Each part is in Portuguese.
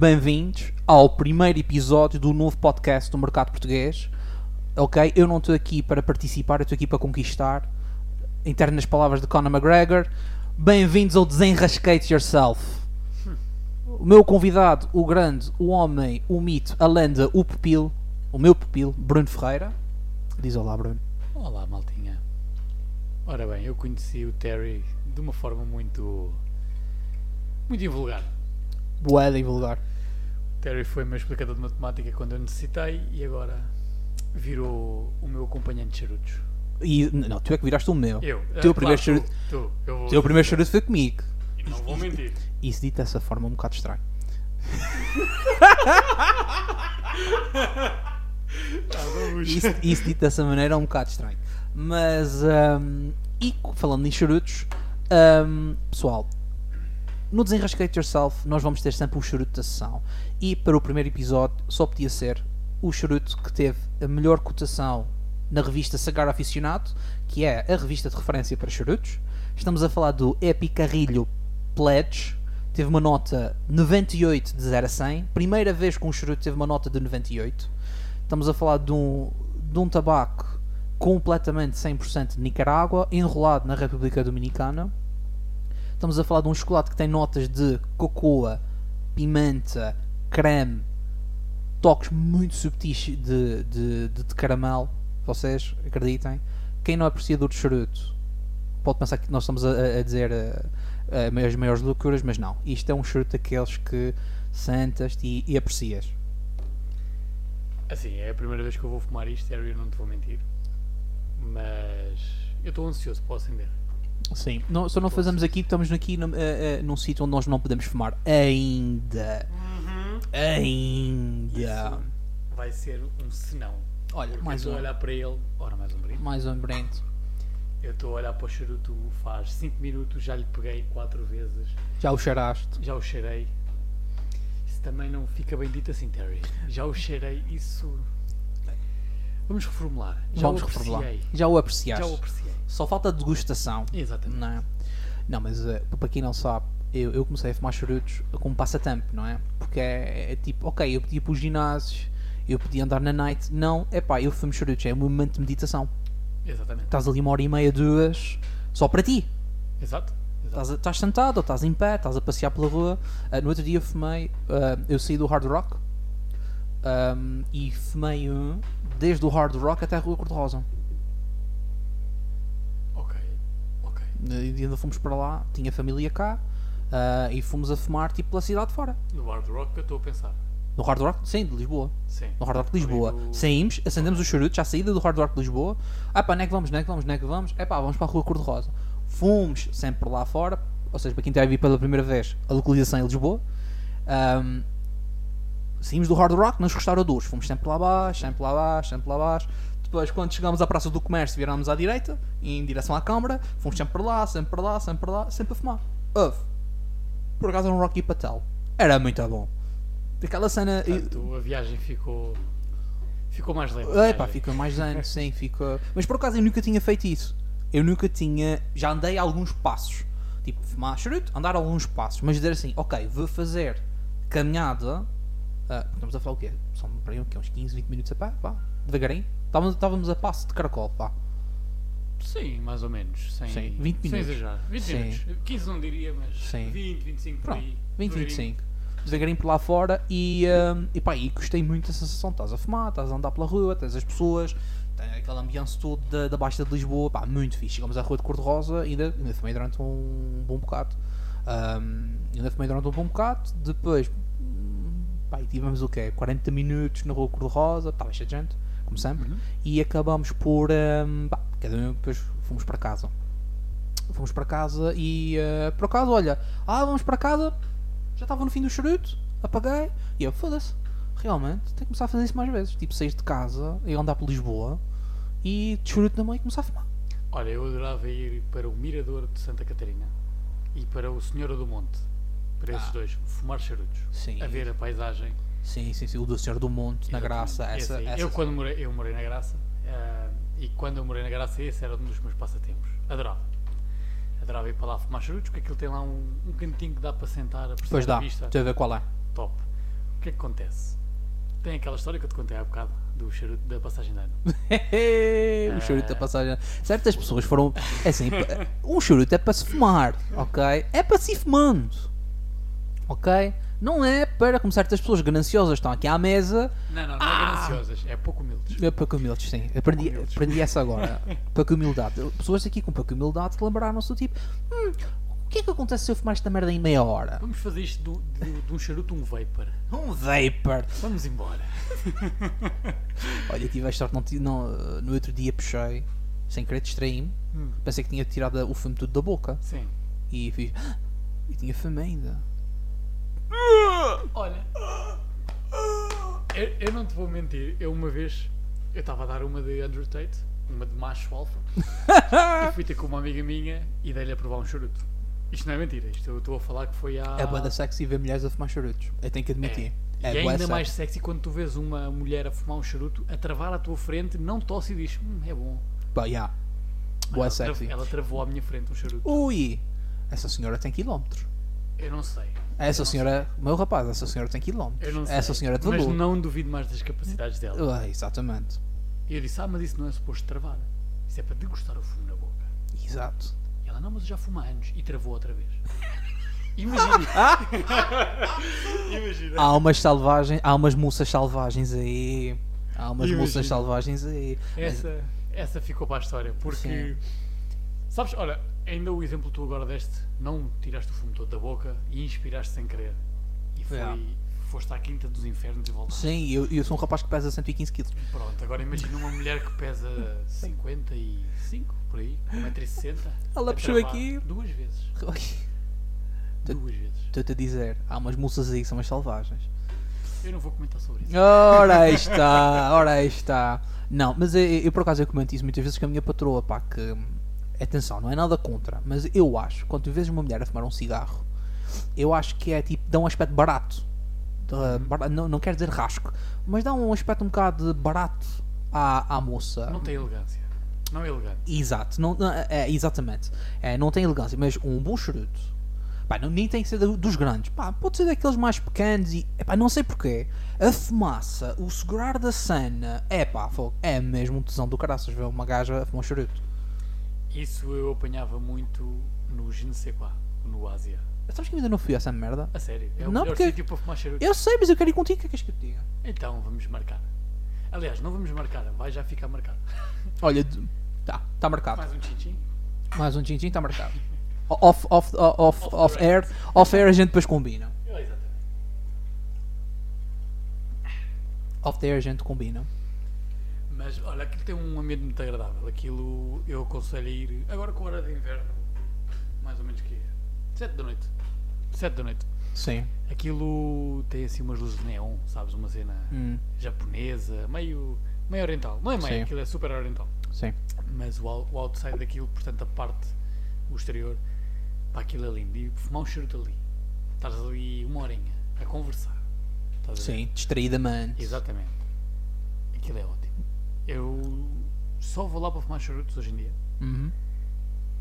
bem-vindos ao primeiro episódio do novo podcast do mercado português. Ok? Eu não estou aqui para participar, eu estou aqui para conquistar. Em termos palavras de Conor McGregor. Bem-vindos ao Desenrascate Yourself. O meu convidado, o grande, o homem, o mito, a lenda, o pupilo, o meu pupilo, Bruno Ferreira. Diz olá, Bruno. Olá, maltinha. Ora bem, eu conheci o Terry de uma forma muito. muito invulgar. Boeda e vulgar. O Terry foi meu explicador de matemática quando eu necessitei e agora virou o meu acompanhante de charutos. E, não, tu é que viraste o meu. Eu. Teu Ah, primeiro claro, charuto- Tu, tu, eu O teu primeiro charuto foi comigo. E não vou mentir. Isso dito dessa forma é um bocado estranho. Isso, isso dito dessa maneira é um bocado estranho. Mas, ahm, e falando em charutos, ahm, pessoal, no Desenrascate Yourself nós vamos ter sempre o charuto da sessão. E para o primeiro episódio só podia ser o charuto que teve a melhor cotação na revista Sagar Aficionado, que é a revista de referência para charutos. Estamos a falar do Epicarrilho Pledge. Teve uma nota 98 de 0 a 100. Primeira vez que um charuto teve uma nota de 98. Estamos a falar de um, de um tabaco completamente 100% de Nicarágua, enrolado na República Dominicana. Estamos a falar de um chocolate que tem notas de cocoa, pimenta, creme, toques muito subtis de, de, de, de caramelo. Vocês acreditem? Quem não apreciador de charuto pode pensar que nós estamos a, a- dizer as maiores loucuras, mas não. Isto é um charuto daqueles que sentas e, e aprecias. Assim, é a primeira vez que eu vou fumar isto, eu não te vou mentir. Mas eu estou ansioso para acender. Sim, não, só não fazemos aqui, estamos aqui num, eh, eh, num sítio onde nós não podemos fumar ainda. Ainda. Isso vai ser um senão. Olha, Porque mais eu estou um. a olhar para ele. Ora, mais um brinde. Mais um brento. Eu estou a olhar para o charuto faz 5 minutos, já lhe peguei 4 vezes, Já o cheiraste. já o cheirei. Isso também não fica bem dito assim, Terry. Já o cheirei, isso. Vamos reformular. Já Vamos o apreciei. reformular. Já o apreciaste. Já o apreciei. Só falta degustação. Exatamente. Não, é? não mas eh, para quem não sabe, eu, eu comecei a fumar charutos como passatempo, não é? Porque é, é tipo, ok, eu podia ir para os ginásios, eu podia andar na night. Não, é pá, eu fumo charutos, é um momento de meditação. Exatamente. Estás ali uma hora e meia, duas, só para ti. Exato. Exato. Estás, sentado ou estás em pé, estás a passear pela rua. Ah, no outro dia fumei, ah, eu saí do Hard Rock ahm, e fumei um desde o Hard Rock até a Rua Cor-de-Rosa. Ok. Ok. E ainda fomos para lá, tinha família cá ah, e fomos a fumar tipo pela cidade fora. No hard rock que eu estou a pensar. No Hard Rock, sim, de Lisboa. Sim. No Hard Rock de Lisboa. do- Saímos, acendemos o charuto, já saída do Hard Rock de Lisboa. Ah pá, onde é que vamos, onde é que vamos, onde é que vamos? É pá, vamos para a Rua Cor-de-Rosa. Fomos sempre lá fora, ou seja, para quem está a vir pela primeira vez, a localização é Lisboa. Ahm, saímos do Hard Rock nos restauradores. Fomos sempre lá abaixo, sempre lá abaixo, sempre lá abaixo. Depois, quando chegámos à Praça do Comércio, virámos à direita, em direção à Câmara. Fomos sempre para lá, sempre para lá, sempre para lá, sempre a fumar. Houve. Por acaso era um Rocky Patel. Era muito bom. Aquela cena. Portanto, a viagem ficou. Ficou mais leve. a É pá, fica mais anos, sim, fica. Mas por acaso eu nunca tinha feito isso. Eu nunca tinha. Já andei alguns passos. Tipo, fumar charuto, andar alguns passos. Mas dizer assim, ok, vou fazer caminhada. ah, estamos a falar o quê? São para aí, uns 15, 20 minutos a pé, pá, devagarinho. Estávamos, estávamos a passo de caracol, pá. Sim, mais ou menos. Sem, Sim, 20 Sem minutos. exagerar. 20 Sim. minutos. 15 não diria, mas Sim. 20, 25 por Pronto, aí. 20, devagarinho. 25. Devagarinho por lá fora e, ah, e pá, e gostei muito da sensação. Estás a fumar, estás a andar pela rua, tens as pessoas, tem aquele ambiente todo da, da Baixa de Lisboa, pá, muito fixe. Chegamos à rua de Cor-de-Rosa e ainda, ainda fumei durante um bom bocado. Ahm, ainda fumei durante um bom bocado. Depois, pá, e tivemos o quê? 40 minutos na rua Cor-de-Rosa, estava cheio de gente, como sempre. Uhum. E acabamos por. ahm, pá, cada um depois fomos para casa. Fomos para casa e ah, por acaso, olha, ah, vamos para casa, já estava no fim do charuto, apaguei e eu, foda-se, realmente, tenho que começar a fazer isso mais vezes. Tipo, sair de casa e andar por Lisboa e de charuto na mão e começar a fumar. Olha, eu adorava ir para o Mirador de Santa Catarina e para o Senhora do Monte. Para esses Ah. dois, fumar charutos. Sim. A ver a paisagem. Sim, sim, sim, o do Senhor do Monte, na Exatamente. Graça, Esse essa, aí. essa Eu quando morei, eu morei na Graça ah, e quando eu morei na Graça esse era um dos meus passatempos. Adorava. Adorava ir para lá fumar charutos, porque aquilo tem lá um, um cantinho que dá para sentar, a Pois dá, a vista. deixa eu ver qual é. Top. O que é que acontece? Tem aquela história que eu te contei há bocado do charuto da passagem de ano. o charuto da passagem. Certas pessoas foram. É assim, um charuto é para se fumar, ok? É para se ir fumando, ok? Não é para, como certas pessoas gananciosas estão aqui à mesa, Não, não, não Ah! é gananciosas, é pouco humildes. é pouca humildes, sim. Aprendi, humildes. aprendi essa agora. pouca humildade. Pessoas aqui com pouca humildade lembraram-se do tipo: hum, o que é que acontece se eu fumar esta merda em meia hora? Vamos fazer isto do- do- de um charuto, um vapor. Um vapor. Vamos embora. Olha, tive a sorte, não, não, no outro dia puxei, sem querer distraí-me. Hum, Pensei que tinha tirado o fumo tudo da boca. sim. E fiz. "Ah!" E tinha fome ainda. Olha, eu, eu não te vou mentir, eu uma vez eu estava a dar uma de Andrew Tate, uma de macho alfa, e fui ter com uma amiga minha e dei-lhe a provar um charuto. Isto não é mentira, isto eu estou a falar que foi há. É bué da sexy ver mulheres a fumar charutos. Eu tenho que admitir. E É, é bué ainda mais sexy. sexy quando tu vês uma mulher a fumar um charuto, a travar à tua frente, não tosse e diz: Hum, é bom. Pá, yeah. Bué ela, sexy. ela travou à minha frente um charuto. Ui! Essa senhora tem quilómetros. Eu não sei. Essa senhora. Meu rapaz, essa senhora tem quilómetros. Eu não sei. Essa senhora é de Mas valor. não duvido mais das capacidades dela. Ué, exatamente. E eu disse: Ah, mas isso não é suposto travar. Isso é para degustar o fumo na boca. Exato. E ela, não, mas eu já fumo há anos. E travou outra vez. Imagina. Imagina. Há umas selvagens. Há umas moças selvagens aí. Há umas Imagina. moças selvagens aí. Essa, essa ficou para a história. Porque, sabes, olha, ainda o exemplo que tu agora deste, não tiraste o fumo todo da boca e inspiraste sem querer. E foi, Yeah. foste à quinta dos infernos e voltaste. Sim, eu, eu sou um rapaz que pesa 115 kg. Pronto, agora imagina uma mulher que pesa 55, por aí, 1,60m. Ela puxou aqui. Duas vezes. Duas vezes. Estou-te a dizer, há umas moças aí que são umas selvagens. Eu não vou comentar sobre isso. Ora aí está, ora aí está. Não, mas eu, eu, por acaso eu comento isso muitas vezes com a minha patroa, pá, que atenção, não é nada contra, mas eu acho, quando tu vês uma mulher a fumar um cigarro, eu acho que é tipo, dá um aspecto barato. Dá- bara- não, não quero dizer rasco, mas dá um aspecto um bocado barato à, à moça. Não tem elegância. Não é elegante. Exato, não, não- é, exatamente. É, não tem elegância, mas um bom charuto. Pá, não, nem tem que ser do- dos grandes. Pá, pode ser daqueles mais pequenos e. Epá, não sei porquê. A fumaça, o segurar da cena. É pá, é mesmo um tesão do caraças ver uma gaja a fumar um charuto. Isso eu apanhava muito no je ne sais quoi, no Ásia. Sabes que ainda não fui a essa merda? A sério, é o Não, melhor porque- sítio para fumar charuto. Eu sei, mas eu quero ir contigo. O que é que és que eu te diga? Então vamos marcar. Aliás, não vamos marcar, vai já ficar marcado. Olha, tá, tá marcado. Mais um tchim Mais um tchim-tchim, tá marcado. Off, off, off, off, air, off air a gente depois combina. Exatamente. Off the air a gente combina. Mas olha, aquilo tem um ambiente muito agradável. Aquilo eu aconselho a ir agora com a hora de inverno, mais ou menos que 7 da noite. 7 da noite. Sim. Aquilo tem assim umas luzes de neon, sabes? Uma cena Hum, japonesa, meio, meio oriental. Não é meio, Sim. aquilo é super oriental. sim. Mas o, o outside daquilo, portanto a parte, o exterior, pá, aquilo é lindo. E fumar um charuto ali. Estás ali uma horinha a conversar. Estás? Sim, distraídamente. Exatamente. Aquilo é ótimo. Eu só vou lá para fumar charutos hoje em dia Uhum.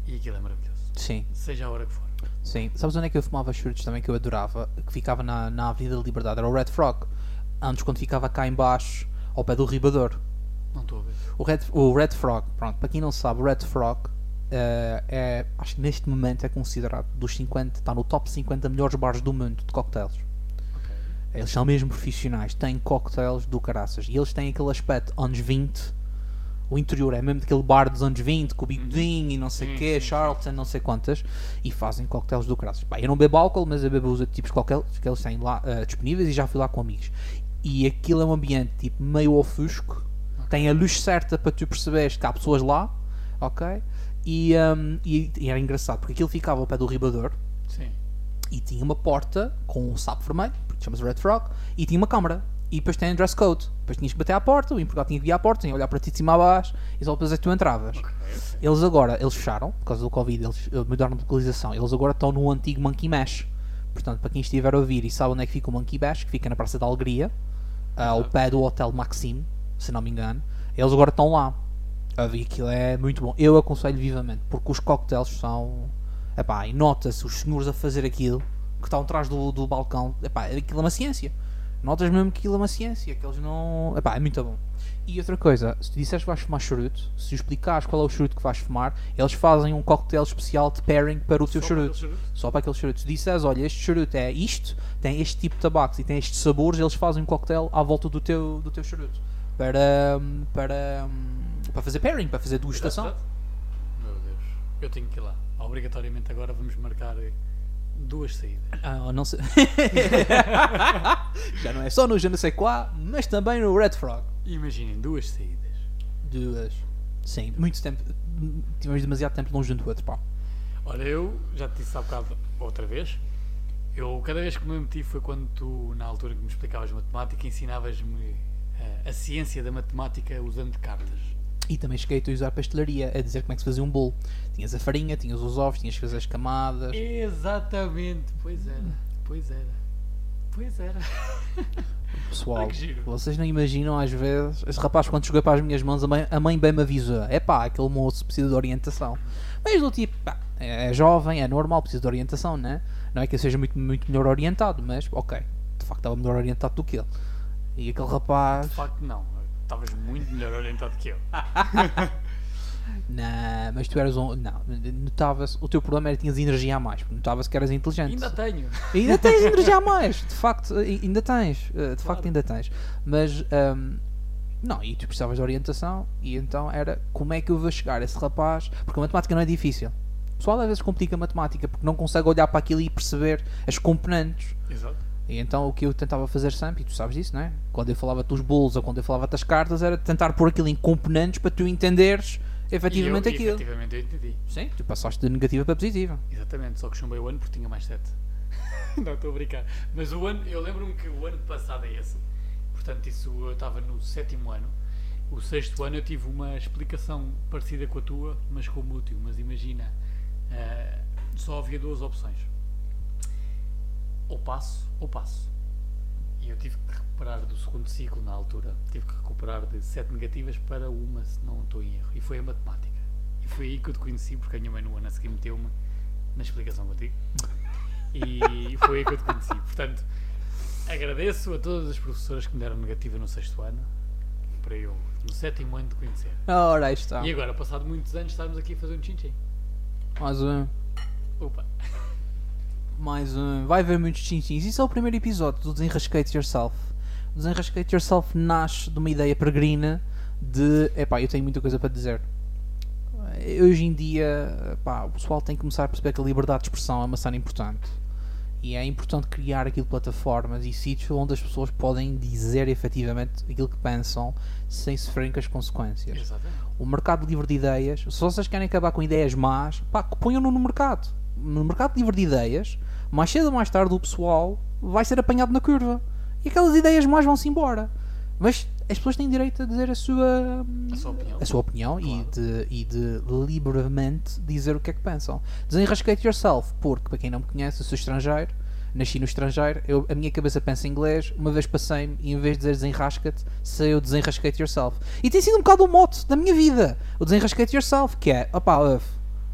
e aquilo é maravilhoso. Sim, Seja a hora que for. sim. Sabes onde é que eu fumava charutos também que eu adorava? Que ficava na, na Avenida da Liberdade. Era o Red Frog. Antes, quando ficava cá em baixo, ao pé do Ribador. Não estou a ver. O Red, o Red Frog, pronto, para quem não sabe, o Red Frog eh, é, acho que neste momento é considerado dos 50, está no top 50 melhores bares do mundo de cocktails. Eles são mesmo profissionais, têm cocktails do caraças. E eles têm aquele aspecto anos 20. O interior é mesmo daquele bar dos anos 20, com o bigodinho e não sei o quê. Charlton, não sei quantas. E fazem cocktails do caraças. Pá, eu não bebo álcool, mas eu bebo os outros tipos de cocktails que eles têm lá eh, disponíveis e já fui lá com amigos. E aquilo é um ambiente tipo meio ofusco. Tem a luz certa para tu perceberes que há pessoas lá, ok? E, hum, e, e era engraçado, porque aquilo ficava ao pé do ribador Sim. e tinha uma porta com um sapo vermelho, chama-se Red Frog, e tinha uma câmara. E depois tem um dress code. Depois tinhas que bater à porta, o empregado tinha que ir à porta, tinha que olhar para ti de cima a baixo, e só depois é que tu entravas. Ok, ok. Eles agora, eles fecharam, por causa do Covid, eles eh, mudaram de localização. Eles agora estão no antigo Monkey Mesh. Portanto, para quem estiver a ouvir e sabe onde é que fica o Monkey Mesh, que fica na Praça da Alegria, ah, ao pé do Hotel Maxime, se não me engano, eles agora estão lá. Ah, E aquilo é muito bom. Eu aconselho vivamente, porque os cocktails são Epá, e nota-se os senhores a fazer aquilo que estão atrás do, do balcão. Epá, aquilo é uma ciência. Notas mesmo que aquilo é uma ciência, que eles não. Epá, é muito bom. E outra coisa, se tu disseres que vais fumar charuto, se explicares qual é o charuto que vais fumar, eles fazem um cocktail especial de pairing para o teu charuto. charuto? Só para aquele charuto. Se disseres, olha, este charuto é isto, tem este tipo de tabaco e tem estes sabores, eles fazem um cocktail à volta do teu, do teu charuto. Para, para, para fazer pairing, para fazer degustação. Meu Deus, eu tenho que ir lá. Obrigatoriamente agora vamos marcar duas saídas. Ah, não sei. Já não é só no Je ne sais quoi, mas também no Red Frog. Imaginem, duas saídas. Duas. Sim, muito tempo. Tivemos demasiado tempo longe um do outro, pá. Olha, eu já te disse há bocado outra vez. Eu, cada vez que me meti foi quando tu, na altura que me explicavas matemática, ensinavas-me eh, a ciência da matemática usando cartas. E também cheguei a usar pastelaria, a dizer como é que se fazia um bolo. Tinhas a farinha, tinhas os ovos, tinhas que fazer as camadas. Exatamente, pois era, pois era, pois era. Pessoal, giro. vocês não imaginam às vezes. Esse rapaz, quando chegou para as minhas mãos, a mãe, a mãe bem me avisou: é pá, aquele moço precisa de orientação. Mas do tipo, pá, é jovem, é normal, precisa de orientação, né? Não é que eu seja muito, muito melhor orientado, mas ok, de facto estava melhor orientado do que ele. E aquele rapaz. De facto, não. Estavas muito melhor orientado que eu. Não, mas tu eras um. Não, notava-se. O teu problema era que tinhas energia a mais. Notava-se que eras inteligente. Ainda tenho. Ainda tens energia a mais, de facto, ai- ainda tens, eh, de facto Claro. ainda tens. Mas ahm, não, e tu precisavas de orientação e então era como é que eu vou chegar a esse rapaz, porque a matemática não é difícil. O pessoal às vezes complica a matemática porque não consegue olhar para aquilo e perceber as componentes. Exato. E então o que eu tentava fazer sempre, e tu sabes disso, não é? Quando eu falava dos bolos ou quando eu falava das cartas, era tentar pôr aquilo em componentes para tu entenderes efetivamente eu, aquilo. Efetivamente eu entendi. Sim, tu passaste de negativa para positiva. Exatamente, só que chumbei o ano porque tinha mais 7. não, estou a brincar. Mas o ano, eu lembro-me que o ano passado é esse. Portanto, isso eu estava no sétimo ano. O sexto ano eu tive uma explicação parecida com a tua, mas com o mútil. Mas imagina, eh, só havia duas opções. Ou passo, ou passo. E eu tive que recuperar do segundo ciclo na altura. Tive que recuperar de sete negativas para uma, se não estou em erro. E foi a matemática. E foi aí que eu te conheci, porque a minha mãe no ano a seguir meteu-me na explicação contigo. E foi aí que eu te conheci. Portanto, agradeço a todas as professoras que me deram negativa no sexto ano, para eu, no sétimo ano, te conhecer. Ora, aí está. E agora, passado muitos anos, estarmos aqui a fazer um chin-chin. Mais um. Opa, Mais um. Vai haver muitos chinchins. Isso é o primeiro episódio do Desenrascate Yourself. O Desenrascate Yourself nasce de uma ideia peregrina de. Epá, eu tenho muita coisa para dizer. Hoje em dia, pá, o pessoal tem que começar a perceber que a liberdade de expressão é uma cena importante. E é importante criar aquilo plataformas e sítios onde as pessoas podem dizer efetivamente aquilo que pensam sem sofrerem com as consequências exatamente. o mercado livre de ideias, se vocês querem acabar com ideias más, pá, ponham-no no mercado. No mercado livre de ideias, mais cedo ou mais tarde o pessoal vai ser apanhado na curva. E aquelas ideias más vão-se embora. Mas as pessoas têm direito a dizer a sua, A sua opinião. a sua opinião e, Claro. de, e de livremente dizer o que é que pensam. Desenrascate yourself, porque para quem não me conhece, eu sou estrangeiro, nasci no estrangeiro, eu, a minha cabeça pensa em inglês, uma vez passei-me e em vez de dizer desenrasca-te, sei o desenrascate yourself. E tem sido um bocado o mote da minha vida, o desenrascate yourself, que é, opá,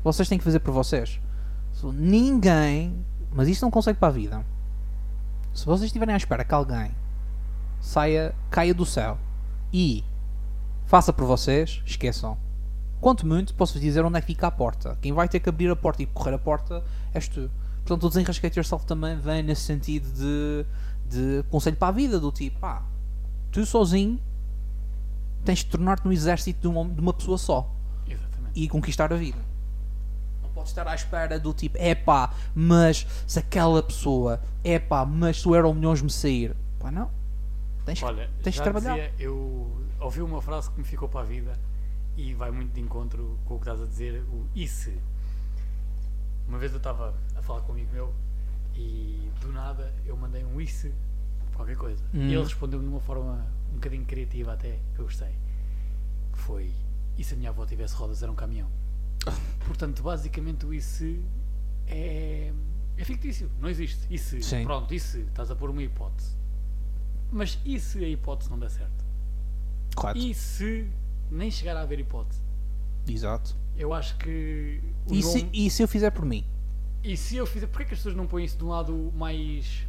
vocês têm que fazer por vocês. Ninguém, mas isto é um conceito para a vida. Se vocês estiverem à espera que alguém saia, caia do céu e faça por vocês, esqueçam. Quanto muito, posso-vos dizer onde é que fica a porta. Quem vai ter que abrir a porta e correr a porta és tu. Portanto, o desenrascate yourself também vem nesse sentido de, de conselho para a vida, do tipo, pá, tu sozinho tens de tornar-te no exército de uma, de uma pessoa só Exatamente. e conquistar a vida. Não podes estar à espera do tipo, é pá, mas se aquela pessoa, é pá, mas se o Euro Milhões me sair, pá, não. Tens, Olha, tens de trabalhar. dizia, eu ouvi uma frase que me ficou para a vida e vai muito de encontro com o que estás a dizer, o e se. Uma vez eu estava a falar com um amigo meu e do nada eu mandei um e se qualquer coisa. Hum. E ele respondeu-me de uma forma um bocadinho criativa até, que eu gostei. Que foi, e se a minha avó tivesse rodas era um caminhão? Portanto, basicamente o se é, é fictício, não existe. E se, Sim. pronto, e se, estás a pôr uma hipótese. Mas e se a hipótese não der certo? Correto. E se nem chegar a haver hipótese? Exato. Eu acho que E se, nome- e se eu fizer por mim? E se eu fizer. Porquê que as pessoas não põem isso de um lado mais.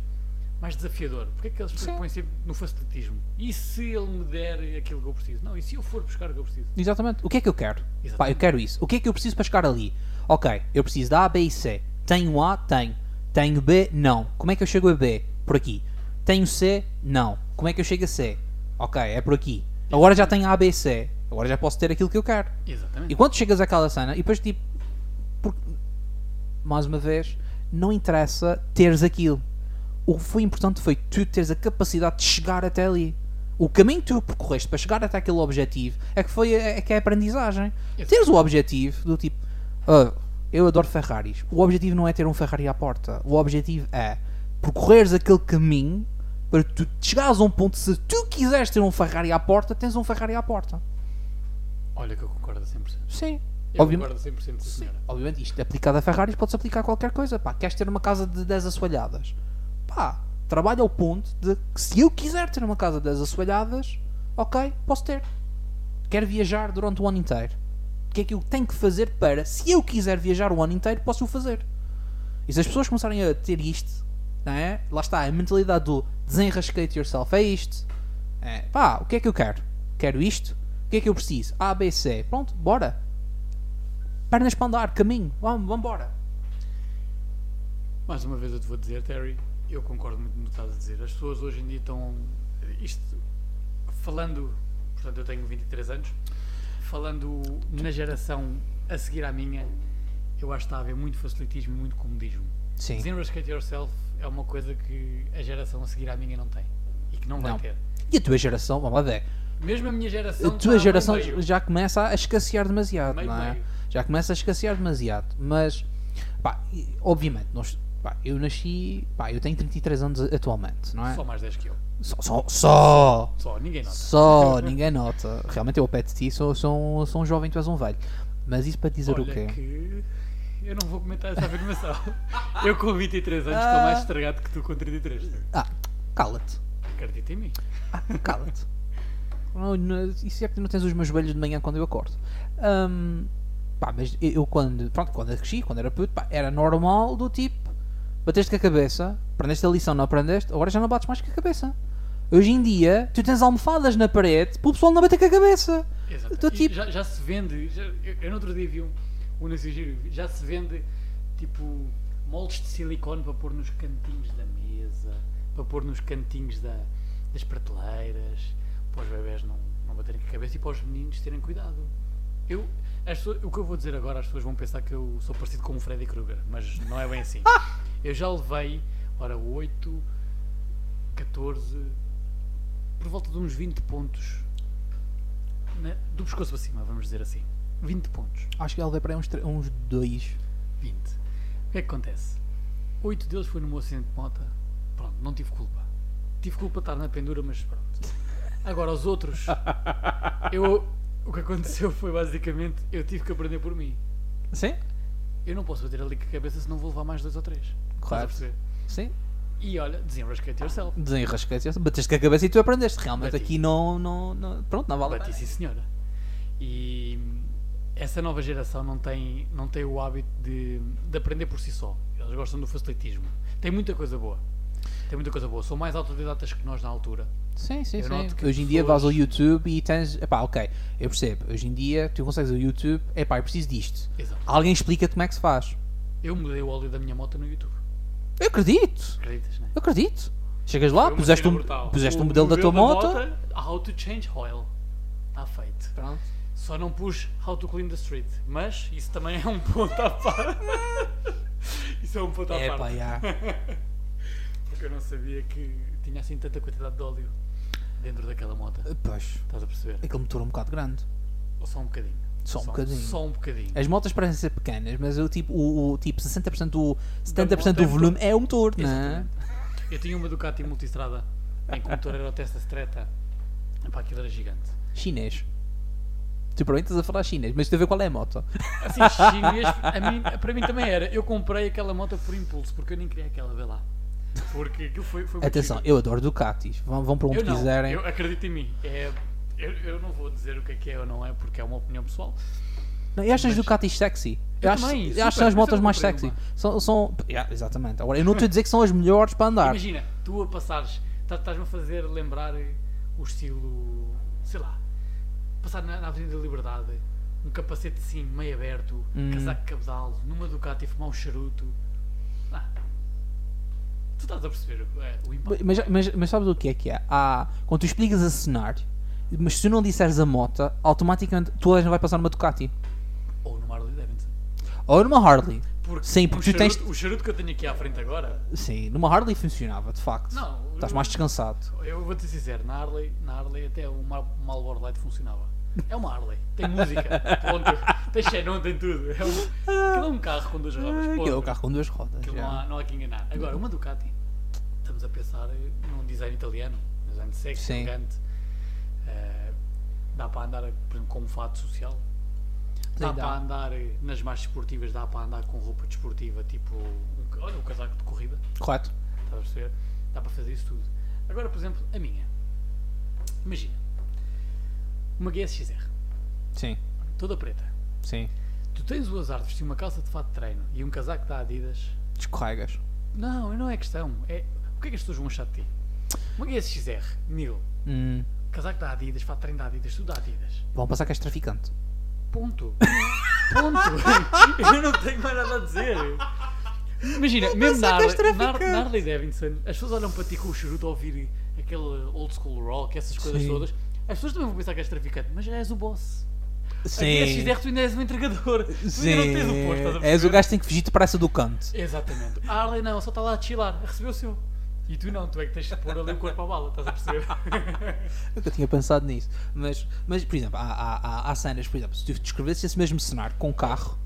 Mais desafiador? Porquê que as pessoas Sim. põem sempre no facilitismo? E se ele me der aquilo que eu preciso? Não, e se eu for buscar o que eu preciso? Exatamente. O que é que eu quero? Pá, eu quero isso. O que é que eu preciso para chegar ali? Ok, eu preciso da A, B e C. Tenho A? Tenho. Tenho B? Não. Como é que eu chego a B? Por aqui. Tenho C? Não. Como é que eu chego a C? Ok, é por aqui. Agora já tenho A, B e C. Agora já posso ter aquilo que eu quero. Exatamente. E quando chegas àquela cena, e depois tipo. por- Mais uma vez, não interessa teres aquilo. O que foi importante foi tu teres a capacidade de chegar até ali. O caminho que tu percorreste para chegar até aquele objetivo é que foi é que é a aprendizagem. Exato. Teres o objetivo do tipo. "Ah, eu adoro Ferraris. O objetivo não é ter um Ferrari à porta. O objetivo é percorreres aquele caminho para tu chegares a um ponto. Se tu quiseres ter um Ferrari à porta, tens um Ferrari à porta. Olha que eu concordo a 100%. Sim. Eu Obviamente. concordo a 100%, sim. Obviamente, isto aplicado a Ferraris pode-se aplicar a qualquer coisa. Pá, queres ter uma casa de 10 assoalhadas? Pá, trabalha ao ponto de que se eu quiser ter uma casa 10 assoalhadas, ok, posso ter. Quero viajar durante o ano inteiro. O que é que eu tenho que fazer para, se eu quiser viajar o ano inteiro, posso o fazer? E se as pessoas começarem a ter isto, não é? Lá está, a mentalidade do desenrascate yourself é isto. É, pá, o que é que eu quero? Quero isto? O que é que eu preciso? A, B, C. Pronto, bora. Pernas para andar, caminho, vamos, vamos embora. Mais uma vez eu te vou dizer, Terry, eu concordo muito no que estás a dizer. As pessoas hoje em dia estão. Isto. Falando. Portanto, eu tenho 23 anos. Falando na geração a seguir à minha, eu acho que está a haver muito facilitismo e muito comodismo. Sim. Desenrascate yourself é uma coisa que a geração a seguir à minha não tem. E que não vai Não. ter. E a tua geração, vamos lá ver. Mesmo a minha geração. A tua geração meio. já começa a escassear demasiado, Meio, não é? meio. Já começa a escassear demasiado. Mas, pá, obviamente, nós, pá, eu nasci, pá, eu tenho 33 anos atualmente, não é? Só mais 10 que eu. Só, só, só, Só, ninguém nota. só, ninguém nota. Realmente eu ao pé de ti sou, sou, um- sou um jovem, tu és um velho. Mas isso para dizer Olha o quê? que eu não vou comentar essa afirmação. eu com 23 anos estou Ah. mais estragado que tu com 33. Ah, cala-te. Acredita em mim. Ah, cala-te. Isso é porque não tens os meus joelhos de manhã quando eu acordo. Ahm, pá, mas eu, quando, pronto, quando eu cresci, quando era puto, pá, era normal do tipo, bateste com a cabeça, aprendeste a lição, não aprendeste, agora já não bates mais com a cabeça. Hoje em dia, tu tens almofadas na parede para o pessoal não bater com a cabeça. Exato. Tipo- já, já se vende. já- eu, eu no outro dia vi um, um giro, já se vende tipo moldes de silicone para pôr nos cantinhos da mesa, para pôr nos cantinhos da, das prateleiras, para os bebés não, não baterem com a cabeça e para os meninos terem cuidado. Eu, as pessoas- o que eu vou dizer agora, as pessoas vão pensar que eu sou parecido com o Freddy Krueger, mas não é bem assim. Eu já levei, ora, 8, 14, por volta de uns 20 pontos na- do pescoço para cima, vamos dizer assim. 20 pontos. Acho que ele veio para uns, uns dois. 20. O que é que acontece? 8 deles foi no meu acidente de moto. Pronto, não tive culpa. Tive culpa de estar na pendura, mas pronto. Agora, os outros, eu, o que aconteceu foi basicamente eu tive que aprender por mim. Sim? Eu não posso bater ali com a cabeça se não vou levar mais dois ou três. Claro. Sim. E olha, desenrascate yourself. Desenrasquete, bateste com a cabeça e tu aprendeste. Realmente Bati. aqui não, não, não- Pronto, não vale Bati, sim senhora. E essa nova geração não tem, não tem o hábito de, de aprender por si só. Eles gostam do facilitismo. Tem muita coisa boa. Tem muita coisa boa. São mais autodidatas que nós na altura. Sim, sim, Eu sim. Hoje em dia pessoas- vais ao YouTube e tens. Epá, ok, eu percebo. Hoje em dia tu consegues o YouTube, epá, eu preciso disto. Exato. Alguém explica como é que se faz. Eu mudei o óleo da minha moto no YouTube. Eu acredito, Acreditas, não é? eu acredito. Chegas lá, Foi uma puseste, cena um, brutal. puseste O um modelo da tua moto. How to change oil. Está feito. Pronto. Só não pus how to clean the street. Mas isso também é um ponto à parte. isso é um ponto à Epá, parte. já. Porque eu não sabia que tinha assim tanta quantidade de óleo dentro daquela moto. Pois, Estás a perceber? aquele motor é um bocado grande. Ou só um bocadinho? Só um bocadinho. Só um bocadinho. As motas parecem ser pequenas, mas eu, tipo, o, o tipo 60% do, 70% moto é do volume é o motor, não é? Eu tinha uma Ducati multistrada em que o motor era o Testa Stretta. Epá, aquilo era gigante. Chinês. Tu para mim estás a falar chinês, mas tu a ver qual é a moto. Assim, chinês, mim, para mim também era. Eu comprei aquela moto por impulso, porque eu nem queria aquela, vê lá. Porque aquilo foi, foi muito Atenção, eu adoro Ducatis. Vão, vão para onde eu não, quiserem. eu acredito em mim. É, eu, eu não vou dizer o que é que é ou não é, porque é uma opinião pessoal. Não, e achas Mas- Ducatis sexy? Eu, Eu acho, também, eu super, acho que são as motos eu mais sexy. uma. São, são, yeah, exatamente. Agora, eu não estou a dizer que são as melhores para andar. Imagina, tu a passares, tá- estás-me a fazer lembrar o estilo, sei lá, passar na, na Avenida da Liberdade, um capacete assim, meio aberto, Hum. casaco de cabedal, numa Ducati, fumar um charuto. Ah, tu estás a perceber o- é, o impacto. Mas, mas, mas sabes o que é que é? Há, quando tu explicas a cenário, mas se tu não disseres a moto, automaticamente toda a gente vai passar numa Ducati. Ou no Harley Davidson. Ou numa Harley. Porque Sim, o porque tu tens- charuto- O charuto que eu tenho aqui à frente agora, Sim, numa Harley funcionava, de facto. Não, Estás mais descansado. eu vou-te ser sincero, na Harley, na Harley até o Mar- Marlboro Light funcionava. É uma Harley, tem música, ponto. Tem xenon, tem tudo. É um, aquilo é um carro com duas rodas. Ah, Aquilo é ponto. o carro com duas rodas. Aquilo não, há, não há que enganar. Agora, uma Ducati, estamos a pensar num design italiano, um design sexy, Sim. elegante. Eh, dá para andar, por exemplo, com um fato social. Dá dá. para andar eh, nas mais desportivas, dá para andar com roupa desportiva, tipo, um, olha, um casaco de corrida. Correto. Estás a perceber? Dá para fazer isso tudo. Agora, por exemplo, a minha. Imagina. Uma GSXR, Sim, toda preta. sim. Tu tens o azar de vestir uma calça de fato de treino e um casaco da Adidas. Descorregas. Não, não é questão. É, o que é que as pessoas vão achar de ti? Uma GSXR, mil. Hum, Casaco da Adidas, fato de treino da Adidas, tudo da Adidas. vão passar que és traficante. Ponto. Ponto. Eu não tenho mais nada a dizer. Imagina, mesmo na pensar que és Harley, na, traficante. na Harley Davidson, as pessoas olham para ti com o charuto a ouvir aquele old school rock, essas coisas Sim. todas. As pessoas também vão pensar que és traficante, mas já és o boss. Sim. A GSXR tu ainda és um entregador. Tu Sim. ainda não tens o posto, estás a És o perceber? gajo que tem que fugir depressa do canto. Exatamente. A Harley não, só está lá a chilar, a receber o seu. E tu não, tu é que tens de pôr ali o corpo à bala, estás a perceber? Nunca tinha pensado nisso. Mas, mas por exemplo, há, há, há, há cenas, por exemplo, se tu descrevesses esse mesmo cenário com carro,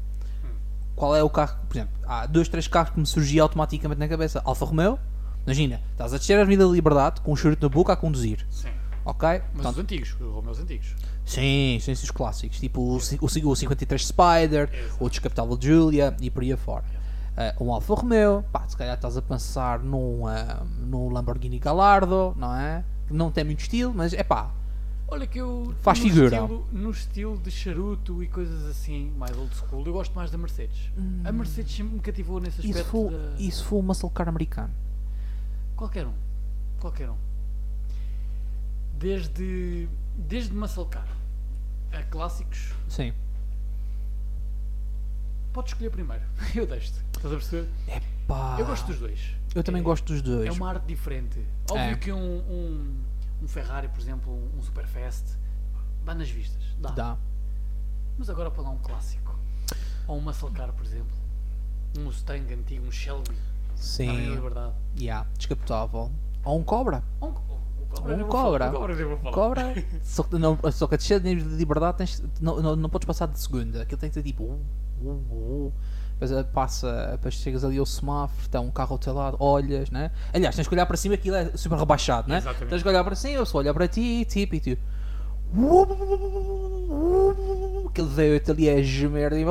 qual é o carro? Por exemplo, há dois, três carros que me surgia automaticamente na cabeça. Alfa Romeo, imagina, estás a descer a Avenida da Liberdade com um charuto na boca a conduzir. Sim. Ok? Mas Portanto, os antigos, os Romeos antigos. sim, sim, os clássicos. Tipo o, o, o 53 Spider, Exato. o Descapitável Julia e por aí afora. Eh, um Alfa Romeo, pá, se calhar estás a pensar num, ah, num Lamborghini Gallardo, não é? Não tem muito estilo, mas é pá, Olha que eu. Faz no figura. Estilo, no estilo de charuto e coisas assim, mais old school, eu gosto mais da Mercedes. A Mercedes sempre me cativou nesse Isso aspecto. foi, da- isso foi um muscle car americano. Qualquer um. Qualquer um. Desde. Desde muscle car a clássicos, Sim. Podes escolher primeiro. Eu deixo-te. Estás a perceber? Pá, Eu gosto dos dois. eu também É- gosto dos dois. É uma arte diferente. Óbvio É. que um, um, um Ferrari, por exemplo, um Superfast, dá nas vistas. Dá. Dá. Mas agora para lá um clássico. Ou um muscle car, por exemplo. Um Mustang antigo, um Shelby. Sim. É liberdade. Yeah, descapotável. Ou um cobra. Ou um, cobra. Um cobra. falar. Cobra só, que não, só que a descer de liberdade tens, não, não, não podes passar de segunda. Aquilo tem que ser tipo. Depois eh, passa, depois chegas ali ao semáforo, está um carro ao teu lado, olhas, né? Aliás, tens que olhar para cima, aquilo é super rebaixado, né? Exatamente. Tens que olhar para cima, eu só olhar para ti, tipo, e tu. Aquele veio ali a gemer e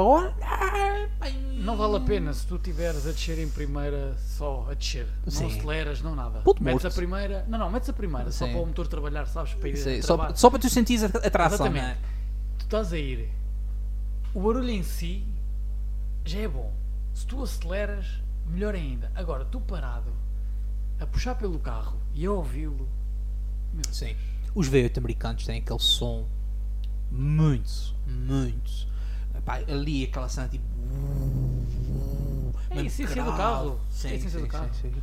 Não vale a pena se tu estiveres a descer em primeira só a descer. Sim. Não aceleras, não nada. Puto metes morto. a primeira. Não, não, metes a primeira só Sim. para o motor trabalhar, sabes? Para ir Sei, a só, só para tu sentires a, a tração, Exatamente. né? Tu estás a ir. O barulho em si já é bom. Se tu aceleras, melhor ainda. Agora, tu parado a puxar pelo carro e a ouvi-lo. Sim. Os V8 americanos têm aquele som muito, muito. Pá, ali aquela cena tipo. É a essência do carro. Sim, É a essência sim, do sim, carro. sim.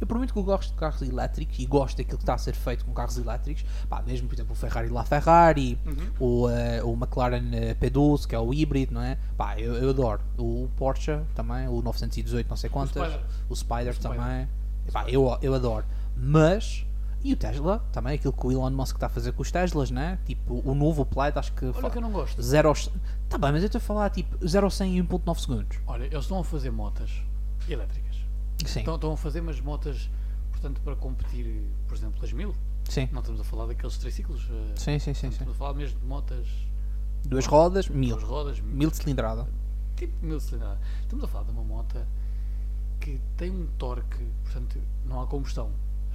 Eu por muito que eu gosto de carros elétricos e gosto daquilo que está a ser feito com carros elétricos, pá, mesmo por exemplo o Ferrari La Ferrari, Uhum. o, eh, o McLaren eh, P12, que é o híbrido, não é? Pá, eu, eu adoro. O Porsche também, o 918, não sei quantas, Spider. o Spider, O Spider. também. Pá, eu, eu adoro. Mas. E o Tesla, também, aquilo que o Elon Musk está a fazer com os Teslas, né? Tipo, o novo Plaid, acho que. Olha fa- que eu não gosto. Zero aos... Tá bem, mas eu estou a falar tipo 0 a 100 em 1.9 segundos. Olha, eles estão a fazer motas elétricas. Sim, Estão, estão a fazer umas motas, portanto, para competir, por exemplo, as mil. sim. Não estamos a falar daqueles triciclos. eh, Sim, sim, sim, sim. Estamos a falar mesmo de motas, Duas rodas, mil. duas rodas, Mil de cilindrada. tipo mil cilindradas. Estamos a falar de uma moto que tem um torque, portanto, não há combustão.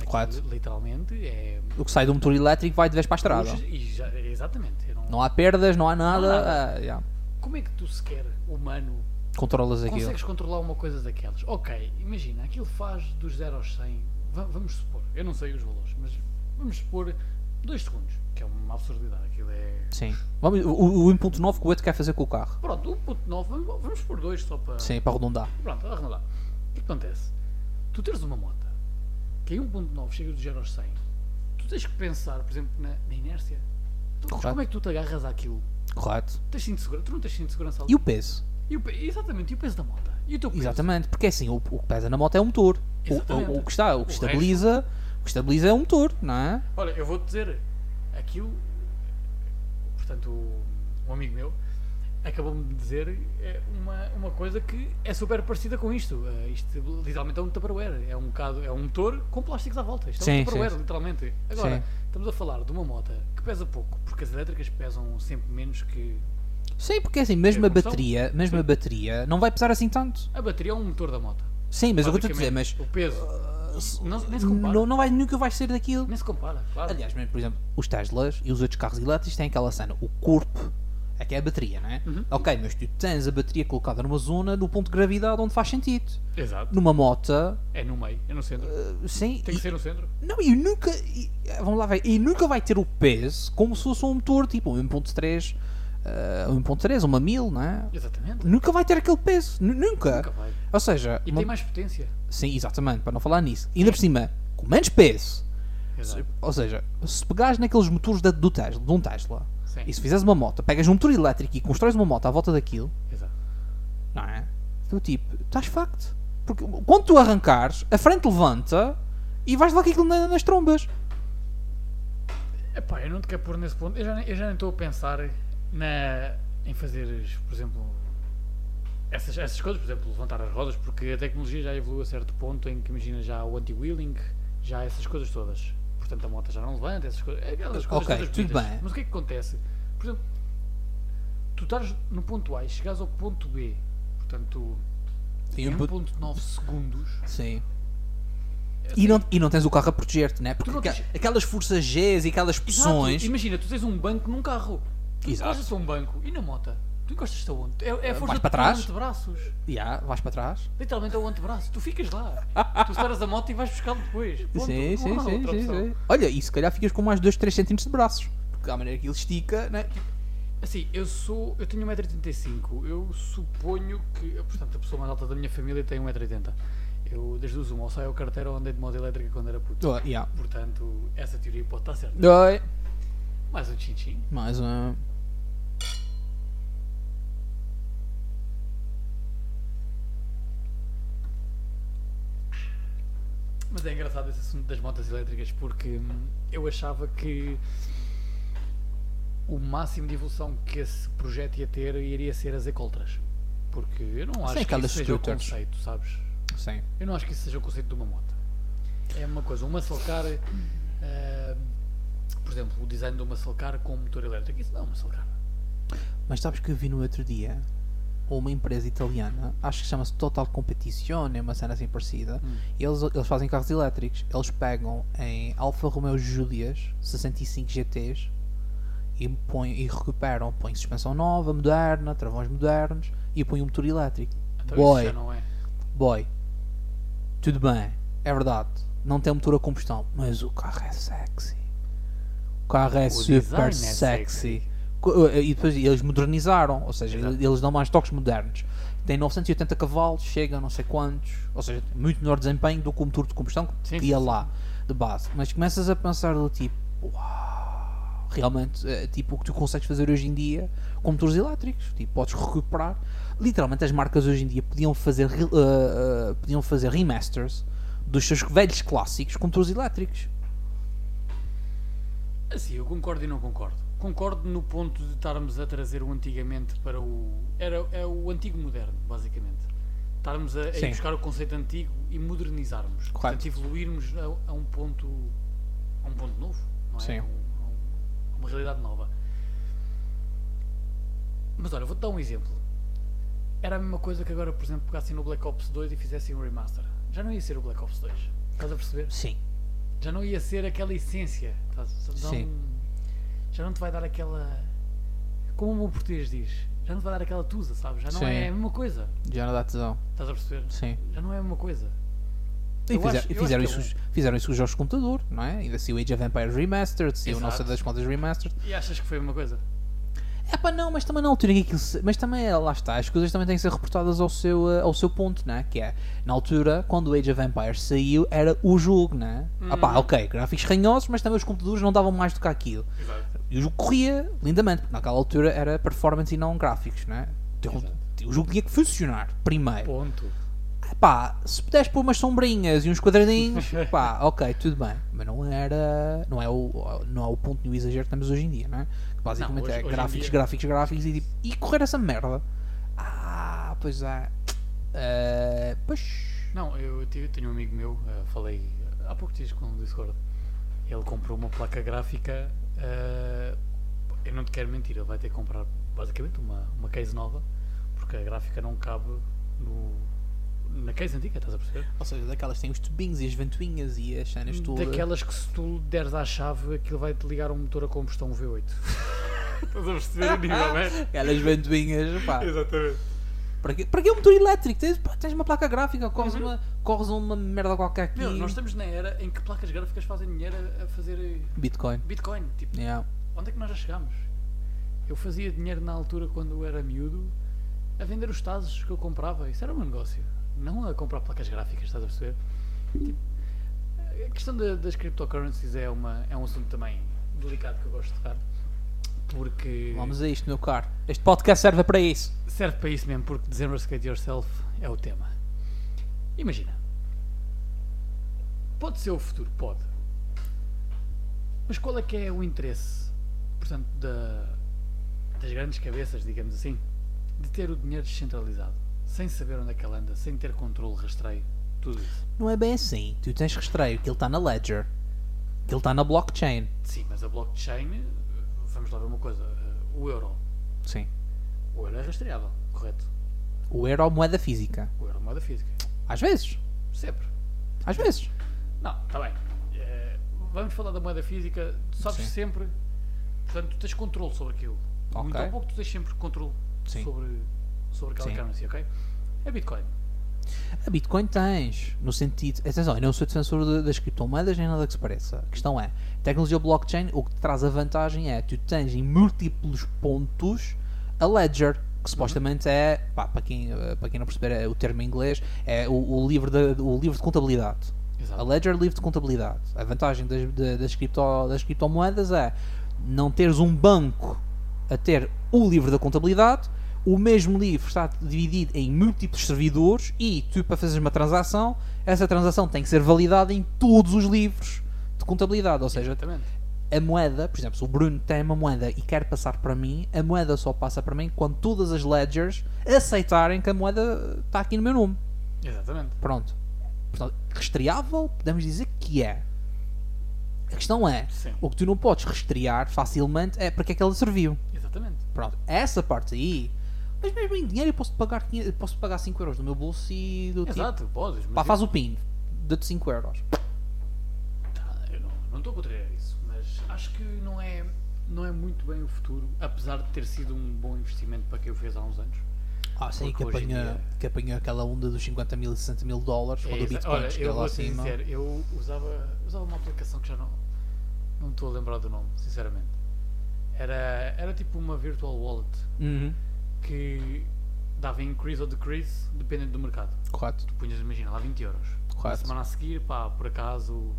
Correto. Literalmente é. O que sai do motor elétrico vai de vez para a estrada. E já- exatamente. não- Não há perdas, não há nada. Não há nada. ah, yeah. Como é que tu sequer, humano, Controlas aquilo. consegues controlar uma coisa daquelas. Ok, imagina, aquilo faz dos 0 aos 100, va- vamos supor, eu não sei os valores, mas vamos supor 2 segundos, que é uma absurdidade, aquilo é... Sim. Vamos, o, o 1.9 que o Eto quer fazer com o carro. Pronto, 1.9, vamos, vamos por 2 só para... Sim, para arredondar. Pronto, arredondar. O que acontece? Tu teres uma moto que em 1.9 chega dos 0 aos 100, tu tens que pensar, por exemplo, na, na inércia. Tu, Correto. como é que tu te agarras àquilo? Correto. Tens cinto de segurança? Tu não tens cinto de segurança ali? E o peso? E o exatamente, e o peso da moto? E o teu peso? Exatamente, porque assim, o, o que pesa na moto é o motor. O, o, o que está, o que estabiliza, o que estabiliza é o motor, não é? Olha, eu vou-te dizer, aquilo, portanto, um amigo meu acabou-me de dizer é, uma, uma coisa que é super parecida com isto. Eh, isto literalmente é um Tupperware, é um bocado, é um motor com plásticos à volta. Isto é Sim, um Tupperware, sim. literalmente. Agora, Sim. estamos a falar de uma moto que pesa pouco, porque as elétricas pesam sempre menos que. Sim, porque assim, mesmo a bateria, mesmo a bateria não vai pesar assim tanto. A bateria é um motor da moto. Sim, mas eu vou-te dizer, mas O peso. não, nem se compara. não, não vai, nunca vai ser daquilo. Nem se compara, claro. Aliás, mesmo, por exemplo, os Teslas e os outros carros elétricos têm aquela cena, o corpo é que é a bateria, não é? Uhum. Ok, mas tu tens a bateria colocada numa zona do ponto de gravidade onde faz sentido. Exato. Numa moto, É no meio, é no centro. uh, sim, Tem e- que ser no centro. Não, e nunca. e- vamos lá ver. E nunca vai ter o peso como se fosse um motor tipo um 1.3, uh, um 1.3, uma 1000, não é? Exatamente. Nunca vai ter aquele peso. Nu- Nunca. Nunca vai. Ou seja, E uma- tem mais potência. sim, exatamente, para não falar nisso. Ainda por cima, com menos peso. Exato. Ou seja, se pegares naqueles motores da- do Tesla, de um Tesla, Sim. e se fizeres uma moto, pegas um motor elétrico e constróis uma moto à volta daquilo, Exato. não é? Tu tipo, estás facto. Porque quando tu arrancares, a frente levanta e vais lá com aquilo na- nas trombas. Epá, eu não te quero pôr nesse ponto. Eu já, eu já nem estou a pensar na, em fazer, por exemplo, essas, essas coisas, por exemplo, levantar as rodas, porque a tecnologia já evoluiu a certo ponto em que imagina já o anti-wheeling, já essas coisas todas. Portanto, a moto já não levanta, essas coisas. Aquelas coisas Ok, todas tudo bem. Mas o que é que acontece? Por exemplo, tu estás no ponto A e chegares ao ponto B, portanto, Sim, em ponto- 1.9 segundos. Sim. E não, e não tens o carro a proteger-te, né? Porque tens- aquelas forças Gs e aquelas Exato. pressões. Imagina, tu tens um banco num carro. Tu Exato. encostas a um banco e na moto. Tu encostas-te aonde? É, é a força Vais de para trás? antebraços. Já, vais para trás. Literalmente é o antebraço. Tu ficas lá. tu separas a moto e vais buscá-lo depois. Ponto. sim, Não sim, há sim, outra sim, opção. sim. Olha, e se calhar ficas com mais 2, 3 cm de braços. Porque à maneira que ele estica, né? Assim, eu sou. Eu tenho 1,85m. Eu suponho que. Portanto, a pessoa mais alta da minha família tem 1,80m. Eu, desde os 1 ou saio ao carteiro ou andei de moto elétrica quando era puto. Oh, yeah. Portanto, essa teoria pode estar certa. Oi. Mais um tchim-tchim. Mais um. Mas é engraçado esse assunto das motas elétricas porque hum, eu achava que o máximo de evolução que esse projeto ia ter iria ser as ecoltras. Porque eu não acho que aquelas isso seja o conceito, sabes? Sim. Eu não acho que isso seja o conceito de uma moto. É uma coisa, uma muscle car, eh, por exemplo, o design de uma muscle car com motor elétrico, isso não é uma muscle car. Mas sabes que eu vi no outro dia uma empresa italiana, acho que chama-se Total Competition, é uma cena assim parecida. Hum. E eles, eles fazem carros elétricos. Eles pegam em Alfa Romeo Julias 65 GTs e, põem, e recuperam, põem suspensão nova, moderna, travões modernos e põem um motor elétrico. Então Boy. é. Boy, tudo bem, é verdade, não tem motor a combustão, mas o carro é sexy. O carro é O super é sexy. sexy. Co- E depois eles modernizaram, ou seja, Exato. eles dão mais toques modernos. Tem 980 cavalos, chega a não sei quantos, ou seja, muito melhor desempenho do que o motor de combustão que Sim, ia sim, lá de base. Mas começas a pensar do tipo, uau, realmente, é tipo o que tu consegues fazer hoje em dia com motores elétricos, tipo, podes recuperar. Literalmente as marcas hoje em dia podiam fazer, uh, uh, podiam fazer remasters dos seus velhos clássicos com motores elétricos. Assim, eu concordo e não concordo. Concordo no ponto de estarmos a trazer o antigamente para o. Era, é o antigo moderno, basicamente. Estarmos a, a buscar o conceito antigo e modernizarmos. Correto. Portanto, evoluirmos a, a um ponto. a um ponto novo, não é? Sim. A, a um- a uma realidade nova. Mas olha, vou-te dar um exemplo. Era a mesma coisa que agora, por exemplo, pegassem no Black Ops 2 e fizessem um remaster. Já não ia ser o Black Ops 2. Estás a perceber? Sim. já não ia ser aquela essência. estás- não- Sim. Já não te vai dar aquela. Como o meu português diz, já não te vai dar aquela tusa, sabes? Já não Sim. é a mesma coisa. Já não dá tesão. Estás a perceber? Sim. Já não é a mesma coisa. E, fizer- acho- fizeram, que isso, é fizeram isso os jogos de computador, não é? Ainda se o Age of Empires Remastered, se o Exato. das contas Remastered. E achas que foi a mesma coisa? É pá, não, mas também na altura em que aquilo se- Mas também, é, lá está, as coisas também têm que ser reportadas ao seu, eh, ao seu ponto, não é? Que é, na altura, quando o Age of Empires saiu, era o jogo, não é? Ah pá, ok, gráficos ranhosos, mas também os computadores não davam mais do que aquilo. Exato. E o jogo corria lindamente, porque naquela altura era performance e não gráficos, não é? Então. O jogo tinha que funcionar, primeiro. Ponto. Pá, se puderes pôr umas sombrinhas e uns quadradinhos, pá, ok, tudo bem. Mas não era. Não é o, não é o ponto no exagero que temos hoje em dia, não é? Basicamente hoje- é hoje em gráficos, dia- gráficos, gráficos e tipo. E correr essa merda. Ah, pois é. Eh, pois. Não, eu tive- tenho um amigo meu, eh, falei há pouco dias com o Discord. Ele comprou uma placa gráfica. eh, eu não te quero mentir, ele vai ter que comprar basicamente uma, uma case nova, porque a gráfica não cabe no, na case antiga, estás a perceber? Ou seja, daquelas que têm os tubinhos e as ventoinhas e as cenas todas. Daquelas que se tu deres à chave, aquilo vai-te ligar um motor a combustão V8. estás a perceber o nível, é? Aquelas ventoinhas, pá. Exatamente. Para quê, para quê um motor elétrico? Tens, pá, tens uma placa gráfica, corres, uma, corres uma merda qualquer aqui. Meu, nós estamos na era em que placas gráficas fazem dinheiro a, a fazer eh, Bitcoin. Bitcoin. Tipo, Yeah. onde é que nós já chegámos? Eu fazia dinheiro na altura quando eu era miúdo a vender os tazos que eu comprava. Isso era um negócio. Não a comprar placas gráficas, estás a perceber? Tipo, a questão da- das cryptocurrencies é, uma, é um assunto também delicado que eu gosto de tocar. Porque Vamos a isto, meu caro. Este podcast serve para isso. serve para isso mesmo, porque Desenrascate Yourself é o tema. Imagina. Pode ser o futuro, pode. Mas qual é que é o interesse, portanto, da, das grandes cabeças, digamos assim, de ter o dinheiro descentralizado, sem saber onde é que ele anda, sem ter controle, rastreio, tudo isso? Não é bem assim. Tu tens rastreio que ele está na ledger. Que ele está na blockchain. Sim, mas a blockchain, vamos lá ver uma coisa, eh, o euro. Sim. O euro é rastreável, correto? O euro é moeda física. O euro é moeda física. Às vezes. Sempre. Às vezes. Não, está bem. Eh, vamos falar da moeda física. Tu sabes Sim. sempre. Portanto, tu tens controle sobre aquilo. Ok. Muito ou pouco, tu tens sempre controle Sim. sobre, sobre aquela Sim. currency, ok? É Bitcoin. A Bitcoin tens. No sentido. Atenção, eu não sou defensor de- das criptomoedas nem nada que se pareça. A questão é: tecnologia blockchain, o que te traz a vantagem é tu tens em múltiplos pontos a ledger. Que supostamente é, pá, para quem, eh, para quem não perceber é o termo em inglês, é o, o livro de, o livro de contabilidade. Exato. A Ledger livre de contabilidade. A vantagem das, da- das, cripto, das criptomoedas é não teres um banco a ter o livro da contabilidade, o mesmo livro está dividido em múltiplos servidores e tu, para fazeres uma transação, essa transação tem que ser validada em todos os livros de contabilidade. Ou seja, Exatamente. a moeda, por exemplo, se o Bruno tem uma moeda e quer passar para mim, a moeda só passa para mim quando todas as ledgers aceitarem que a moeda está aqui no meu nome. Exatamente. Pronto. Portanto, rastreável, podemos dizer que é. A questão é, Sim. o que tu não podes rastrear facilmente é para que é que ela serviu. Exatamente. Pronto, essa parte aí. Mas mesmo em dinheiro eu posso pagar, 500 posso pagar 5 euros do meu bolso e do tipo. Exato, podes. Pá, faz o PIN. Dou-te 5 euros. Tá, eu não- estou contra isso, mas acho que não é, não é muito bem o futuro, apesar de ter sido um bom investimento para quem o fez há uns anos. Ah, sei que apanha, dia- que apanha aquela onda dos 50 mil e 60 mil dólares quando É, o Bitcoin Olha, eu lá acima. sincero, eu usava, usava uma aplicação que já não não estou a lembrar do nome, sinceramente. Era, era tipo uma virtual wallet Uhum, que dava increase ou decrease dependendo do mercado. correto. Tu punhas, imagina, lá 20 euros. Na Correto. semana a seguir, pá, por acaso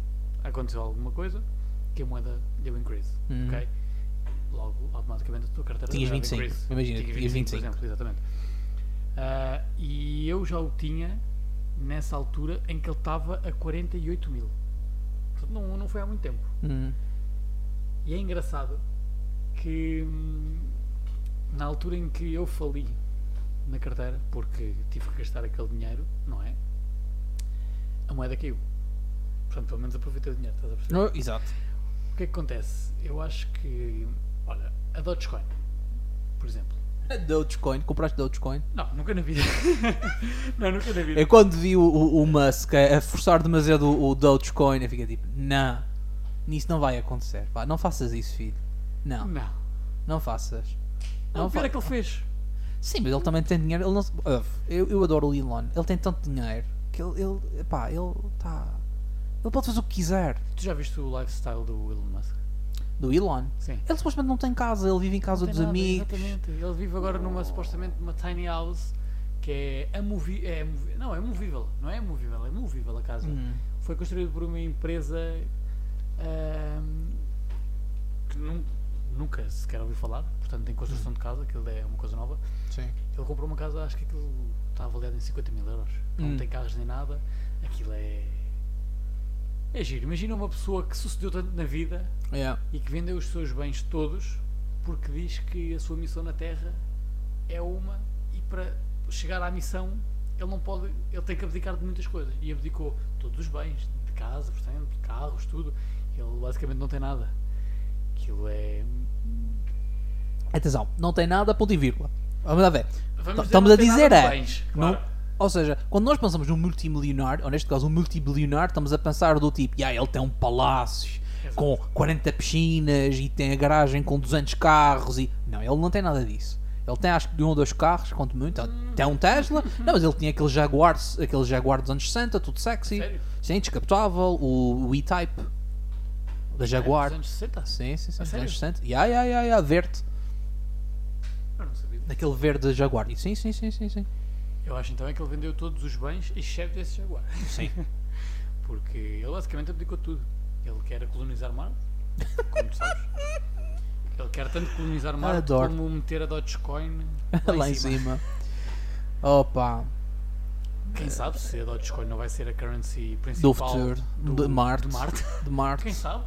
aconteceu alguma coisa que a moeda deu increase. Uhum. ok? Logo, automaticamente a tua carteira Tinhas dava 25, increase. imagina, Tinha tinhas 25. por exemplo, exatamente. Ah, e eu já o tinha nessa altura em que ele estava a 48 mil. Portanto, não, não foi há muito tempo. Uhum. E é engraçado que hum, na altura em que eu fali na carteira, porque tive que gastar aquele dinheiro, não é? A moeda caiu. Portanto, pelo menos aproveitei o dinheiro, estás a perceber? Oh, exato. O que é que acontece? Eu acho que, olha, a Dogecoin, por exemplo. Dogecoin, compraste Dogecoin? Não, nunca na vida. não, nunca na vida. Eu quando vi o, o, o Musk a forçar demasiado o, o Dogecoin, eu fiquei tipo, não, nisso não vai acontecer. Pá, não faças isso, filho. Não, Não. não faças. Não, o pior é que ele fez. Sim, mas ele também tem dinheiro. Ele não, eu, eu adoro o Elon. Ele tem tanto dinheiro que ele, ele, pá, ele tá. Ele pode fazer o que quiser. Tu já viste o lifestyle do Elon Musk? Do Elon. Sim. Ele supostamente não tem casa, ele vive em casa dos nada, amigos. Exatamente. Ele vive agora numa supostamente numa tiny house que é amovível. É amovi- não, é movível. Não é movível, é movível a casa. Hum, Foi construído por uma empresa que nun- nunca sequer ouvi falar. Portanto, tem construção de casa, aquilo é uma coisa nova. sim. Ele comprou uma casa, acho que aquilo está avaliado em 50 mil euros. Não Hum. tem carros nem nada. Aquilo é. É giro. Imagina uma pessoa que sucedeu tanto na vida Yeah. e que vendeu os seus bens todos porque diz que a sua missão na Terra é uma e para chegar à missão ele não pode, ele tem que abdicar de muitas coisas e abdicou todos os bens, de casa, portanto, de carros, tudo. Ele basicamente não tem nada. Aquilo é. Atenção, não tem nada, ponto e vírgula. Vamos lá ver. Vamos Estamos a não dizer é. bens, não- claro. ou seja, quando nós pensamos num multimilionário, ou neste caso um multibilionário, estamos a pensar do tipo, yeah, ele tem um palácio Exato. com 40 piscinas e tem a garagem com 200 carros e. Não, ele não tem nada disso. Ele tem acho que de um ou dois carros, quanto muito. Tem um Tesla, não, mas ele tinha aquele Jaguar, aquele Jaguar dos anos 60, tudo sexy. Sério? Sim, descapotável, o, o E-Type da Jaguar. É, dos anos 60? Sim, sim, sim, dos anos 60. Ya, ya, ya, ya, verde. Daquele verde Jaguar. E Sim, sim, sim, sim, sim. Eu acho então é que ele vendeu todos os bens, exceto esse Jaguar. Sim. Porque ele basicamente abdicou tudo. Ele quer colonizar Marte, como tu sabes. Ele quer tanto colonizar Marte Adoro. como meter a Dogecoin Lá em cima. Opa, Quem sabe se a Dogecoin não vai ser a currency do principal futuro, do- de Marte. de Marte. De Marte. Quem sabe?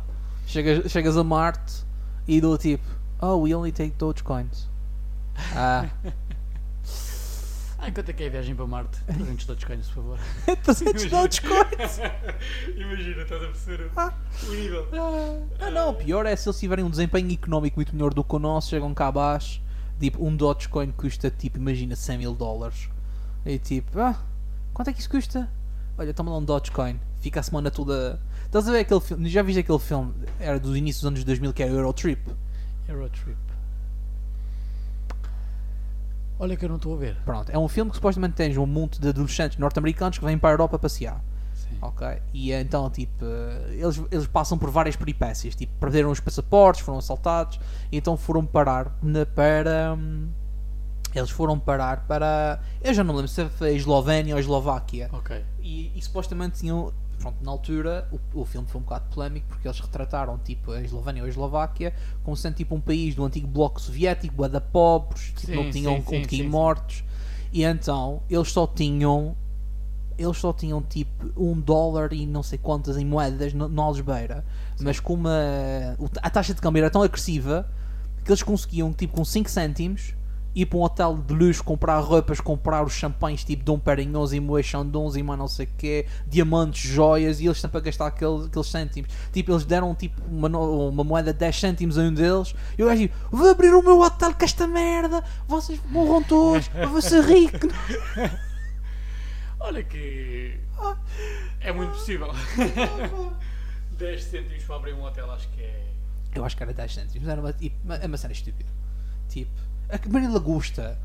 Chegas, chegas a Marte e do tipo, oh, we only take Dogecoins. Ah, Ah, quanto é que é a viagem para Marte? 300 Dogecoins, por favor. 300 Imagina. Dogecoins. Imagina, estás a perceber Ah. o nível. Ah, não, o pior é se eles tiverem um desempenho económico muito melhor do que o nosso, chegam cá abaixo, tipo, um Dogecoin custa, tipo, imagina 100 mil dólares. E tipo, ah, quanto é que isso custa? Olha, toma lá um Dogecoin, fica a semana toda. Estás a ver aquele filme? Já viste aquele filme? Era dos inícios dos anos 2000 que era Eurotrip. Eurotrip. Olha que eu não estou a ver. Pronto, é um filme que supostamente tens um monte de adolescentes norte-americanos que vêm para a Europa passear. Sim. Ok? E eh, então, tipo, eles, eles passam por várias peripécias. Tipo, perderam os passaportes, foram assaltados, e então foram parar na, para. hum, eles foram parar para. Eu já não lembro se foi a Eslovénia ou a Eslováquia. Ok. E, e supostamente tinham. Pronto, na altura o, o filme foi um bocado polémico porque eles retrataram tipo a Eslovénia ou a Eslováquia como sendo tipo um país do antigo bloco soviético, bué da pobres, tipo, Sim, não tinham sim, com sim, que ir sim, sim. mortos. E então eles só tinham eles só tinham tipo um dólar e não sei quantas em moedas no, no Algesbeira, mas como a, o- a taxa de câmbio era tão agressiva que eles conseguiam tipo com 5 cêntimos ir para um hotel de luxo comprar roupas, comprar os champanhes tipo Dom Perignons e Moët Chandons e mais não sei o quê, diamantes, joias e eles sempre a gastar aqueles, aqueles cêntimos. Tipo, eles deram tipo uma, uma moeda de 10 cêntimos a um deles e o gajo tipo, vou abrir o meu hotel com esta merda, vocês morram todos, eu vou ser rico. Olha que. É muito possível. 10 cêntimos para abrir um hotel, acho que é. Eu acho que era 10 cêntimos, era uma, tipo, uma, é uma cena estúpida. Tipo, a comer lagosta.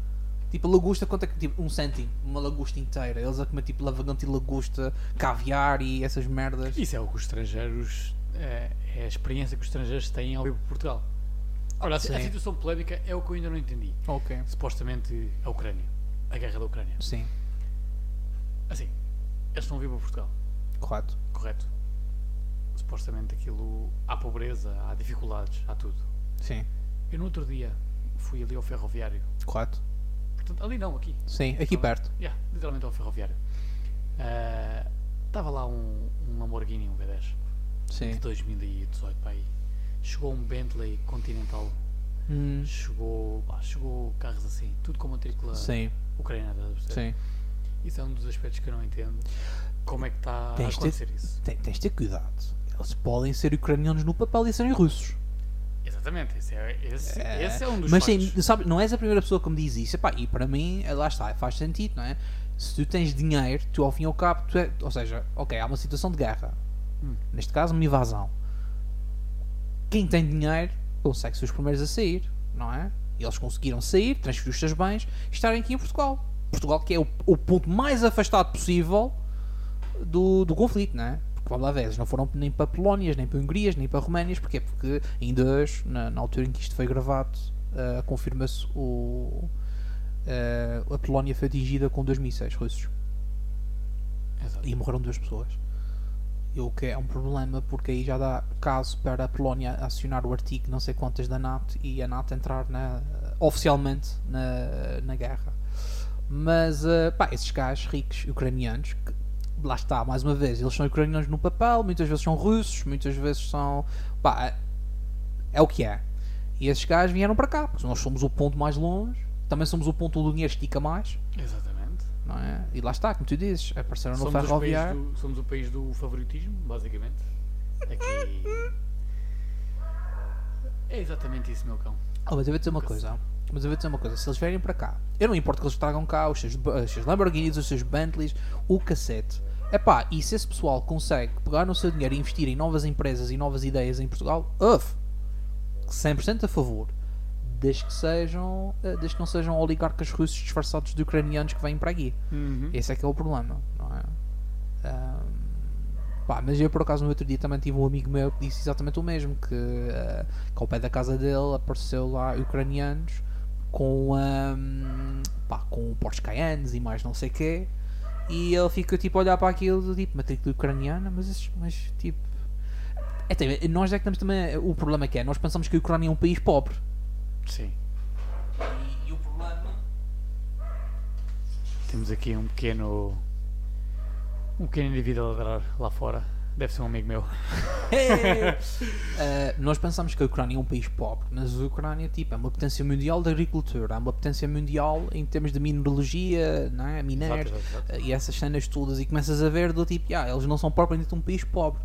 Tipo, a lagosta, quanto é que, tipo, um cêntimo, uma lagosta inteira. Eles a comer, tipo, lavagante e lagosta, caviar e essas merdas. Isso é o que os estrangeiros. É, é a experiência que os estrangeiros têm ao para Portugal. Olha, a, situação polémica é o que eu ainda não entendi. Ok. Supostamente a Ucrânia. A guerra da Ucrânia. Sim, Assim, eles estão vir para Portugal, correto. correto? Supostamente aquilo. Há pobreza, há dificuldades, há tudo. Sim, Eu no outro dia fui ali ao ferroviário. correto. Portanto, ali não, aqui. Sim, aqui perto. Yeah, literalmente ao ferroviário. Ah, Estava lá um, um Lamborghini, um V10, Sim. de 2018 para aí. Chegou um Bentley Continental, Hum, chegou, pá, chegou carros assim, tudo com matrícula sim, ucraniana. sim. Isso é um dos aspectos que eu não entendo. Como é que está a acontecer isso? Tem- Tens de ter cuidado. Eles podem ser ucranianos no papel e serem russos. Exatamente, esse é, esse, É, esse é um dos Mas sim, sabe, não és a primeira pessoa que me diz isso. Epá, e para mim, eh, lá está, faz sentido, não é? Se tu tens dinheiro, tu ao fim e ao cabo, tu é, ou seja, ok, há uma situação de guerra. Hum. Neste caso, uma invasão. Quem tem dinheiro consegue ser os primeiros a sair, não é? E eles conseguiram sair, transferir os seus bens e estarem aqui em Portugal. Portugal que é o, o ponto mais afastado possível do, do conflito, não é? Eles não foram nem para Polónias, nem para Hungrias, nem para Roménias, porquê? Porque ainda hoje, na, na altura em que isto foi gravado, uh, confirma-se o. Uh, a Polónia foi atingida com dois mísseis russos Exato. e morreram duas pessoas. E O que é um problema porque aí já dá caso para a Polónia acionar o artigo não sei quantas da NATO e a NATO entrar na, oficialmente na, na guerra. Mas eh, pá, esses gajos ricos ucranianos, que, lá está, mais uma vez, eles são ucranianos no papel, muitas vezes são russos, muitas vezes são. pá, é, é o que é. E esses gajos vieram para cá, porque nós somos o ponto mais longe, também somos o ponto onde o dinheiro estica mais, Exatamente. não é? E lá está, como tu dizes, apareceram no Somos, os país ferroviário. do, somos o país do favoritismo, basicamente. Aqui. É exatamente isso, meu cão. Oh, mas eu vou dizer uma coisa. Mas eu vou dizer uma coisa. Se eles vierem para cá, eu não importo que eles tragam cá os seus, os seus Lamborghinis, os seus Bentleys, o cassete. Epá, e se esse pessoal consegue pegar no seu dinheiro e investir em novas empresas e novas ideias em Portugal, uff, 100% a favor. Desde que sejam, eh, desde que não sejam oligarcas russos disfarçados de ucranianos que vêm para aqui. Esse é que é o problema, não é? Ahm, pá, mas eu por acaso no outro dia também tive um amigo meu que disse exatamente o mesmo, que, eh, que ao pé da casa dele apareceu lá ucranianos com, ahm, pá, com Porsche Cayennes e mais não sei quê, e ele fica tipo a olhar para aquilo do tipo matrícula ucraniana, mas, mas tipo. É, tem- nós é que temos também o problema que é, nós pensamos que a Ucrânia é um país pobre. Sim. E, e o problema Temos aqui um pequeno. Um pequeno indivíduo a ladrar lá fora. Deve ser um amigo meu. Uh, nós pensamos que a Ucrânia é um país pobre, mas a Ucrânia tipo, é uma potência mundial da agricultura, é uma potência mundial em termos de mineralogia, não é? minérios uh, e essas cenas todas. E começas a ver do tipo, ah, eles não são propriamente um país pobre,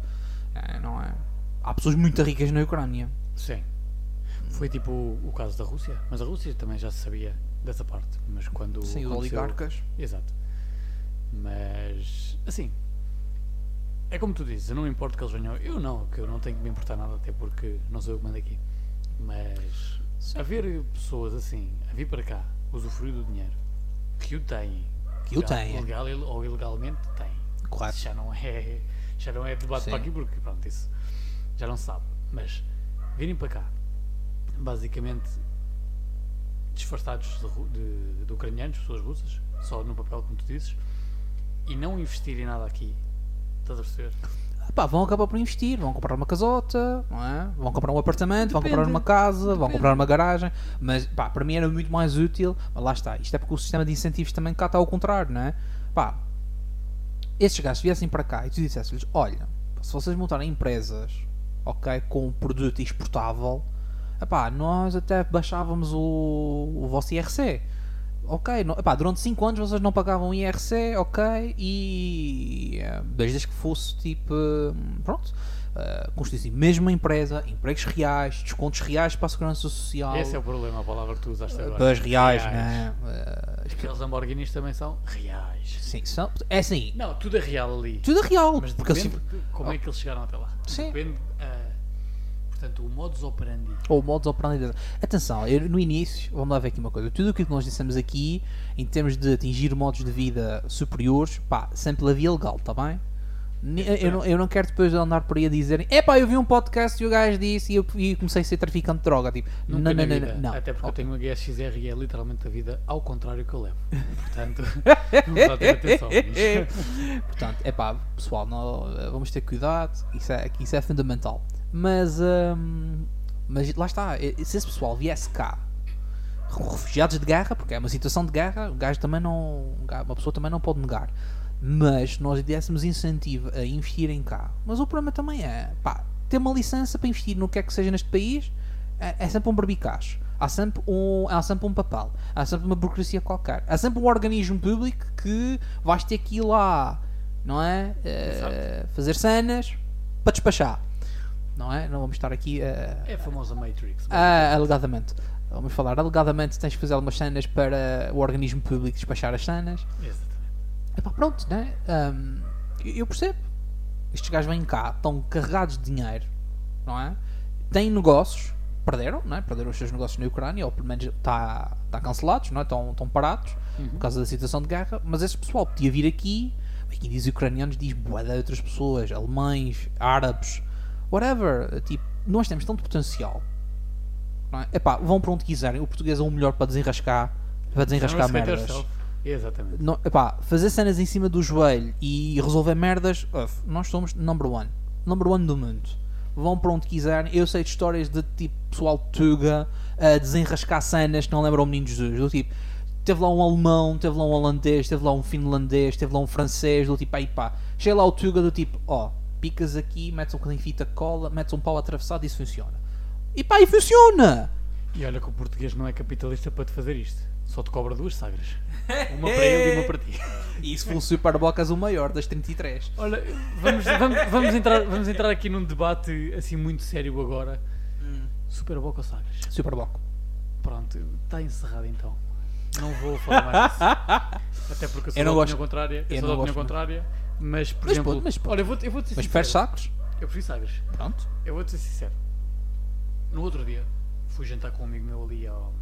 Uh, não é? Há pessoas muito ricas na Ucrânia. Sim. Foi tipo o, caso da Rússia. Mas a Rússia também já se sabia dessa parte. Mas quando. Sim, os aconteceu- oligarcas. Exato. Mas. Assim. É como tu dizes, eu não me importo que eles venham. Eu não, que eu não tenho que me importar nada, até porque não sou eu que mando aqui. Mas. Sim. Haver pessoas assim, a vir para cá, usufruir do dinheiro, que o têm. Que o já têm. Legal ou ilegalmente, têm. Isso já não é, já não é debate Sim. para aqui porque pronto, isso já não se sabe. Mas virem para cá, basicamente disfarçados de, de- de ucranianos, pessoas russas, só no papel, como tu dizes, e não investirem nada aqui, estás a perceber? Pá, vão acabar por investir, vão comprar uma casota, não é? vão comprar um apartamento, vão Depende. comprar uma casa, vão Depende. comprar uma garagem, mas pá, para mim era muito mais útil, mas lá está, isto é porque o sistema de incentivos também cá está ao contrário, não é? Pá, esses gajos viessem para cá e tu dissesses-lhes, olha, se vocês montarem empresas, ok, com um produto exportável, epá, nós até baixávamos o, o vosso IRC. Ok, não, epá, durante 5 anos vocês não pagavam IRC, ok, e eh, desde que fosse tipo, hum, pronto, uh, constituir mesmo uma empresa, empregos reais, descontos reais para a segurança social, Esse é o problema, a palavra que tu usaste agora. para as reais, né? Uh, Aqueles Lamborghinis também são reais. sim, são, é assim, Não, tudo é real ali. tudo é real, Mas porque depende assim, como é que eles chegaram até lá. Sim. Depende, ah, portanto, o modus operandi. ou modos operandi. deles. Atenção, eu, no início, vamos lá ver aqui uma coisa. Tudo aquilo que nós dissemos aqui, em termos de atingir modos de vida superiores, pá, sempre pela via legal, está bem? Eu não, eu não quero depois andar por aí a dizerem epá, eu vi um podcast e o gajo disse e eu e comecei a ser traficante de droga. Tipo, não, não, não, não, não. Até porque Ok. eu tenho uma GSXR e é literalmente a vida ao contrário que eu levo. Portanto, vamos ter atenção. Portanto, é pá, pessoal, não- vamos ter cuidado, isso é, isso é fundamental. Mas, hum, mas lá está, se esse pessoal viesse cá, refugiados de guerra, porque é uma situação de guerra, o gajo também não, um uma pessoa também não pode negar. Mas nós dessemos incentivo a investirem cá. Mas o problema também é, pá, ter uma licença para investir no que é que seja neste país é, é sempre um barbicacho. Há sempre um, há sempre um papel, há sempre uma burocracia qualquer, há sempre um organismo público que vais ter que ir lá, não é? Eh, fazer cenas para despachar, não é? Não vamos estar aqui a. É a famosa Matrix. Ah, alegadamente. Vamos falar, alegadamente tens que fazer algumas cenas para o organismo público despachar as cenas. Exatamente. Epá, pronto, né? Ahm, eu percebo. Estes gajos vêm cá, estão carregados de dinheiro, não é? Têm negócios, perderam, não é? perderam os seus negócios na Ucrânia, ou pelo menos está tá cancelados, não é? estão, estão parados por causa da situação de guerra. Mas esse pessoal podia vir aqui, aqui diz ucranianos, diz boa de outras pessoas, alemães, árabes, whatever. Tipo, nós temos tanto potencial. Não é? Epá, vão para onde quiserem. O português é o melhor para desenrascar, para desenrascar Chama-se merdas. Exatamente. Não, epá, fazer cenas em cima do joelho e resolver merdas, uf, nós somos number one. Number one do mundo. Vão para onde quiserem. Eu sei de histórias de tipo pessoal Tuga a desenrascar cenas que não lembram o menino Jesus. Do tipo, teve lá um alemão, teve lá um holandês, teve lá um finlandês, teve lá um francês. Do tipo, aí pá, chega lá o Tuga do tipo, ó, picas aqui, metes um bocadinho de fita cola, metes um pau atravessado e isso funciona. E pá, e funciona! E olha que o português não é capitalista para te fazer isto. Só te cobra duas sagras. Uma para ele e uma para ti. E isso foi um Super Bocas o maior das 33. Olha, vamos, vamos, vamos, entrar, vamos entrar aqui num debate assim muito sério agora. Super Boca ou Sagres? Super Boc. Pronto, está encerrado então. Não vou falar mais disso. Até porque eu sou Eu da gosto- opinião contrária. Eu eu sou da opinião gosto contrária. Mas, por Mas exemplo, pode, mas pode. olha, eu vou, eu vou Mas preferes sacos? Eu prefiro Sagres. Pronto. Eu vou-te ser sincero. No outro dia, fui jantar com um amigo meu ali ao,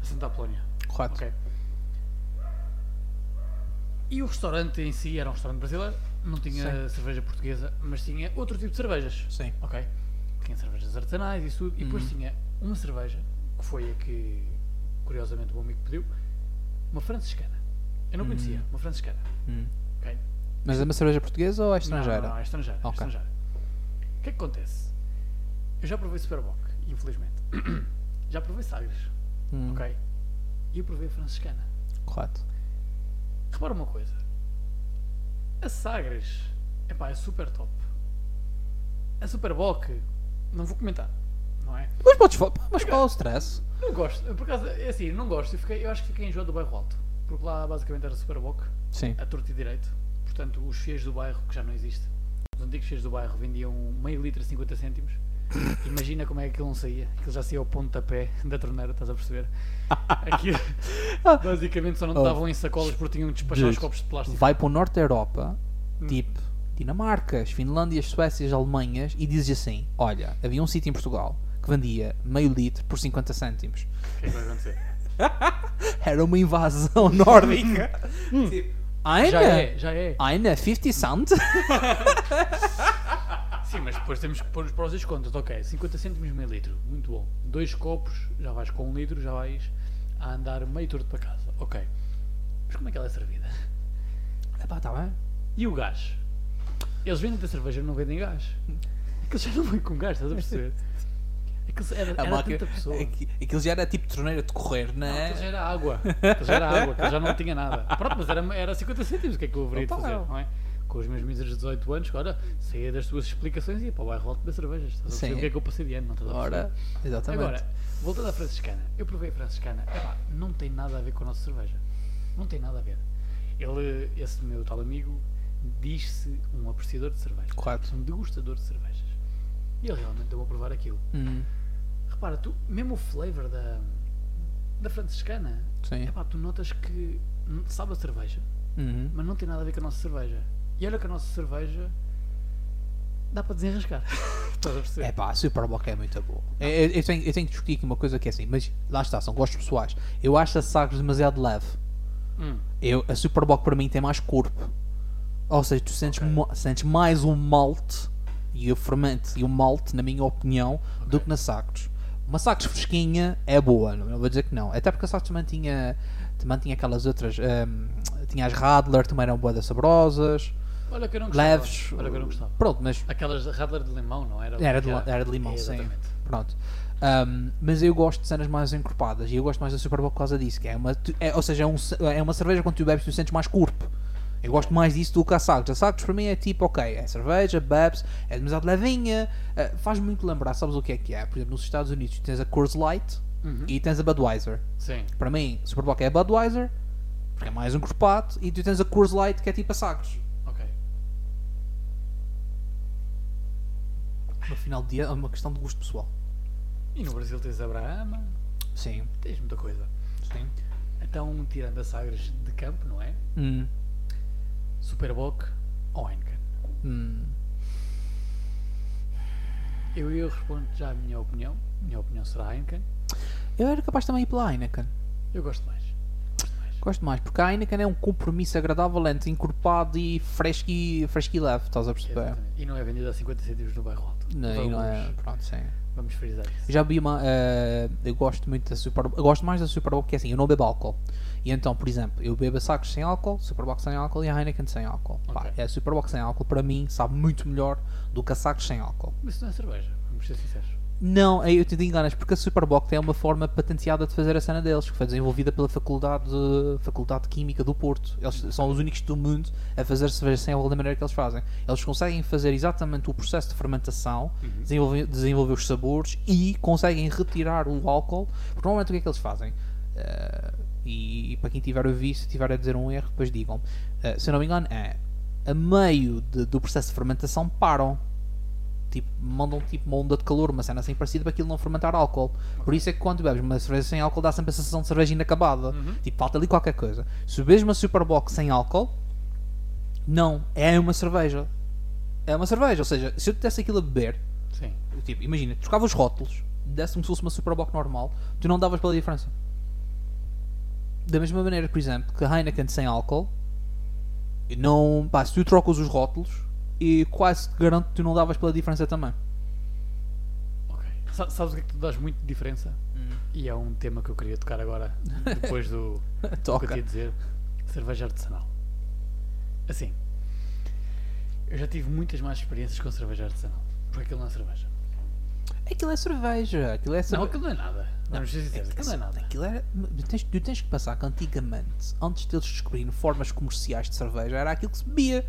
a Santa Apolónia. Correto. Ok. E o restaurante em si era um restaurante brasileiro, não tinha cerveja portuguesa, mas tinha outro tipo de cervejas. Sim. Ok? Tinha cervejas artesanais e tudo. E depois Uhum. tinha uma cerveja, que foi a que, curiosamente, o meu amigo pediu, uma franciscana. Eu não conhecia, uma franciscana. Hum. Mas é uma cerveja portuguesa ou é estrangeira? Não, não, é estrangeira. é Ok. estrangeira. O que é que acontece? Eu já provei Superboc, infelizmente. já provei Sagres, Hum, ok? E eu provei a franciscana. Correto. Repara uma coisa. A Sagres, epá, é super top. A Superboc, não vou comentar, não é? Mas podes falar. Mas qual é o stress? Não gosto, por acaso, é assim, não gosto. Eu, fiquei, eu acho que fiquei enjoado do bairro alto. Porque lá basicamente era Superboc, Sim. a torto e direito. Portanto, os fiéis do bairro, que já não existe. Os antigos fiéis do bairro vendiam meio litro a 50 cêntimos. Imagina como é que aquilo não saía. Aquilo já saía ao pontapé da torneira, estás a perceber? Aquilo, basicamente só não te Oh. davam em sacolas porque tinham de despachar os copos de plástico. Vai para o norte da Europa, Hum. tipo Dinamarcas, Finlândias, Suécias, Alemanhas, e dizes assim: Olha, havia um sítio em Portugal que vendia meio litro por 50 cêntimos. O que é que vai acontecer? Era uma invasão nórdica. tipo, Eine? Já é, já é. Eine 50 cent? Sim, mas depois temos que pôr os prós e os contras. Ok, 50 cêntimos meio litro, muito bom. Dois copos, já vais com um litro, já vais a andar meio torto para casa. Ok. Mas como é que ela é servida? Epá, tá bem. E o gás? Eles vendem a cerveja, não vendem gás. Aquilo já não vem com gás, estás a perceber? Aquilo era, A era máquina- tanta pessoa. aqui- Aquilo já era tipo torneira de correr, não Não, é? aquilo já era água. Aquilo já era água, aquilo já não tinha nada. Pronto, mas era, era 50 cêntimos, o que é que eu haveria de fazer, não é? Com os meus míseros 18 anos, agora saía das tuas explicações e ia para o bairro alto beber cervejas. Estás a o que é que eu passei de ano, não estás a perceber? Ora, exatamente. Agora, voltando à franciscana, eu provei a franciscana, epá, não tem nada a ver com a nossa cerveja. Não tem nada a ver. Ele, esse meu tal amigo, diz-se um apreciador de cerveja. Correto. Um degustador de cervejas. E ele realmente deu a provar aquilo. Hum, Repara, tu, mesmo o flavor da, da franciscana, sim. epá, tu notas que sabe a cerveja, Uhum. mas não tem nada a ver com a nossa cerveja. E olha que a nossa cerveja dá para desenrascar. Estás a perceber? É pá, a Super Bowl é muito boa. Eu, eu- tenho, eu tenho que discutir aqui uma coisa que é assim, mas lá está, são gostos pessoais. Eu acho a Sagres demasiado leve. Hum, Eu, a Super Bowl para mim tem mais corpo. Ou seja, tu sentes, Ok. mo- sentes mais o malte e o fermento e o malte, na minha opinião, do Ok. que na Sagres. Uma Sagres fresquinha é boa, não, vou dizer que não. Até porque a Sagres também tinha, também tinha aquelas outras. hum, tinha as Radler, também eram boas saborosas, olha que eu não gostava. leves. Olha que eu não gostava. Pronto, mas Aquelas Radler de limão, não era? Era de, li- era de limão, É, sim. Pronto. Um, mas eu gosto de cenas mais encorpadas e eu gosto mais da Super Bowl por causa disso. Que é uma, é- ou seja, é, um é uma cerveja quando tu bebes tu sentes mais corpo. Eu gosto mais disso do que a Sagres. A Sagres para mim é tipo, ok, é cerveja, bebes, é demasiado levinha, eh, faz muito lembrar, sabes o que é que é? Por exemplo, nos Estados Unidos tu tens a Coors Light Uhum. e tens a Budweiser. Sim. Para mim, Super Bowl é a Budweiser, porque é mais encorpado, e tu tens a Coors Light que é tipo a Sagres. Ok. No final do dia é uma questão de gosto pessoal. E no Brasil tens a Brahma, Sim, tens muita coisa. sim. Então, tirando a Sagres de campo, não é? Hum, Superboc ou Heineken? hum. Eu, eu respondo já a minha opinião. Minha opinião será Heineken. Eu era capaz também de ir pela Heineken. Eu gosto mais. Gosto mais. Gosto mais, porque a Heineken é um compromisso agradável entre encorpado e fresco e, fresco e leve, estás a perceber? Exatamente. E não é vendido a 50 cêntimos no bairro alto. Não, e não é. Vamos- Pronto, sim. Vamos frisar isso. Já vi uma. eh, eu gosto muito da Super Eu gosto mais da Super Bowl porque é assim, eu não bebo álcool. E então, por exemplo, eu bebo a sacos sem álcool, Super Bowl sem álcool e a Heineken sem álcool. Pá, Ok. a Super Bowl sem álcool para mim sabe muito melhor do que a sacos sem álcool. Mas isso não é cerveja, vamos ser sinceros. Não, aí eu te enganas, porque a Superboc tem uma forma patenteada de fazer a cena deles, que foi desenvolvida pela Faculdade de, Faculdade de Química do Porto. Eles são os únicos do mundo a fazer cerveja sem álcool da maneira que eles fazem. Eles conseguem fazer exatamente o processo de fermentação, desenvolver, desenvolver os sabores e conseguem retirar o álcool. Porque normalmente o que é que eles fazem? Eh, e, e para quem tiver a ouvir, se tiver a dizer um erro, depois digam. Eh, se eu não me engano, é a meio de- do processo de fermentação param tipo, mandam tipo uma onda de calor, uma cena assim parecida para aquilo não fermentar álcool. Por isso é que quando bebes uma cerveja sem álcool dá sempre a sensação de cerveja inacabada. Uhum. Tipo, falta ali qualquer coisa. Se bebes uma Superbox sem álcool, não, é uma cerveja. É uma cerveja, ou seja, se eu te desse aquilo a beber, Sim. tipo, imagina, trocava os rótulos, desse-me se fosse uma Superbox normal, tu não davas pela diferença. Da mesma maneira, por exemplo, que a Heineken sem álcool, não, pá, se tu trocas os rótulos, e quase te garanto que tu não davas pela diferença também. Ok. Sa- Sabes o que é que tu dás muito de diferença? E é um tema que eu queria tocar agora, depois do, do que eu Toca. tinha a dizer. Cerveja artesanal. Assim, eu já tive muitas mais experiências com cerveja artesanal. Porque aquilo não é cerveja. Aquilo é cerveja, aquilo é Não, cerveja. aquilo não é nada. Vamos ser sinceros, aquilo não é nada. Aquilo era, tu, tens, tu tens que pensar que antigamente, antes deles descobrirem formas comerciais de cerveja, era aquilo que se bebia.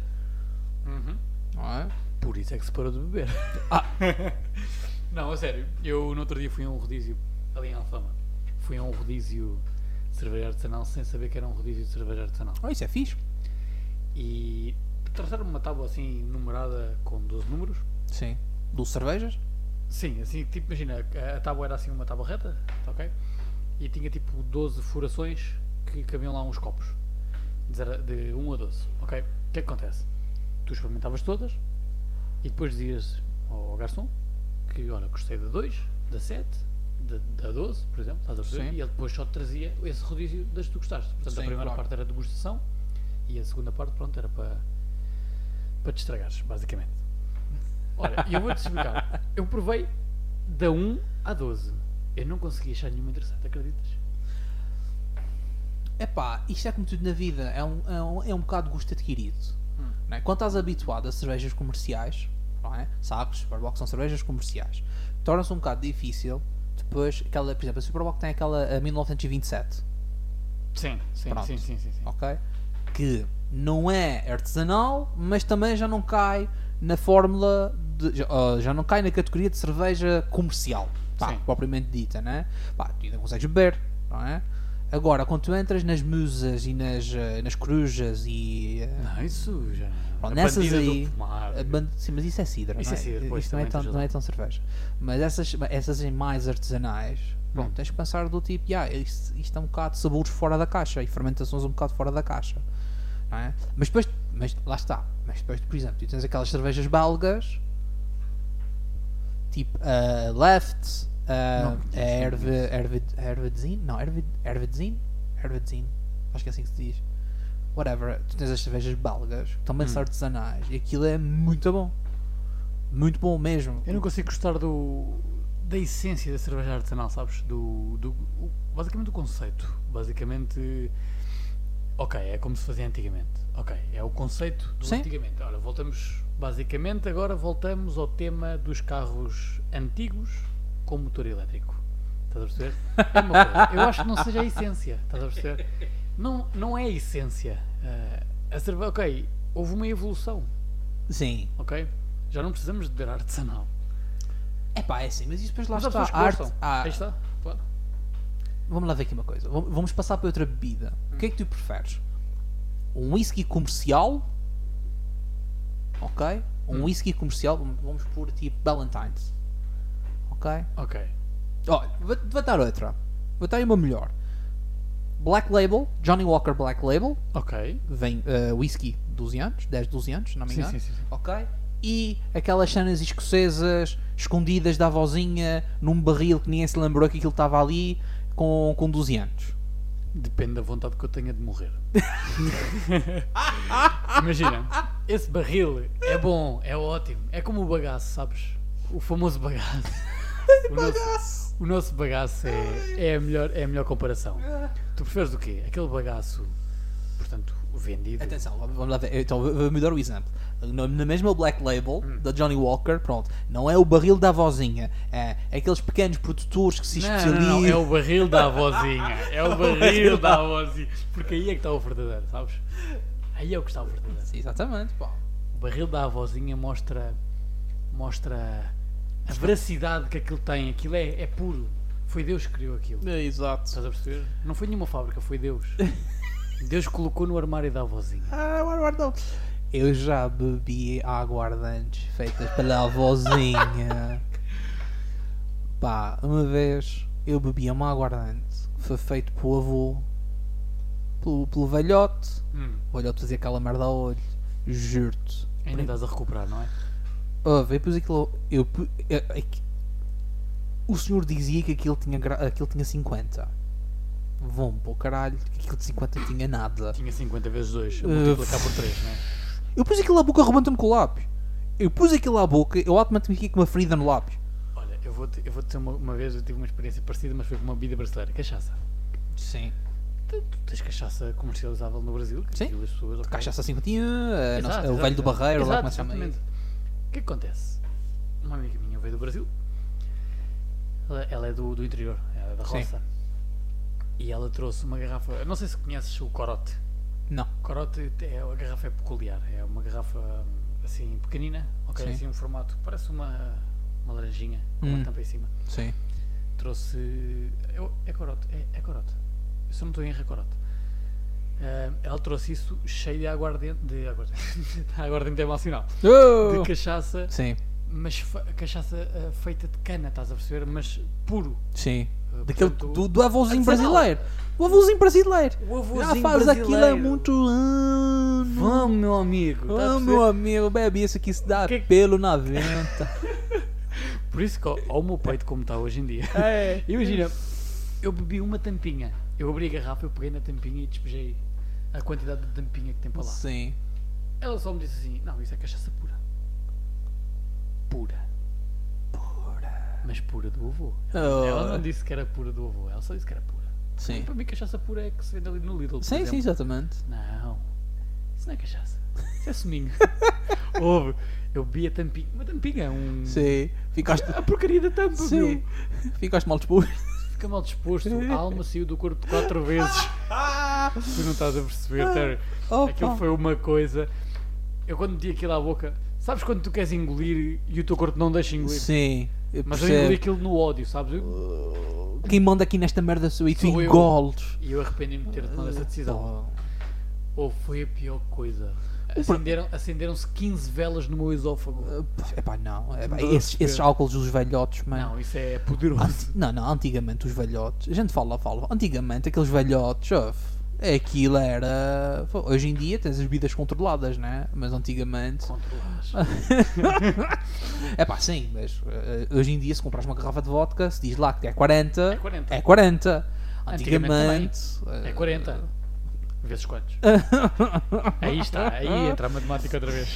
Uhum. Não é? Por isso é que se parou de beber. Ah. não, a sério. Eu no outro dia fui a um rodízio ali em Alfama. Fui a um rodízio de cerveja artesanal sem saber que era um rodízio de cerveja artesanal. Oh, isso é fixe. E trouxeram-me uma tábua assim numerada com 12 números. Sim. Do cervejas? Sim, assim, tipo, imagina, a- tábua era assim uma tábua reta, tá ok? E tinha tipo 12 furações que cabiam lá uns copos. De 1 a 12, ok? O que é que acontece? Tu experimentavas todas e depois dizias ao garçom que, olha, gostei da 2, da 7, da, da 12, por exemplo, estás a perceber? Sim. E ele depois só te trazia esse rodízio das que tu gostaste. Portanto, Sim, a primeira claro. parte era degustação e a segunda parte, pronto, era para, para te estragares, basicamente. Olha, e eu vou-te explicar. Eu provei da 1 à 12. Eu não consegui achar nenhuma interessante, acreditas? Epá, isto é como tudo na vida, é um, é um, é um bocado gosto adquirido. Hum. Não é? Quando estás habituado a cervejas comerciais, não é? Sabes, Superbox são cervejas comerciais, torna-se um bocado difícil depois, aquela, por exemplo, a Superbox tem aquela a 1927, Sim, sim, Pronto. sim, sim, sim, sim. ok? Que não é artesanal, mas também já não cai na fórmula, de, já, já não cai na categoria de cerveja comercial, pá, Sim. propriamente dita, né? Pá, tu ainda consegues beber, não é? Agora, quando tu entras nas musas e nas, eh, nas corujas e. eh, Não, isso já. Pronto, a nessas aí. pomar. a ban- Sim, mas isso é cidra, Isso não é cidra, pois, Isto não é, tão, não é tão cerveja. Mas essas, essas em mais artesanais, pronto, Hum. tens que pensar do tipo, yeah, isto, isto é um bocado de sabores fora da caixa e fermentações um bocado fora da caixa. Não é? Mas depois, mas lá está. Mas depois, por exemplo, tu tens aquelas cervejas belgas, tipo a Left, Não a conheço, não Erve, conheço. Erve, Ervedzin, não, Erve, Ervedzin, Ervedzin, acho que é assim que se diz. Whatever, tu tens as cervejas belgas, que também são Hum. artesanais, e aquilo é muito bom. Muito bom mesmo. Eu não consigo gostar do, da essência da cerveja artesanal, sabes? Do, do, o- basicamente do conceito. Basicamente, ok, é como se fazia antigamente. Ok, é o conceito do Sim. antigamente. Ora, voltamos, basicamente, agora voltamos ao tema dos carros antigos com motor elétrico. Estás a perceber? É uma coisa. Eu acho que não seja a essência. Estás a perceber? Não, não é a essência. Eh, a ok, houve uma evolução. Sim. Ok? Já não precisamos de beber artesanal. É pá, é assim, mas isso depois lá Mas está. A arte, ah, Aí está. Claro. vamos lá ver aqui uma coisa. Vam- Vamos passar para outra bebida. O que é que tu preferes? Um whisky comercial? Ok? Um Hum. whisky comercial, vamos- por tipo Valentine's. Ok? Ok. Olha, vou, vou dar outra. Vou dar uma melhor. Black Label, Johnny Walker Black Label, Ok. vem uh, whisky 12 anos, 10, 12 anos, se não me engano. sim, sim, sim. Ok? e aquelas cenas escocesas escondidas da avózinha num barril que ninguém se lembrou que aquilo estava ali com, com 12 anos. Depende da vontade que eu tenha de morrer. Imagina, esse barril é bom, é ótimo. É como o bagaço, sabes? O famoso bagaço. O nosso, o nosso bagaço é, é, a melhor, é a melhor comparação. Tu preferes o quê? Aquele bagaço, portanto, vendido. Atenção, vamos lá ver. Então, vou-me dar o exemplo. Na mesma Black Label da Johnny Walker, pronto, não é o barril da avózinha, é, é aqueles pequenos produtores que se Não, especializam. não, não, é o barril da avózinha. É o barril da avózinha. Porque aí é que está o verdadeiro, sabes? Aí é o que está o verdadeiro. Sim, Exatamente, pá. O barril da avózinha mostra mostra a veracidade que aquilo tem. Aquilo é, é puro. Foi Deus que criou aquilo. É, exato. Estás a perceber? Não foi nenhuma fábrica, foi Deus. Deus colocou no armário da avózinha. Ah, aguardão. Eu já bebi aguardantes feitas pela avózinha. Pá, uma vez eu bebia uma aguardante que foi feito pelo avô, pelo, pelo velhote. Hum, O velhote fazia aquela merda ao olho. Juro-te. ainda estás a recuperar, não é? Ouve, depois aquilo. Eu, pu- é- é que- o senhor dizia que aquilo tinha, aquilo tinha 50. Vão para o caralho, aquilo de 50 tinha nada. Tinha 50 vezes 2, Uh, multiplicar por 3, não é? Eu pus aquilo à boca arrebentando com o lápis. Eu pus aquilo à boca, eu automaticamente fiquei com uma ferida no lápis. Olha, eu vou-te eu vou dizer uma, uma vez, eu tive uma experiência parecida, mas foi com uma bebida brasileira. Cachaça. Sim. Tu, tu tens cachaça comercializável no Brasil? Que Sim. as pessoas, ok. Cachaça 51, é, não sei, Exato, o exato, velho do exato. barreiro, lá Exato, como é exatamente. O que é que acontece? Uma amiga minha veio do Brasil. Ela, ela é do, do interior, ela é da Sim. E ela trouxe uma garrafa. eu Não sei se conheces o corote. Não. Corote é a garrafa é peculiar. É uma garrafa assim pequenina, ok? Sim. Assim um formato. Parece uma, uma laranjinha com Hum. uma tampa em cima. Sim. Trouxe. eu- é corote, é, é corote. Eu só não estou em erro, é corote. Ah, ela trouxe isso cheio de aguardente. De aguardente, de aguardente é mau sinal. De cachaça, Sim, mas cachaça ah, feita de cana, estás a perceber? Mas puro. sim. Ah, Daquele, do, do avôzinho artesanal. brasileiro. O avôzinho brasileiro. O Já avôzinho faz aquilo é brasileiro. muito ano. Vamos, meu amigo. tá Ah, perceber? meu amigo, bebe isso aqui se dá Que- pelo na venta. Por isso que, ó o meu peito como está hoje em dia. é. Imagina, eu bebi uma tampinha. Eu abri a garrafa, eu peguei na tampinha e despejei a quantidade de tampinha que tem para lá. Sim. Ela só me disse assim: Não, isso é cachaça pura. Pura. Mas pura do avô. Oh. Ela não disse que era pura do avô, ela só disse que era pura. Sim. Para mim, cachaça pura é que se vende ali no Lidl. Sim, exemplo. sim, exatamente. Não, isso não é cachaça. Isso é suminho. Houve. Eu bebi a tampinha. Uma tampinha, um. Sim. Ficaste. A porcaria da tampa, Sim. meu. Ficaste mal disposto. Fica mal disposto. A alma saiu do corpo quatro vezes. Tu não estás a perceber, Terry. Opa. Aquilo foi uma coisa. Eu quando meti aquilo à boca. Sabes quando tu queres engolir e o teu corpo não deixa engolir? Sim. Mas eu engoli aquilo no ódio, sabes? Eu- Quem manda aqui nesta merda sou eu e tu engoles. E eu arrependi-me de ter tomado essa decisão. Oh. Ou foi a pior coisa. Acenderam- Acenderam-se 15 velas no meu esófago. Uh, Epá, não. Epá, Não a esses, esses álcools dos velhotes, mano. Não, isso é poderoso. Não, não, antigamente os velhotes. A gente fala, fala. Antigamente aqueles velhotes, ouve, aquilo era. Hoje em dia tens as bebidas controladas, né? Mas antigamente. Controlares. É pá, sim, mas eh, hoje em dia se compras uma garrafa de vodka, se diz lá que é 40, É 40. é 40. Antigamente Antigamente. É eh, 40. Vezes quantos? aí está, aí entra a matemática outra vez.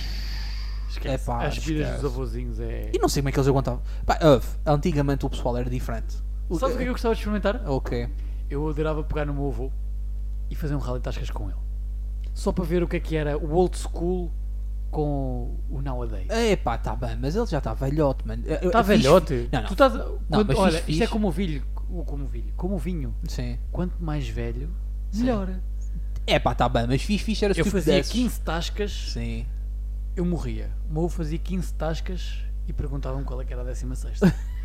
Esquece. Epá, As bebidas dos avôzinhos é. E não sei como é que eles aguentavam. Pá, antigamente o pessoal era diferente. Sabes o que é que eu gostava de experimentar? Ok. Eu adorava pegar no meu avô e fazer um rally de tascas com ele. Só para ver o que é que era o old school com o nowadays. Epá, tá bem, mas ele já está velhote, mano. Está velhote? Não, não. Tu estás a- quando- olha, fixe, isto é como o vinho. Como o vinho. Como o vinho. Sim. Quanto mais velho, Sim. melhor. Epá, tá bem, mas fixe, fixe era se Eu fazia pudesses. 15 tascas, Sim. eu morria. O meu fazia 15 tascas e perguntavam qual é que era a 16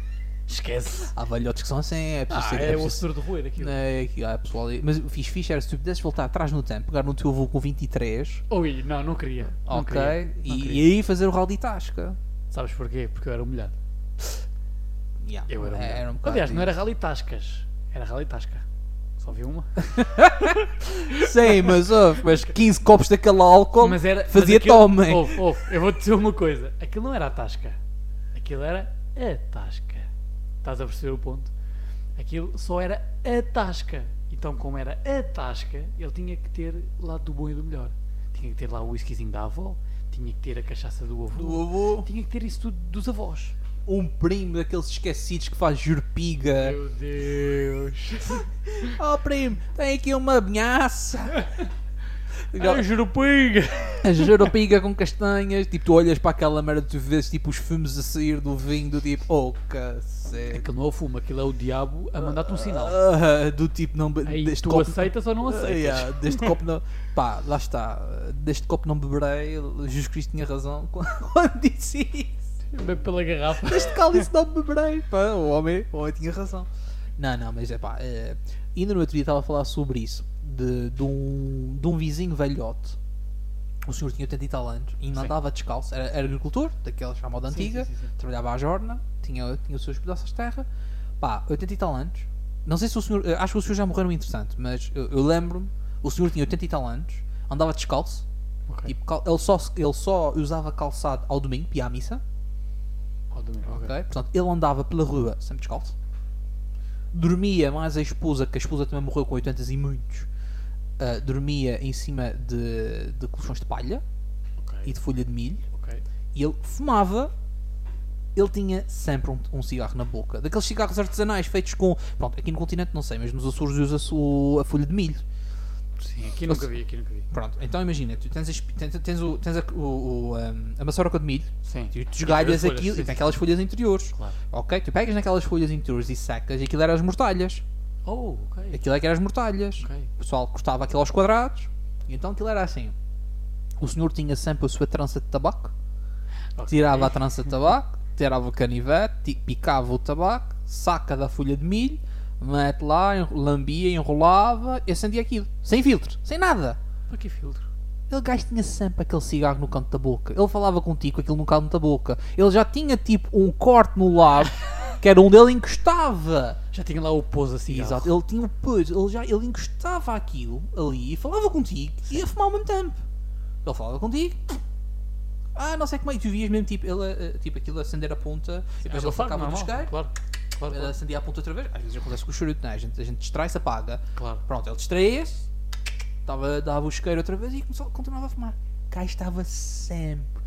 Esquece. Há velhotes que são assim, é preciso Ah, ser. é, é o preciso- assessor de roer aquilo. É, há pessoal Mas o fixe, era se tu pudesses voltar atrás no tempo, pegar no teu avô com 23, Oi, não, não queria. Não ok? queria, não e, queria. e aí fazer o rally tasca. Sabes porquê? Porque eu era humilhado. Yeah, Eu era humilhado. era um Aliás, não era rally tascas. Era rally tasca. Só vi uma. Sim, mas, mas 15 copos daquele álcool Mas era, fazia-te mas aquilo- homem. Ouve, ouve, eu vou-te dizer uma coisa. Aquilo não era a tasca. Aquilo era a tasca. Estás a perceber o ponto? Aquilo só era a tasca. Então, como era a tasca, ele tinha que ter lá do bom e do melhor. Tinha que ter lá o whiskyzinho da avó, tinha que ter a cachaça do avô, Do avô. tinha que ter isso tudo dos avós. Um primo daqueles esquecidos que faz jurpiga. Meu Deus! Oh primo, tem aqui uma vinhaça. Ai, jurupiga! A jurpiga com castanhas. Tipo, tu olhas para aquela merda, tu vês tipo os fumos a sair do vinho, do tipo, oh cacete. Aquilo não é o fumo, aquilo é o diabo a mandar-te um sinal. Ah, do tipo, não Aí deste tu copo. aceitas ou não Ah, aceitas? yeah, deste copo não. Pá, lá está. Deste copo não beberei. Jesus Cristo tinha razão quando disse isso. Bebe pela garrafa. Deste cálice não beberei. Pá, o homem, o homem tinha razão. Não, não, mas é pá. É, ainda no outro dia estava a falar sobre isso. De, de, um, de um vizinho velhote. O senhor tinha 80 e tal anos e ainda Sim. andava descalço. Era, era agricultor, daquela chamada antiga. sim, sim. Trabalhava à jorna. Tinha, tinha os seus pedaços de terra. Pá, 80 e tal anos. Não sei se o senhor. eh, Acho que o senhor já morreu no interessante, mas eu, eu lembro-me. O senhor tinha 80 e tal anos. Andava descalço. Ok. Tipo, ele, só, ele só usava calçado ao domingo, ir à missa. Ao domingo, ok. Ok? Portanto, ele andava pela rua sempre descalço. Dormia mais a esposa, que a esposa também morreu com 80 e muitos. Ah, dormia em cima de, de colchões de palha Ok. e de folha de milho. ok. E ele fumava. Ele tinha sempre um, um cigarro na boca. Daqueles cigarros artesanais feitos com. Pronto, aqui no continente não sei, mas nos Açores usa-se a folha de milho. Sim, aqui nunca vi, aqui nunca vi. Pronto, então imagina, tu tens, tens, tens o, tens a, o, o, um, a maçaroca de milho, Sim. tu, tu esgalhas folhas, aquilo sim, e tem aquelas folhas interiores. Claro. Ok? Tu pegas naquelas folhas interiores e secas e aquilo era as mortalhas. Oh, ok. Aquilo é que era as mortalhas. Ok. O pessoal cortava aquilo aos quadrados e então aquilo era assim. O senhor tinha sempre a sua trança de tabaco, Ok. tirava a trança de tabaco, tirava o canivete, picava o tabaco, saca da folha de milho, mete lá, lambia, enrolava e acendia aquilo. Sem filtro, sem nada. Para que filtro? Ele gajo tinha sempre aquele cigarro no canto da boca. Ele falava contigo com aquilo no canto da boca. Ele já tinha tipo um corte no lábio que era onde ele encostava. Já tinha lá o pouso assim. Exato, ele tinha o peso, ele já ele encostava aquilo ali e falava contigo e ia fumar ao mesmo tempo. Ele falava contigo. Ah, não sei como é. Tu vias mesmo tipo, ele, eh, tipo aquilo acender a ponta e depois ele sacava do isqueiro. Claro. Claro, Ele claro. acendia a ponta outra vez. Às vezes acontece com o charuto, né? a gente, a gente distrai-se, apaga. claro. Pronto, ele distraía-se, dava, dava o isqueiro outra vez e começou, continuava a fumar. Cá estava sempre,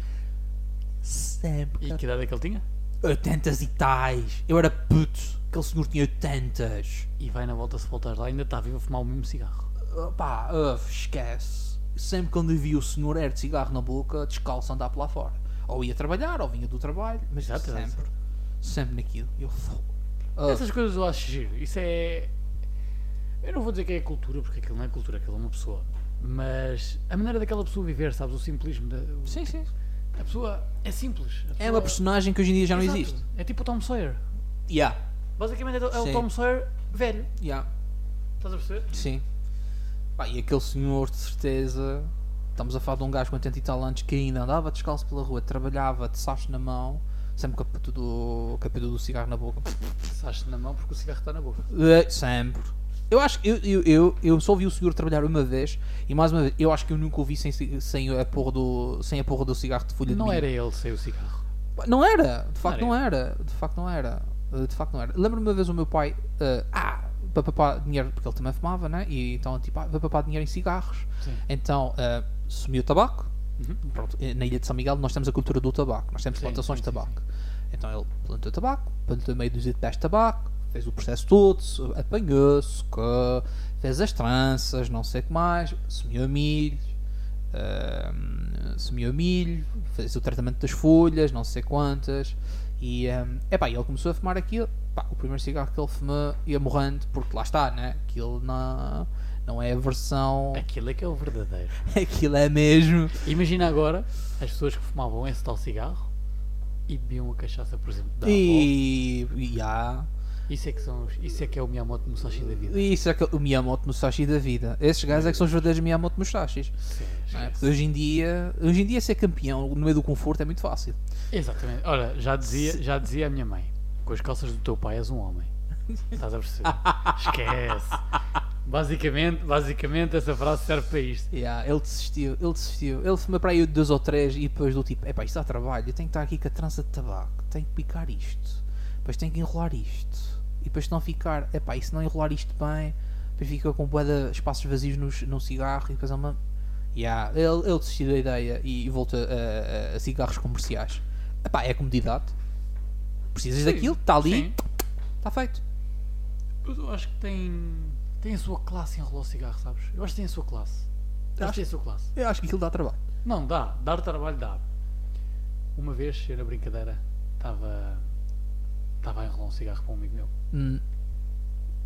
sempre. E que idade é que ele tinha? 80 e tais. Eu era puto, aquele senhor tinha 80. E vai na volta se voltares lá, ainda está vivo a fumar o mesmo cigarro. Pá, esquece. Sempre quando eu via o senhor era de cigarro na boca, descalço andar por lá fora. Ou ia trabalhar, ou vinha do trabalho, mas Exato, sempre, sempre naquilo. Eu, uf, Essas coisas eu acho giro. Isso é. Eu não vou dizer que é cultura, porque aquilo não é cultura, aquilo é uma pessoa. Mas a maneira daquela pessoa viver, sabes? O simplismo. Da, sim, sim. A pessoa é simples. É pessoa- uma personagem que hoje em dia já não Exato. existe. É tipo o Tom Sawyer. Yeah, Basicamente é, é o Sim. Tom Sawyer velho. yeah. Estás a perceber? Sim. Pá, e aquele senhor, de certeza. Estamos a falar de um gajo com 80 e tal anos que ainda andava descalço pela rua, trabalhava de sacho na mão, sempre com a puta do, com a puta do cigarro na boca. Saste na mão porque o cigarro está na boca. Eh, sempre. Eu acho que eu, eu, eu, eu só vi o senhor trabalhar uma vez e mais uma vez, eu acho que eu nunca o vi sem, sem, a, porra do, sem a porra do cigarro de folha de Não era ele sem o cigarro. Não era, de facto Não não era. era, de facto não era, Uh, de facto não era. Lembro-me uma vez o meu pai, uh, ah, para papar dinheiro, porque ele também fumava, né? E então, tipo, ah, para papar dinheiro em cigarros. Sim. Então, uh, sumiu o tabaco. Uhum. Pronto, eh, na ilha de São Miguel nós temos a cultura do tabaco, nós temos Sim, plantações sim, de tabaco. Então ele plantou tabaco, plantou meio dúzia de pés de tabaco, fez o processo todo, apanhou-se, fez as tranças, não sei o que mais, a milho, sumiu a milho, fez o tratamento das folhas, não sei quantas, e ahm, epá, e ele começou a fumar aquilo. Pá, o primeiro cigarro que ele fumou ia morrendo, porque lá está, né? Aquilo não, não é a versão. Aquilo é que é o verdadeiro. Aquilo é mesmo. Imagina agora as pessoas que fumavam esse tal cigarro e bebiam a cachaça, por exemplo, da avó. E. e há. Isso é que, são, isso é, que é o Miyamoto Musashi da vida. Isso é que- o Miyamoto Musashi da vida. Esses gajos é que são os verdadeiros Miyamoto Musashis. Sim, é? hoje em dia, hoje em dia ser campeão no meio do conforto é muito fácil. Exatamente. Olha, já dizia, já dizia a minha mãe: com as calças do teu pai és um homem. Estás a perceber? Esquece. Basicamente, basicamente essa frase serve para isto. Yeah, ele desistiu, ele desistiu. Ele fumou para aí dois ou três e depois do tipo, epá, isto dá trabalho, eu tenho que estar aqui com a trança de tabaco, tenho que picar isto, depois tenho que enrolar isto, depois se não ficar, epá, e se não enrolar isto bem, depois fica com de espaços vazios no, no cigarro e depois é uma. Yeah, ele, ele desistiu da ideia e, volta a, a- a cigarros comerciais. Epá, é comodidade. Precisas Sim, daquilo, está ali, está feito. Eu acho que tem, tem a sua classe em enrolar o cigarro, sabes? Eu acho que tem a sua classe. Acho Acho- que tem a sua classe. Eu acho que aquilo dá trabalho. Não, dá. Dar trabalho dá. Uma vez, eu na brincadeira, estava estava a enrolar um cigarro para um amigo meu. Hum,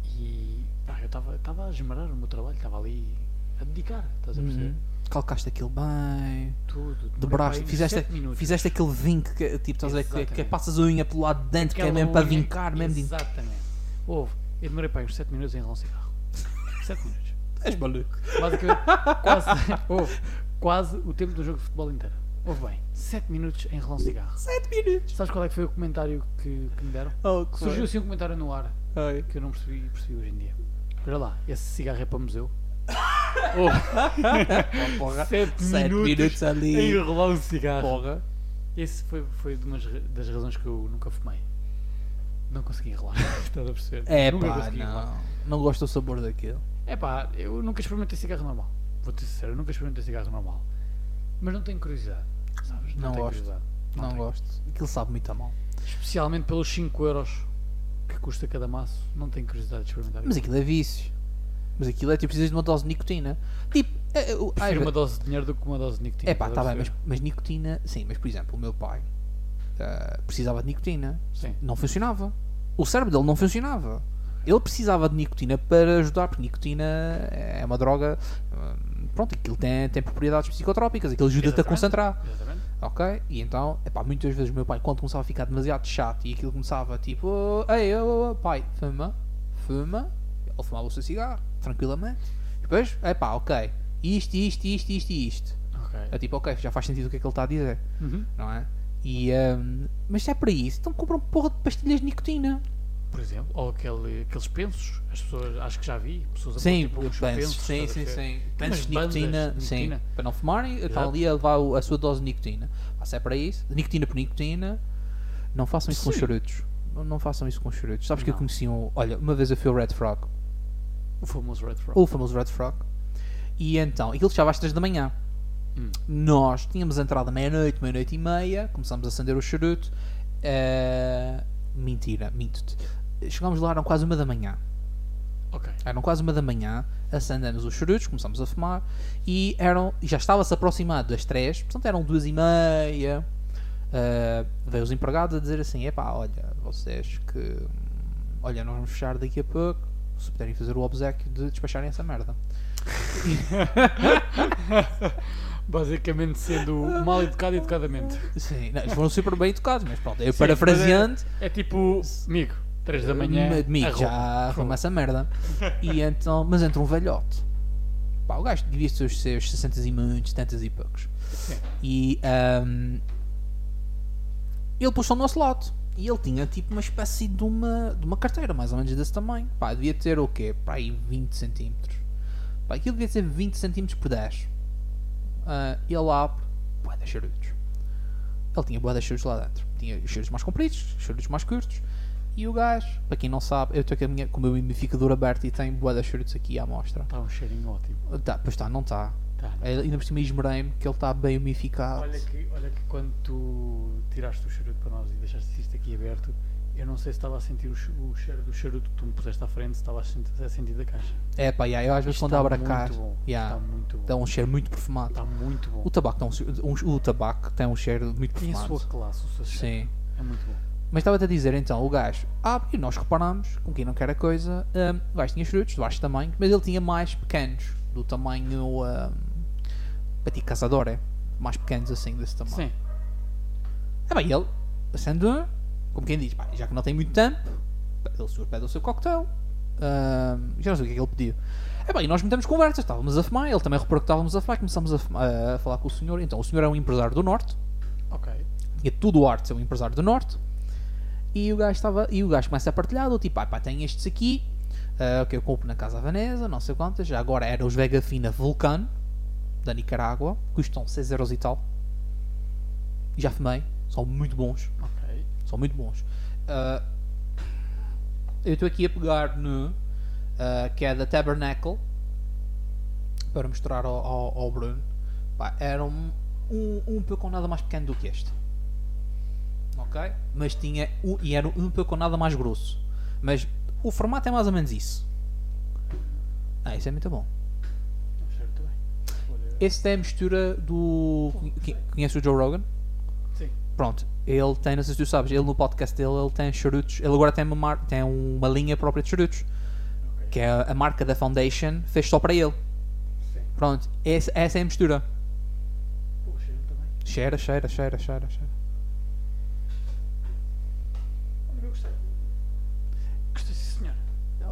E pá, eu estava a esmerar o meu trabalho, estava ali a dedicar, estás a perceber? uhum. Calcaste aquilo bem. Tudo. aí fizeste, fizeste aquele vinco que, tipo, estás a que, que passas a unha pelo lado de dentro, que é Aquela mesmo para vincar, mesmo de. Exatamente. Houve. Eu demorei para uns 7 minutos em enrolar um cigarro. 7 minutos. És maluco. Basicamente, quase, houve, quase o tempo do jogo de futebol inteiro. Houve bem. 7 minutos em um cigarro. 7 minutos. Sabes qual é que foi o comentário que, que me deram? Oh, que Surgiu foi? assim um comentário no ar Ai. que eu não percebi, percebi hoje em dia. Olha lá, esse cigarro é para museu. Oh, porra. 7 Sete minutos, minutos ali. em enrolar um cigarro. Porra. Esse foi, foi de umas das razões que eu nunca fumei. Não consegui enrolar. Estás a perceber? É nunca pá, enrolar. não. Não gosto do sabor daquilo. É pá, eu nunca experimentei cigarro normal. Vou-te ser sincero, eu nunca experimentei cigarro normal. Mas não tenho curiosidade. Sabes? Não tenho gosto. Não, tenho. gosto. Aquilo sabe muito a mal. Especialmente pelos 5 euros que custa cada maço. Não tenho curiosidade de experimentar. Mas aquilo. é vício. Mas aquilo é tipo, precisas de uma dose de nicotina. Tipo, é, é, o- ai, Prefiro uma dose de dinheiro do que uma dose de nicotina. É pá, tá bem, mas, mas nicotina, sim, mas por exemplo, o meu pai ah, precisava de nicotina, Sim. não funcionava. O cérebro dele não funcionava. Ele precisava de nicotina para ajudar, porque nicotina é uma droga. hum, Pronto, aquilo tem, tem propriedades psicotrópicas, aquilo ajuda-te a concentrar. Exatamente. Ok? E então, epá, muitas vezes o meu pai, quando começava a ficar demasiado chato e aquilo começava tipo, "Oh, ei, oh, oh, pai, fuma, fuma, ele fumava o seu cigarro, tranquilamente. Depois, epá, ok, isto, isto, isto, isto e isto. Ok. É tipo, ok, já faz sentido o que é que ele está a dizer, Uhum. não é? E, hum, mas se é para isso, então compram porra de pastilhas de nicotina. Por exemplo, ou aquele, aqueles pensos, as pessoas, acho que já vi, pessoas a pôr, tipo, pensos, pensos, sim, sim, sim. Pensos de nicotina, de sim. nicotina. Para não fumarem, estão Exato. ali a levar a sua dose de nicotina. Ah, se é para isso, nicotina por nicotina, não façam isso com Sim. charutos. Não, não façam isso com charutos. Sabes que eu Não. conheci um. Olha, uma vez eu fui ao Red Frog, O famoso Red Frog. o famoso Red Frog, e então, aquilo fechava às 3 da manhã. Hum. Nós tínhamos entrado à meia-noite, meia-noite e meia, começámos a acender o charuto. eh, mentira, minto-te. Chegámos lá, eram quase uma da manhã. Eram quase uma da manhã, acendemos os charutos, começámos a fumar e eram, já estava-se aproximado das três, portanto eram duas e meia. Uh, veio os empregados a dizer assim: epá, olha, vocês que. Olha, nós vamos fechar daqui a pouco. Se puderem fazer o obsequio de despacharem essa merda. Basicamente sendo mal educado educadamente. Sim, não, eles foram super bem educados, mas pronto, eu Sim, parafraseando. É tipo, amigo, 3 da manhã. Amigo, arruma. já arruma essa merda. E então, mas entra um velhote. Pá, o gajo devia ser os seus 60 e muitos, 70 e poucos. Sim. E ahm, ele pôs ao nosso lado. E ele tinha tipo uma espécie de uma, de uma carteira, mais ou menos desse tamanho. Pá, devia ter o quê? Pá, aí 20 centímetros. Pá, aquilo devia ter 20 centímetros por 10. Ah, e ele abre, bué de charutos. Ele tinha bué de charutos lá dentro. Tinha os charutos mais compridos, os charutos mais curtos. E o gajo, para quem não sabe, eu estou com, a minha, com o meu umidificador aberto e tem bué de charutos aqui à mostra. Está um cheirinho ótimo. Tá, pois está, não está. Tá, não. É, Ainda por cima esmerei-me que ele está bem umidificado. Olha que, olha que quando tu tiraste o charuto para nós e deixaste isto aqui aberto, eu não sei se estava a sentir o, o cheiro do charuto que tu me puseste à frente, se estava a sentir, a sentir da caixa. É pá, yeah, eu às vezes quando está abro a muito caixa, bom. yeah, Está muito bom. dá um cheiro muito perfumado. Está muito bom. O tabaco, tem um, um- o tabaco tem um cheiro muito Tem a perfumado. sua classe, o seu cheiro. Sim. É muito bom. Mas estava-te a dizer então, o gajo abre e nós reparamos, com quem não quer a coisa, hum, o gajo tinha charutos de baixo tamanho, mas ele tinha mais pequenos, do tamanho um, petit caçador, é? Mais pequenos assim, desse tamanho. Sim. É bem, ele um, como quem diz, pá, já que não tem muito tempo, ele só pede o seu cocktail. Ahm, já não sei o que é que ele pediu. É bem, e nós metemos conversas, estávamos a fumar, ele também reparou que estávamos a fumar, começamos a, fumar- a falar com o senhor. Então, o senhor é um empresário do Norte, Ok. tinha tudo o arte ser um empresário do Norte, e o gajo estava, e o gajo começa a partilhar, do tipo, ah, pá, tem estes aqui, Ah, ok, eu compro na Casa Vanessa, não sei quantas. Já agora era os Vega Fina Vulcano, da Nicarágua. Custam 6 euros e tal. Já fumei. São muito bons. Ok. São muito bons. Ah, eu estou aqui a pegar no. ah, que é da Tabernacle. Para mostrar ao, ao, ao Bruno. Pá, era um, um, um pouco nada mais pequeno do que este. Ok? Mas tinha. Um, e era um nada mais grosso. Mas o formato é mais ou menos isso. Ah, isso é muito bom. Este é a mistura do. Conhe- Conhece o Joe Rogan? Sim. Pronto, ele tem, não sei se tu sabes, ele no podcast dele ele tem charutos, ele agora tem uma, mar- tem uma linha própria de charutos, Ok. que é a, marca da Foundation, fez só para ele. Sim. Pronto, esse- essa é a mistura. Pô, cheiro muito bem. Cheira, cheira, cheira, cheira, cheira.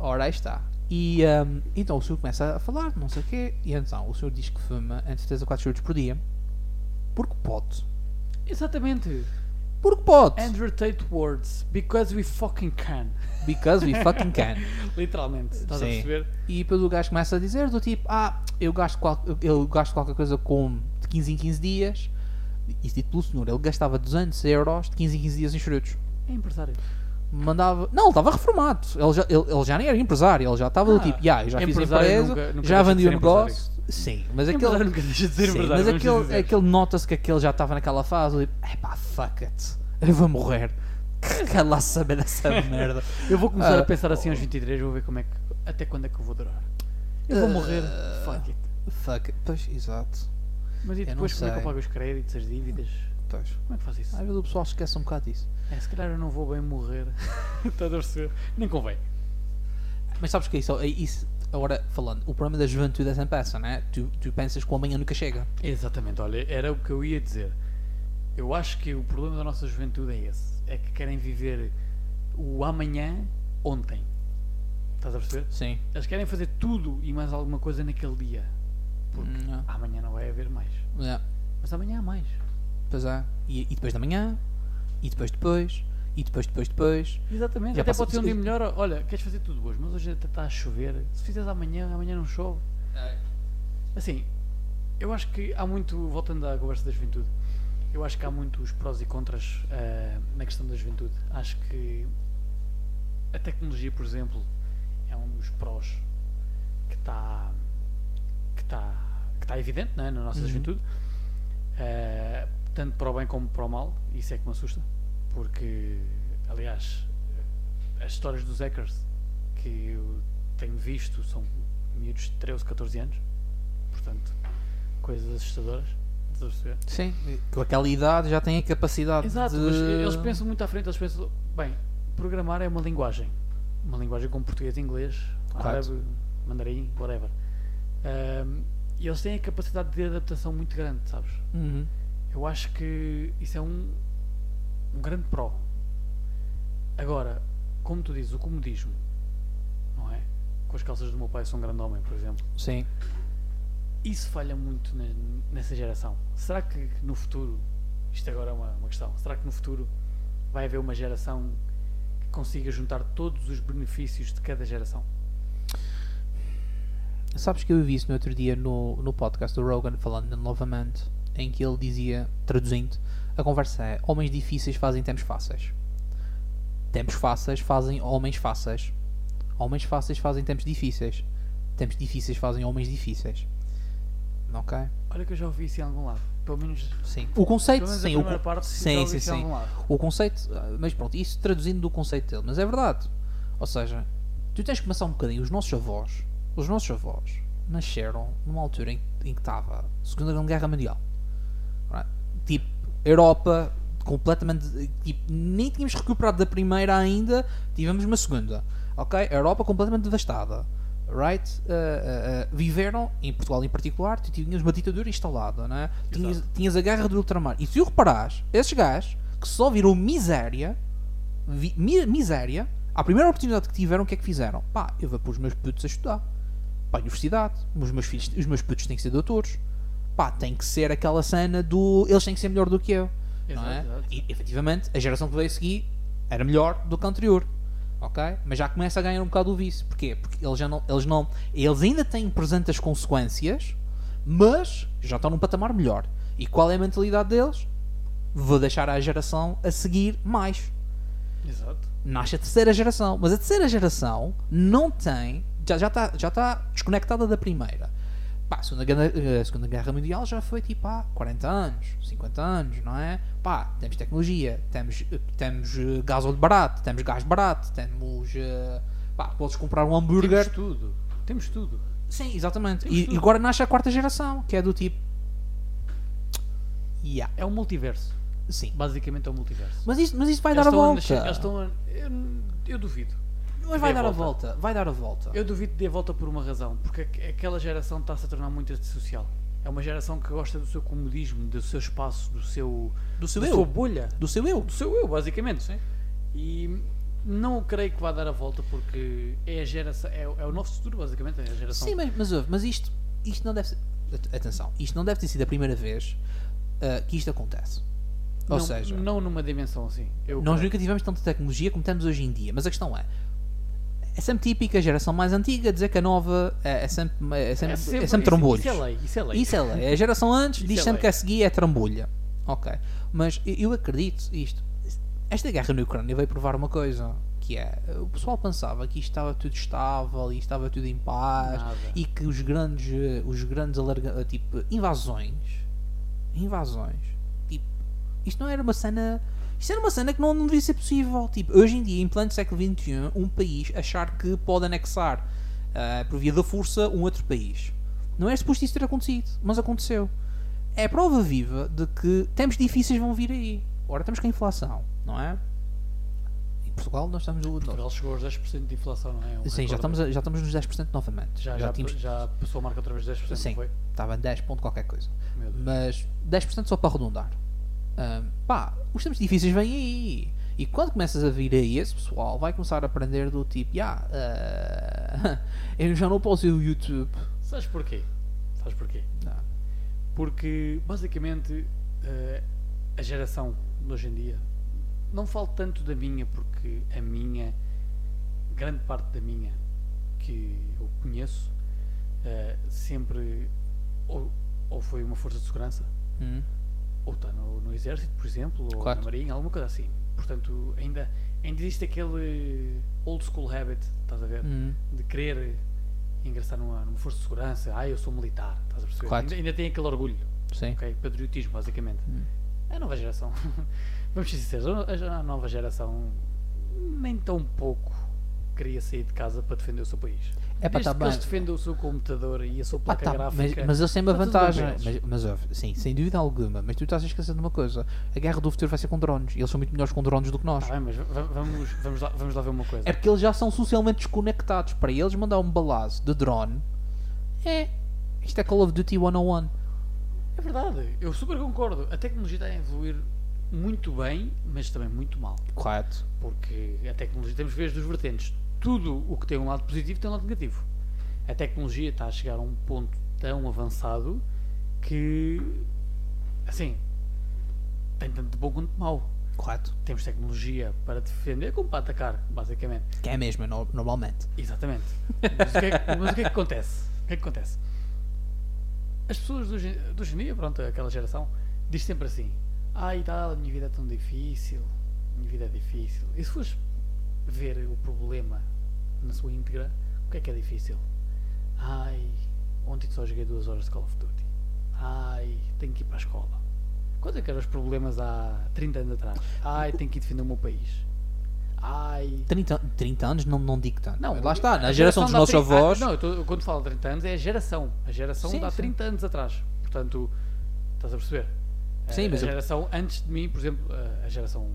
Ora, aí está. E hum, então o senhor começa a falar, não sei o quê, e então o senhor diz que fuma entre 3 a 4 charutos por dia, porque pode. Exatamente. Porque pode. Andrew Tate Words. Because we fucking can. Because we fucking can. Literalmente. Estás a Sim. perceber? E depois o gajo começa a dizer do tipo, ah, eu gasto, qual, eu gasto qualquer coisa com de 15 em 15 dias. Isso dito pelo senhor, ele gastava 200 euros de 15 em 15 dias em charutos. É empresário. Mandava. Não, ele estava reformado. Ele já, ele, ele já nem era empresário, ele já estava do Ah, tipo, yeah, eu já fiz empresa, nunca- nunca já vendi o ser negócio. Sim, mas aquele. Nunca deixa de ser Sim, mas aquele, aquele nota-se que aquele já estava naquela fase, tipo, epá, fuck it, eu vou morrer. Quer lá saber dessa merda. Eu vou começar Ah, a pensar assim aos 23, vou ver como é que. Até quando é que eu vou durar. Eu vou morrer. Ah, Fuck it. Fuck it. Pois, exato. Mas e depois como é que eu pago os créditos, as dívidas? Pois. Como é que faço isso? Às vezes o pessoal esquece um bocado disso. É, se calhar eu não vou bem morrer. Estás a perceber? Nem convém. Mas sabes que é isso? É isso agora, falando, o problema da juventude é sempre essa, né? Tu, tu pensas que o amanhã nunca chega. Exatamente, olha, era o que eu ia dizer. Eu acho que o problema da nossa juventude é esse. É que querem viver o amanhã ontem. Estás a perceber? Sim. Eles querem fazer tudo e mais alguma coisa naquele dia. Porque Hum, é. amanhã não vai haver mais. É. Mas amanhã há mais. Pois é. E, e depois da manhã, e depois depois, e depois depois depois. Exatamente. Já Até pode ser um dia melhor. Olha, queres fazer tudo hoje, mas hoje até está a chover. Se fizeres amanhã, amanhã não chove. Assim, eu acho que há muito, voltando à conversa da juventude, eu acho que há muitos prós e contras eh, na questão da juventude. Acho que a tecnologia, por exemplo, é um dos prós que está que está que está evidente não é, na nossa Uhum. juventude, Eh, tanto para o bem como para o mal. Isso é que me assusta, porque, aliás, as histórias dos hackers que eu tenho visto são miúdos de 13, 14 anos, portanto, coisas assustadoras. Sim. Com aquela idade já tem a capacidade Exato, de... mas eles pensam muito à frente, eles pensam, bem, programar é uma linguagem, uma linguagem como português, inglês, Correto. árabe, mandarim, whatever. Ahm, e eles têm a capacidade de adaptação muito grande, sabes? Uhum. Eu acho que isso é um, um grande pró. Agora, como tu dizes, o comodismo, não é? Com as calças do meu pai, sou um grande homem, por exemplo. Sim. Isso falha muito ne- nessa geração. Será que no futuro, isto agora é uma, uma questão, será que no futuro vai haver uma geração que consiga juntar todos os benefícios de cada geração? Sabes que eu vi isso no outro dia no, no podcast do Rogan, falando novamente, em que ele dizia, traduzindo, a conversa é: Homens difíceis fazem tempos fáceis. Tempos fáceis fazem homens fáceis. Homens fáceis fazem tempos difíceis. Tempos difíceis fazem homens difíceis. Ok? Olha que eu já ouvi isso em algum lado. Pelo menos, Sim. O conceito, sim. O, con- parte sim, sim, sim. O conceito, ah, mas pronto, isso traduzindo do conceito dele, mas é verdade. Ou seja, tu tens que começar um bocadinho. Os nossos avós, os nossos avós nasceram numa altura em, em que estava a Segunda Guerra Mundial. Tipo, Europa completamente. Tipo, nem tínhamos recuperado da primeira ainda, tivemos uma segunda. Ok? Europa completamente devastada. Right? Uh, uh, uh, viveram, em Portugal em particular, tu tinhas uma ditadura instalada, né? tinhas, tinhas a guerra do ultramar. E se tu reparares, esses gajos que só viram miséria, vi- mi- miséria, à primeira oportunidade que tiveram, o que é que fizeram? Pá, eu vou pôr os meus putos a estudar. Para a universidade. Os meus, filhos, os meus putos têm que ser doutores. Pá, tem que ser aquela cena do. Eles têm que ser melhor do que eu. não Exato, é? exato. E efetivamente, a geração que veio a seguir era melhor do que a anterior. ok? Mas já começa a ganhar um bocado o vício. Porquê? Porque eles já não, eles não, eles ainda têm presente as consequências, mas já estão num patamar melhor. E qual é a mentalidade deles? Vou deixar a geração a seguir mais. Exato. Nasce a terceira geração, mas a terceira geração não tem, já já está já tá desconectada da primeira. Pá, a segunda, Guerra- a segunda Guerra Mundial já foi tipo há 40 anos, 50 anos, não é? Pá, temos tecnologia, temos, temos eh, gasóleo barato, temos gás barato, temos. eh, Pá, podes comprar um hambúrguer. Temos tudo. Temos tudo. Sim, exatamente. Temos E, tudo. agora nasce a quarta geração, que é do tipo. Yeah, É um multiverso. sim. Basicamente é um multiverso. Mas isso, mas isso vai Eles dar a volta. nascer- eles estão a- eu, eu duvido. Mas vai a dar a volta. volta. Vai dar a volta. Eu duvido de dar volta por uma razão. Porque aqu- aquela geração está-se a tornar muito antissocial. É uma geração que gosta do seu comodismo, do seu espaço, do seu. Do seu da eu. sua bolha. Do seu eu. Do seu eu, basicamente. Sim. E não creio que vá dar a volta porque é a geração. É, é o nosso futuro, basicamente. É a geração. Sim, mas, mas, mas isto, isto não deve ser. at- Atenção, isto não deve ter sido a primeira vez ah, que isto acontece. Ou não, seja, Não numa dimensão assim. Nós creio. nunca tivemos tanta tecnologia como temos hoje em dia. Mas a questão é. É sempre típica a geração mais antiga dizer que a nova é, é sempre, é sempre, é sempre, trambolhos. Isso é lei. Isso é lei. Isso é lei. A geração antes Isso diz é sempre que a seguir é trambolha. Ok. Mas eu- acredito isto. Esta guerra na Ucrânia veio provar uma coisa. Que é, o pessoal pensava que isto estava tudo estável e estava tudo em paz Nada. e que os grandes, eh, os grandes alarga, tipo, invasões, invasões, tipo, isto não era uma cena, isto era uma cena que não, não devia ser possível. Tipo, hoje em dia, em pleno século XXI, um país achar que pode anexar ah, por via da força um outro país. Não é suposto isso ter acontecido, mas aconteceu. É prova viva de que tempos difíceis vão vir aí. Ora, estamos com a inflação, não é? Em Portugal nós estamos... Portugal chegou aos 10% de inflação, não é? Um Sim, já estamos, já estamos nos 10% novamente. Já, já, tínhamos- já passou a marca outra vez de 10%, Sim. não foi? Estava em 10 ponto qualquer coisa. Mas 10% só para arredondar. Pá, os tempos difíceis vêm aí. E quando começas a vir aí, esse pessoal vai começar a aprender do tipo, "Ya, ah, eu já não posso ir o YouTube. Sabes porquê? Sabes porquê? Não. Porque, basicamente, eh, a geração de hoje em dia, não falo tanto da minha, porque a minha, grande parte da minha, que eu conheço, eh, sempre ou, ou foi uma força de segurança, Hum, ou está no, no exército, por exemplo, ou Claro. na marinha, alguma coisa assim. Portanto, ainda, ainda existe aquele old school habit, estás a ver? hum. de querer ingressar numa, numa força de segurança, ah, eu sou militar, estás a perceber? Claro. Ainda, ainda tem aquele orgulho, Sim. ok? Patriotismo, basicamente. Hum. A nova geração, vamos ser sinceros, a nova geração nem tão pouco queria sair de casa para defender o seu país. É Desde tá que eles defendem o seu computador e a sua Ah, placa tá, mas, gráfica. mas eles têm uma bem vantagem. para. Mas, mas sim, sem dúvida alguma. Mas tu estás a esquecer de uma coisa: a guerra do futuro vai ser com drones. E eles são muito melhores com drones do que nós. Tá bem, mas va- vamos, vamos, lá, vamos lá ver uma coisa. É porque eles já são socialmente desconectados. Para eles, mandar um balazo de drone é. Isto é Call of Duty 101. É verdade, eu super concordo. A tecnologia está a evoluir muito bem, mas também muito mal. Correto. Porque a tecnologia, temos que ver as duas vertentes. Tudo o que tem um lado positivo tem um lado negativo. A tecnologia está a chegar a um ponto tão avançado que, assim, tem tanto de bom quanto de mau. Correto. Temos tecnologia para defender como para atacar, basicamente. Que é a mesma, no- normalmente. Exatamente. Mas o que é, que- mas o que, é que acontece? O que é que acontece? As pessoas de hoje, de hoje em dia, pronto, aquela geração, diz sempre assim: Ah, e tal, a minha vida é tão difícil, a minha vida é difícil. E se fores ver o problema na sua íntegra, o que é que é difícil? Ai, ontem só joguei duas horas de Call of Duty. Ai, tenho que ir para a escola. Quanto é que eram os problemas há 30 anos atrás? Ai, tenho que ir defender o meu país. Ai, 30, 30 anos não, não digo tanto. não, Lá está, a na geração dos de há nossos 30 avós. Ah, não, eu tô- quando falo de 30 anos é a geração. A geração Sim, de há sim. 30 anos atrás. Portanto, estás a perceber? A- Sim, a, mas eu- geração antes de mim, por exemplo, a, a geração.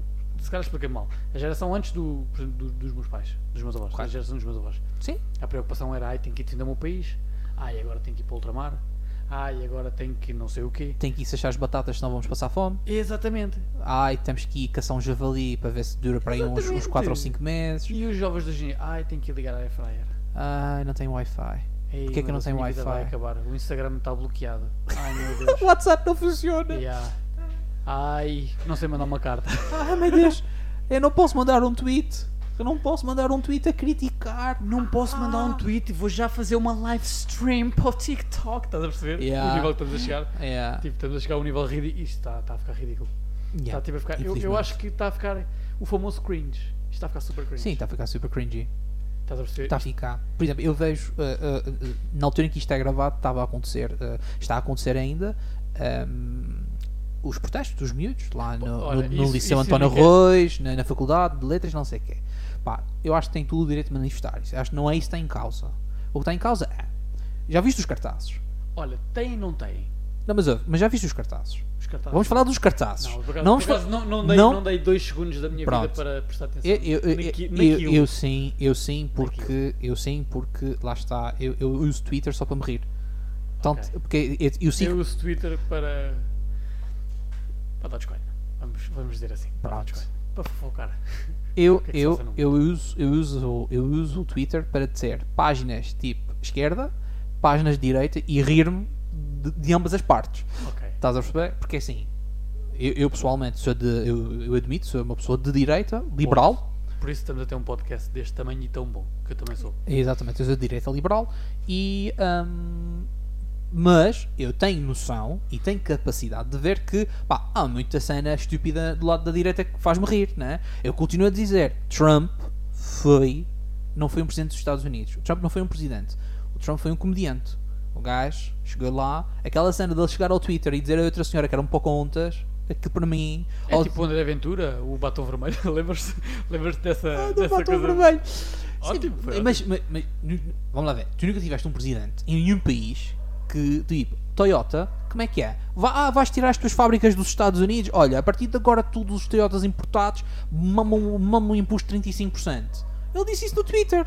Se calhar expliquei mal. A geração antes do, do- dos meus pais, dos meus avós. Claro. A geração dos meus avós. Sim, A preocupação era, ai, tenho que ir defender o meu país. Ai, agora tenho que ir para o ultramar. Ai, agora tenho que não sei o quê. tem que ir achar as batatas, senão vamos passar fome. Exatamente. Ai, temos que ir caçar um javali para ver se dura para aí uns, uns Exatamente. 4 ou 5 meses. E os jovens de hoje em dia, ai, tenho que ir ligar a air fryer. Ai, não tenho Wi-Fi. Ei, Porquê que eu não tenho Wi-Fi? O Instagram está bloqueado. Ai, meu Deus. O WhatsApp não funciona. Yeah. Ai, não sei mandar uma carta. Ai meu Deus, eu não posso mandar um tweet. Eu não posso mandar um tweet a criticar. Não posso mandar Ah. um tweet, vou já fazer uma live stream para o TikTok. Estás a perceber? Yeah. O nível que estamos a chegar. É. Tipo, estamos a chegar a um nível ridículo. Isto está, está a ficar ridículo. Yeah, Está, tipo, a ficar, eu, eu acho que está a ficar o famoso cringe. Isto está a ficar super cringe. Sim, está a ficar super cringy. Estás a perceber? Está a ficar. Por exemplo, eu vejo, uh, uh, uh, na altura em que isto é gravado, estava a acontecer, uh, está a acontecer ainda, um, os protestos dos miúdos, lá no, Olha, no- no isso- Liceu isso António. Arroz, na, na Faculdade de Letras, não sei o quê. Pá, eu acho que tem tudo o direito de manifestar-se. Acho que não é isso que está em causa. O que está em causa é. Já viste os cartazes? Olha, tem e não tem. Não, mas, mas já viste os cartazes? Os cartazes. Vamos falar dos cartazes. Não, acaso, acaso fa- não, não, dei, não- não dei dois segundos da minha vida Pronto. para prestar atenção. Eu, eu, eu, eu- sim, eu sim, porque eu sim, porque lá está, eu, eu uso Twitter só para me rir. Tanto, Ok. porque eu, eu sigo Eu uso Twitter para. Para Dogecoin. Vamos, vamos dizer assim. Para Pronto. Dogecoin. Para fofocar. Eu, é eu, eu, uso, eu, uso, eu uso o Twitter para dizer páginas tipo esquerda, páginas de direita e rir-me de, de ambas as partes. Ok. Estás a perceber? Porque assim, eu, eu pessoalmente sou de, eu, eu admito, sou uma pessoa de direita, liberal. Por isso estamos a ter um podcast deste tamanho e tão bom. Que eu também sou. Exatamente, eu sou de direita liberal e. hum, mas eu tenho noção e tenho capacidade de ver que pá, há muita cena estúpida do lado da direita que faz-me rir, né? Eu continuo a dizer: Trump foi. Não foi um presidente dos Estados Unidos. O Trump não foi um presidente. O Trump foi um comediante. O gajo chegou lá. Aquela cena dele chegar ao Twitter e dizer a outra senhora que eram Pocahontas, é que para mim. É ao- tipo o André Aventura, o batom vermelho. Lembras-te lembras dessa, Ah, do dessa batom coisa? vermelho. Ótimo, Sim, mas, mas- mas, vamos lá ver. Tu nunca tiveste um presidente em nenhum país que, tipo, Toyota, como é que é? Vá, ah, vais tirar as tuas fábricas dos Estados Unidos? Olha, a partir de agora, todos os Toyotas importados mamam, mamam um imposto de 35%. Ele disse isso no Twitter.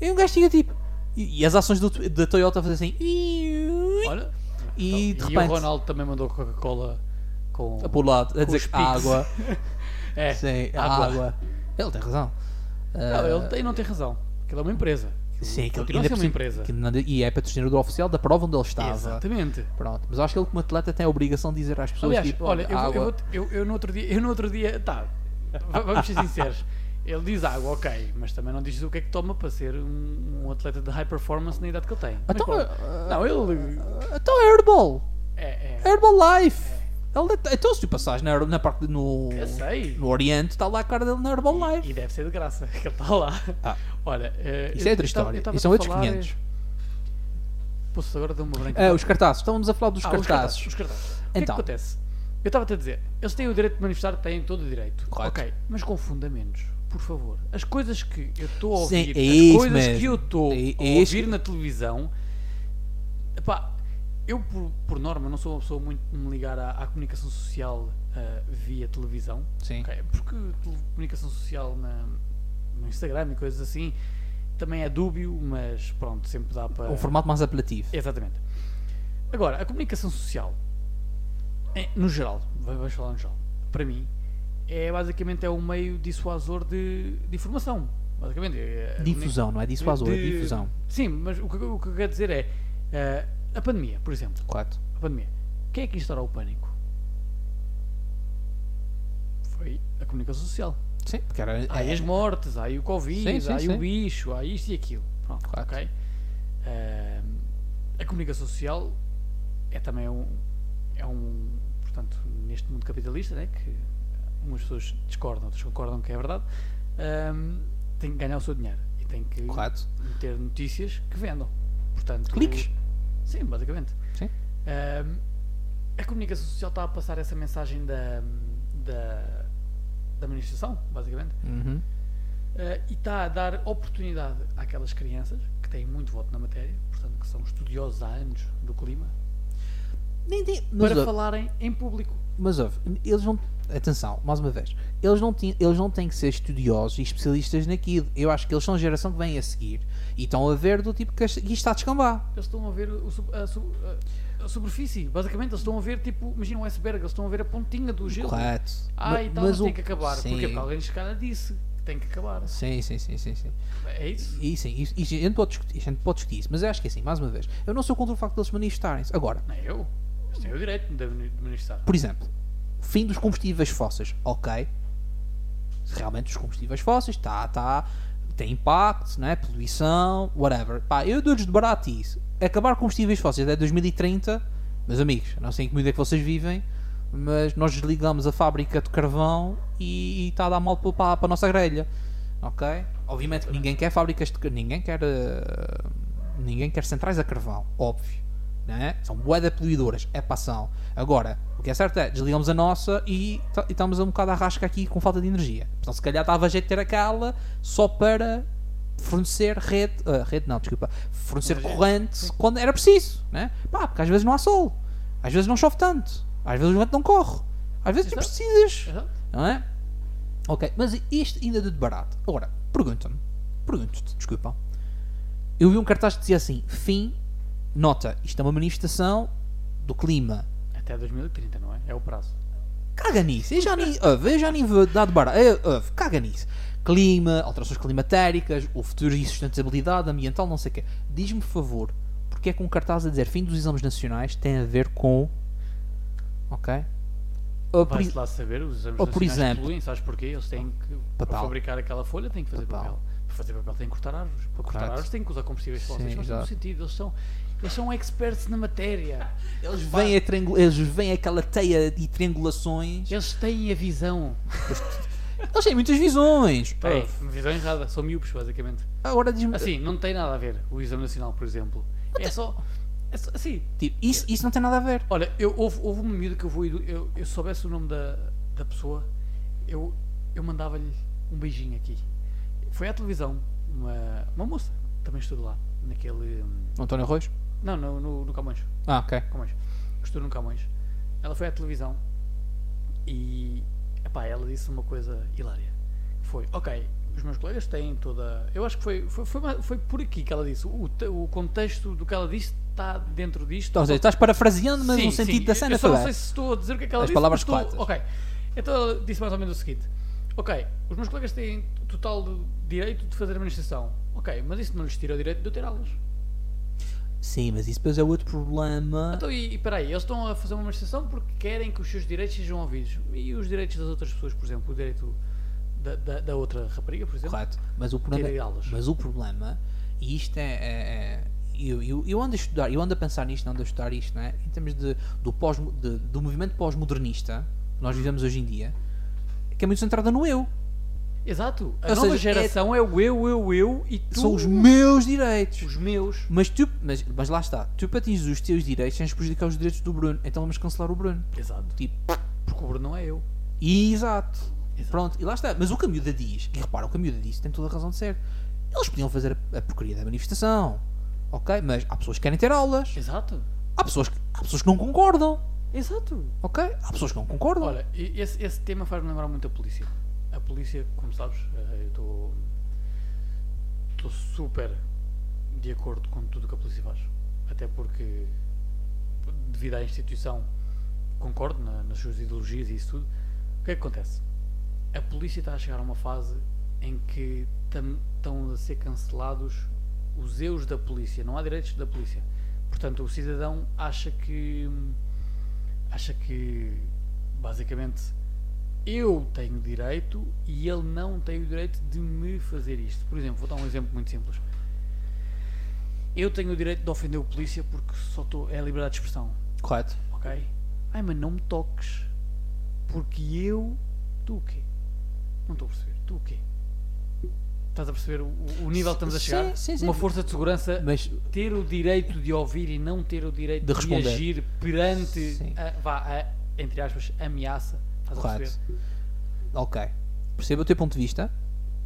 E um gajo tinha tipo. E, e as ações do, da Toyota fazem assim. Olha. E de Então, repente. o Ronaldo também mandou Coca-Cola com. A pôr lado, a dizer que água. É, Sim, água. água. Ele tem razão. Não, Ah, ele tem, não tem razão. Aquilo é uma empresa. Aquilo Sim, aquilo continua a ainda ser por uma empresa. que não- e é patrocinador oficial da prova onde ele estava. Exatamente. Pronto, mas acho que ele como atleta tem a obrigação de dizer às pessoas Aliás, tipo, olha, eu, eu, eu, eu no outro dia, eu no outro dia, tá, vamos ser sinceros. Ele diz água, ok, mas também não diz o que é que toma para ser um, um atleta de high performance na idade que ele tem. Mas Então, ah, não, ele Então é Herbal. é, é, Herbalife. Ele, então se tu passares na, na parte no, eu sei. no Oriente, está lá a cara dele na Herbalife. E deve ser de graça que ele está lá. Ah. Olha, eh, Isso eu- é outra história. Isso são a outros falar, 500. eh, Poxa, agora deu uma branca. Ah, os cartazes, estávamos a falar dos Ah, os cartazes. Os cartazes. O que é que Então. acontece? Eu estava-te a dizer, eles têm o direito de manifestar, têm todo o direito. Correto. Ok, mas com fundamentos, por favor. As coisas que eu estou a Sim, ouvir, é as coisas mesmo. que eu estou É- a é isso ouvir na televisão, epá, eu por, por norma não sou uma pessoa muito de me ligar à, à comunicação social ah, via televisão. Sim. Ok, Porque comunicação social na- no Instagram e coisas assim também é dúbio, mas pronto, sempre dá para. Um formato mais apelativo. Exatamente. Agora, a comunicação social, em- no geral, va- vamos falar no geral, para mim, é basicamente é um meio dissuasor de, de informação. Basicamente. é- é- Difusão, não é dissuasor, é de- difusão. Sim, mas o que, o que eu quero dizer é eh, a pandemia, por exemplo. Correto. A pandemia. Quem é que instaurou o pânico? Foi a comunicação social. Sim, porque era. Há aí as mortes, há o Covid, Sim, sim, há sim. o bicho, há isto e aquilo. Pronto, ok? Ahm, a comunicação social é também um, é um, portanto, neste mundo capitalista, né, que umas pessoas discordam, outras concordam que é verdade, tem que ganhar o seu dinheiro e tem que Correto. ter notícias que vendam. Portanto, Cliques. Sim, basicamente. Sim. A comunicação social está a passar essa mensagem da, da, da manifestação, basicamente. Uhum. Eh, e está a dar oportunidade àquelas crianças que têm muito voto na matéria, portanto, que são estudiosos há anos do clima, Nem para ó, falarem em público. mas ouve, eles não. Atenção, mais uma vez. Eles não, têm, eles não têm que ser estudiosos e especialistas naquilo. Eu acho que eles são a geração que vem a seguir e estão a ver do tipo que isto está a descambar. Eles estão a ver o a, a- a superfície, basicamente, eles estão a ver, tipo, imagina um iceberg, eles estão a ver a pontinha do gelo. Correto. Ah, Ma- e tal, mas o- tem que acabar. Sim. Porque alguém se calhar disse que tem que acabar. Sim, sim, sim, sim, sim. É isso? E sim, isso, isso, a, gente pode discutir, a gente pode discutir isso, mas eu acho que é assim, mais uma vez, eu não sou contra o facto de eles manifestarem-se. Agora, Não é eu. Eles têm o direito de mani- de manifestar. por exemplo, fim dos combustíveis fósseis, ok. realmente os combustíveis fósseis tá, tá, tem impacto, né? poluição, whatever. Pá, eu dou-lhes de barato isso. Acabar com combustíveis fósseis até 2030, meus amigos, não sei em que medida é que vocês vivem, mas nós desligamos a fábrica de carvão e está a dar mal para, para a nossa grelha. Ok? Obviamente que ninguém quer fábricas de ninguém quer uh, ninguém quer centrais a carvão, óbvio. Né? São boedas poluidoras, é passão. Agora, o que é certo é, desligamos a nossa e, e estamos um bocado à rasca aqui com falta de energia. Então se calhar estava a jeito de ter aquela só para fornecer rede, uh, rede não, desculpa, fornecer Energia. corrente quando era preciso, né? Pá, porque às vezes não há sol, às vezes não chove tanto, às vezes o vento não corre, às vezes tu Exato. precisas, Exato. não é? Ok, mas isto ainda de barato. Agora, pergunta-me, pergunto-te, desculpa. Eu vi um cartaz que dizia assim: fim, nota, isto é uma manifestação do clima. Até 2030, não é? É o prazo. Caga nisso, eu já nem, eu já nem vou dar de ouve, caga nisso. Clima, alterações climatéricas, o futuro e sustentabilidade ambiental, não sei o quê. Diz-me, por favor, porque é que um cartaz a dizer fim dos exames nacionais tem a ver com. Ok? Ou por lá saber, os exames ou, por exemplo- poluem, sabes porquê? Eles têm que, para fabricar aquela folha, têm que fazer Papel. papel. Para fazer papel, têm que cortar árvores. Para cortar árvores, têm que usar combustíveis fósseis. Faz todo sentido. Eles são, eles são experts na matéria. Eles veem, a triangu- eles veem aquela teia de triangulações. Eles têm a visão. Eles têm muitas visões. Uma visão errada. São miúpes, basicamente. Agora diz-me. Assim, não tem nada a ver o exame nacional, por exemplo. É só. É só assim. tipo, isso, isso não tem nada a ver. Olha, eu, houve, houve uma miúda que eu vou. Eu, eu soubesse o nome da, da pessoa, eu, eu mandava-lhe um beijinho aqui. Foi à televisão, uma, uma moça, também estuda lá, naquele. hum, António Arroz? Não, no, no, no Camões. Ah, ok. Camões. Estuda no Camões. Ela foi à televisão e. Epá, ela disse uma coisa hilária. Foi, ok, os meus colegas têm toda. Eu acho que foi, foi, foi, foi por aqui que ela disse. O, o contexto do que ela disse está dentro disto. Ou seja, estás parafraseando, mas Sim, no sentido sim. da cena eu só não sei se estou a dizer o que é que ela As disse. palavras estou- corretas. Ok. Então ela disse mais ou menos o seguinte: Ok, os meus colegas têm total direito de fazer a manifestação. Ok, mas isso não lhes tira o direito de eu ter aulas. Sim, mas isso depois é outro problema. Então, e, e peraí, eles estão a fazer uma manifestação porque querem que os seus direitos sejam ouvidos. E os direitos das outras pessoas, por exemplo, o direito da, da, da outra rapariga, por exemplo, Correto. Mas o problema, mas o problema, e isto é. é- é- eu, eu, eu ando a estudar, eu ando a pensar nisto, ando a estudar isto, não é? Em termos de, do, pós, de- do movimento pós-modernista que nós vivemos hoje em dia, que é muito centrada no eu. Exato. A Ou nova seja, geração é... o eu, eu, eu e tu. São os meus direitos. os meus. Mas tu, mas, mas lá está, tu para atingir os teus direitos tens de prejudicar os direitos do Bruno, então vamos cancelar o Bruno. Exato. Tipo, Porque o Bruno não é eu. exato. Exato. Pronto, e lá está. Mas o que a miúda diz, e repara, o que a miúda diz tem toda a razão de ser. Eles podiam fazer a, a porcaria da manifestação, ok? Mas há pessoas que querem ter aulas, Exato. há pessoas que, há pessoas que não concordam, Exato. ok? Há pessoas que não concordam. Olha, e esse, esse tema faz-me lembrar muito a polícia. A polícia, como sabes, eh, eu estou. Estou super de acordo com tudo o que a polícia faz. Até porque, devido à instituição, concordo na- nas suas ideologias e isso tudo. O que é que acontece? A polícia está a chegar a uma fase em que estão a ser cancelados os eus da polícia. Não há direitos da polícia. Portanto, o cidadão acha que. acha que basicamente eu tenho direito e ele não tem o direito de me fazer isto. Por exemplo, vou dar um exemplo muito simples. Eu tenho o direito de ofender o polícia porque só estou. É a liberdade de expressão, Correto. ok? Ai, mas não me toques. Porque eu. Tu o quê? Não estou a perceber. Tu o quê? Estás a perceber o, o nível que estamos a Sim, chegar? sim, sim. Uma força de segurança Mas ter o direito de ouvir e não ter o direito De de, responder. agir perante Sim. a, vá, a, entre aspas, ameaça. Estás Correto. Ok. Percebo o teu ponto de vista.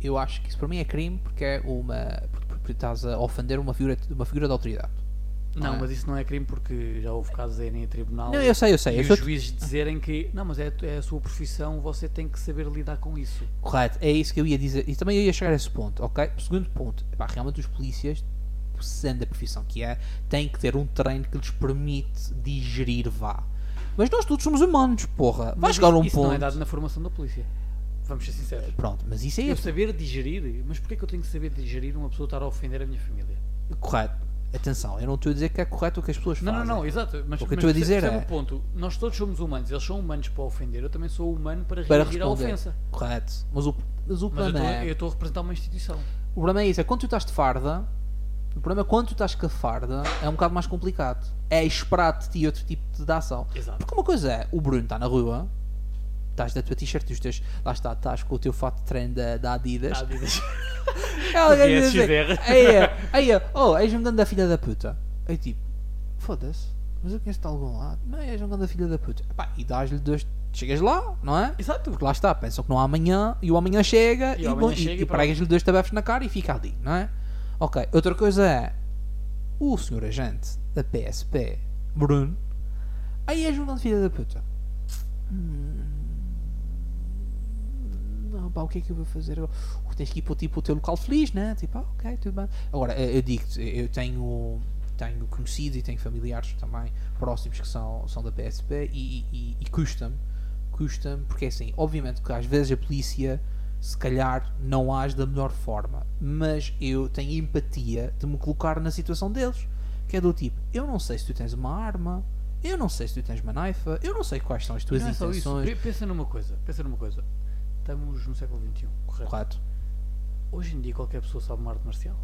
Eu acho que isso para mim é crime porque é uma. porque- estás a ofender uma figura, uma figura de autoridade. Não, é? mas isso não é crime porque já houve casos aí em tribunal Não, eu sei, eu sei. e Eu os sou- juízes dizerem que não, mas é, é a sua profissão, você tem que saber lidar com isso. Correto, é isso que eu ia dizer. E também eu ia chegar a esse ponto, ok? Segundo ponto, pá, realmente os polícias, sendo a profissão que é, têm que ter um treino que lhes permite digerir vá. Mas nós todos somos humanos, porra. Vai Mas chegar isso, um isso ponto. não é dado na formação da polícia. Vamos ser sinceros. Pronto, mas isso é Eu saber digerir, mas porquê que eu tenho que saber digerir uma pessoa estar a ofender a minha família? correto. Atenção, eu não estou a dizer que é correto o que as pessoas Não, fazem. não, não, exato. Mas, O que eu mas estou a dizer é- o ponto. Nós todos somos humanos. Eles são humanos para ofender. Eu também sou humano para, Para reagir à ofensa. Correto. Mas o, mas o Mas eu problema estou- é. eu estou a representar uma instituição. O problema é isso, é quando tu estás de farda, o problema é quando tu estás com a farda é um bocado mais complicado. É esperar de ti outro tipo de ação. Exato. Porque uma coisa é, o Bruno está na rua, estás da tua t-shirt e os teus. Lá está, estás com o teu fato de treino da, da Adidas. Dizes- É alguém diz assim. Aí aí oh, és um grande da filha da puta. Aí tipo, foda-se, mas eu conheço de algum lado. Não, és um grande da filha da puta. Epá, e dás-lhe dois. Chegas lá, não é? Exato. Porque lá está, pensam que não há amanhã e o amanhã chega E e, amanhã e- chega e e pregas-lhe dois tabefes na cara e fica ali, não é? Ok, outra coisa é o senhor agente da PSP, Bruno, aí és um grande filho da puta. Hum, Não, pá, o que é que eu vou fazer? Tens que ir para tipo, o teu local feliz, né? Tipo, ah, ok, tudo bem. Agora, eu digo-te, eu tenho, tenho conhecidos e tenho familiares também próximos que são, são da PSP e, e, e custa-me, custa-me, porque é assim, obviamente que às vezes a polícia se calhar não age da melhor forma, mas eu tenho empatia de me colocar na situação deles, que é do tipo, eu não sei se tu tens uma arma, eu não sei se tu tens uma naifa, eu não sei quais são as tuas Não é intenções. Pe- Pensa numa coisa. Pensa numa coisa. Estamos no século XXI, correto? Correto. Hoje em dia qualquer pessoa sabe uma arte marcial.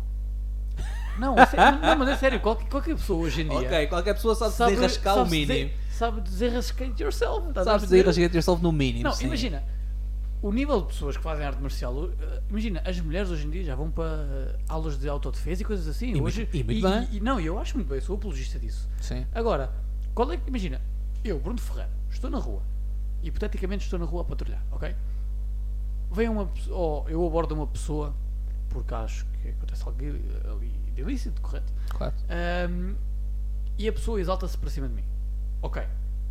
Não, é sério, não, mas é sério, qualquer, qualquer pessoa hoje em dia Ok, qualquer pessoa sabe, sabe desenrascar o sabe mínimo. dizer- Sabe desenrascate yourself. Sabes perceber? desenrascar yourself no mínimo. Não, sim. imagina, o nível de pessoas que fazem arte marcial, uh, imagina, as mulheres hoje em dia já vão para uh, aulas de autodefesa e coisas assim. E hoje, e muito bem. e- não, eu acho muito bem, sou apologista disso. Sim. Agora, qual é que, imagina, eu, Bruno Ferreira, estou na rua, hipoteticamente estou na rua a patrulhar, ok? Vem uma pessoa, ou eu abordo uma pessoa, porque acho que acontece algo ali de ilícito, correto? Correto. Ahm, e a pessoa exalta-se para cima de mim. Ok,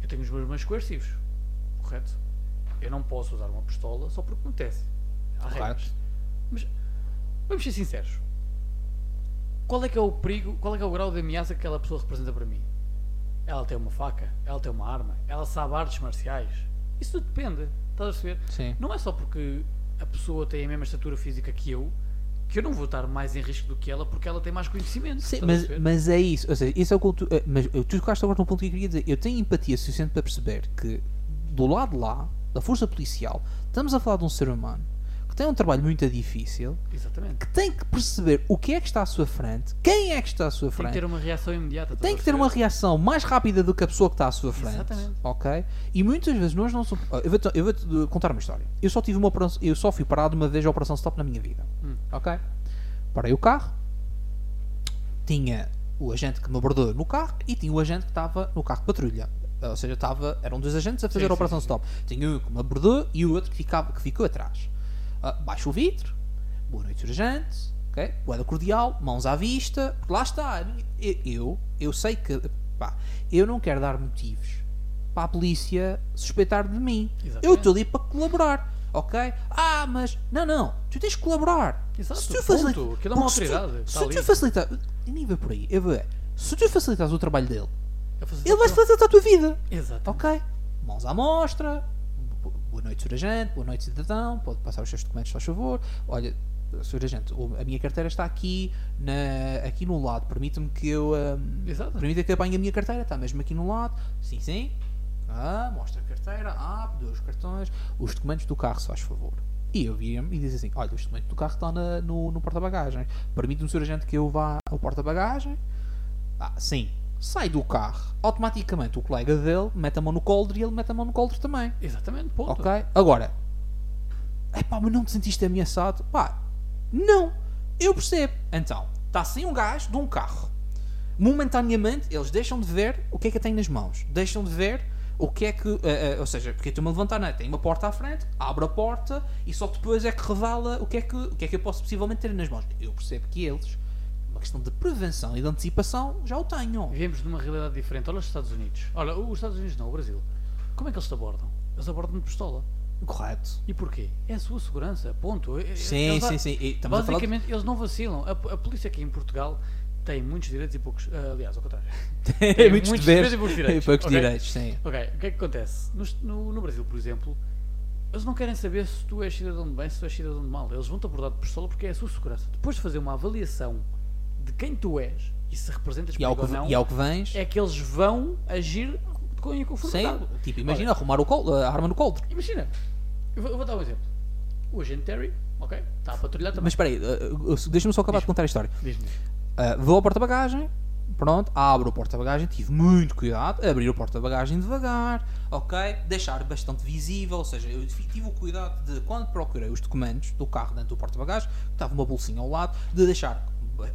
eu tenho os meus meios coercivos, correto? Eu não posso usar uma pistola só porque acontece. Há Correto. regras. Mas vamos ser sinceros. Qual é que é o perigo, qual é que é o grau de ameaça que aquela pessoa representa para mim? Ela tem uma faca, ela tem uma arma, ela sabe artes marciais. Isso tudo depende, estás a perceber? Sim. Não é só porque a pessoa tem a mesma estatura física que eu que eu não vou estar mais em risco do que ela porque ela tem mais conhecimento. Sim, mas, mas é isso. Ou seja, isso é o tu- eh, Mas tu tocaste agora num ponto que eu queria dizer. Eu tenho empatia suficiente para perceber que do lado de lá, da força policial, estamos a falar de um ser humano que tem um trabalho muito difícil, Exatamente. que tem que perceber o que é que está à sua frente, quem é que está à sua Tem frente. que ter uma reação imediata. tem que ter uma reação mais rápida do que a pessoa que está à sua frente. Exatamente. Ok? E muitas vezes nós não somos. Eu vou-te eu vou-te contar uma história. Eu só tive uma operação, eu só fui parado uma vez a operação stop na minha vida. Hum. Ok? Parei o carro, tinha o agente que me abordou no carro e tinha o agente que estava no carro de patrulha. Ou seja, estava, eram dois agentes a fazer Sim, a operação sim. stop. Tinha um que me abordou e o outro que, ficava, que ficou atrás. Ah, baixo o vidro, boa noite, urgente, ok? Boeda cordial, mãos à vista, porque lá está. Eu, eu, eu sei que, pá, eu não quero dar motivos para a polícia suspeitar de mim. Eu Exatamente. estou ali para colaborar, ok? Ah, mas, não, não, tu tens que colaborar. Exato, Se tu facilita- Aquilo é uma se tu- autoridade, Se tu, ali. facilitar, eu nem vou por aí, eu vou, se tu facilitas o trabalho dele, ele vai aquilo. facilitar a tua vida. Exato. Ok. Mãos à mostra. bo- Boa noite, Sr. Agente. Boa noite, cidadão. Pode passar os seus documentos, faz favor. Olha, Sr. Agente, a minha carteira está aqui, na, aqui no lado. Permita-me que eu. ahm, Exato. Permita que apanhe a minha carteira. Está mesmo aqui no lado. Sim, sim. Ah, mostra a carteira. Ah, dois cartões. Os documentos do carro, se faz favor. E eu via-me e dizia assim: Olha, os documentos do carro estão na- no, no porta-bagagens. Permite-me, Sr. Agente, que eu vá ao porta-bagagem. Ah, sim. Sai do carro. Automaticamente o colega dele mete a mão no coldre e ele mete a mão no coldre também. Exatamente, ponto. Ok? Agora, é pá, mas não te sentiste ameaçado? Pá, não. Eu percebo. Então, está assim um gajo de um carro. Momentaneamente, eles deixam de ver o que é que eu tenho nas mãos. Deixam de ver o que é que. eh, eh, ou seja, porque eu estou-me a levantar, não é? Tem uma porta à frente, abre a porta e só depois é que revela o que é que, o que, é que eu posso possivelmente ter nas mãos. Eu percebo que eles, uma questão de prevenção e de antecipação, já o tenham. Vivemos numa realidade diferente. Olha os Estados Unidos. Olha, os Estados Unidos não, o Brasil. Como é que eles te abordam? Eles abordam de pistola. Correto. E porquê? É a sua segurança, ponto. É- é- Sim, eles- sim, sim. E falar de- Basicamente, eles não vacilam. A, a polícia aqui em Portugal tem muitos direitos e poucos. ah, aliás, ao contrário. Tem muitos muitos deveres e poucos direitos, e poucos ok? direitos, sim. Ok, o que é que acontece? No, no, no Brasil, por exemplo, eles não querem saber se tu és cidadão de bem, se tu és cidadão de mal. Eles vão-te abordar de pistola porque é a sua segurança. Depois de fazer uma avaliação de quem tu és, e se representas E ao, que, ou não, e ao que vens, é que eles vão agir com a conformidade. sim, tipo, imagina arrumar o col- a arma no coldre. Imagina, eu vou, eu vou dar um exemplo. O agente Terry, ok, está a patrulhar também. Mas espera aí, uh, uh, deixa-me só acabar de contar a história. Diz-me. Uh, vou ao porta-bagagem, pronto, abro o porta-bagagem, tive muito cuidado, abrir o porta-bagagem devagar, ok, deixar bastante visível, ou seja, eu tive o cuidado de, quando procurei os documentos do carro dentro do porta-bagagem, estava uma bolsinha ao lado, de deixar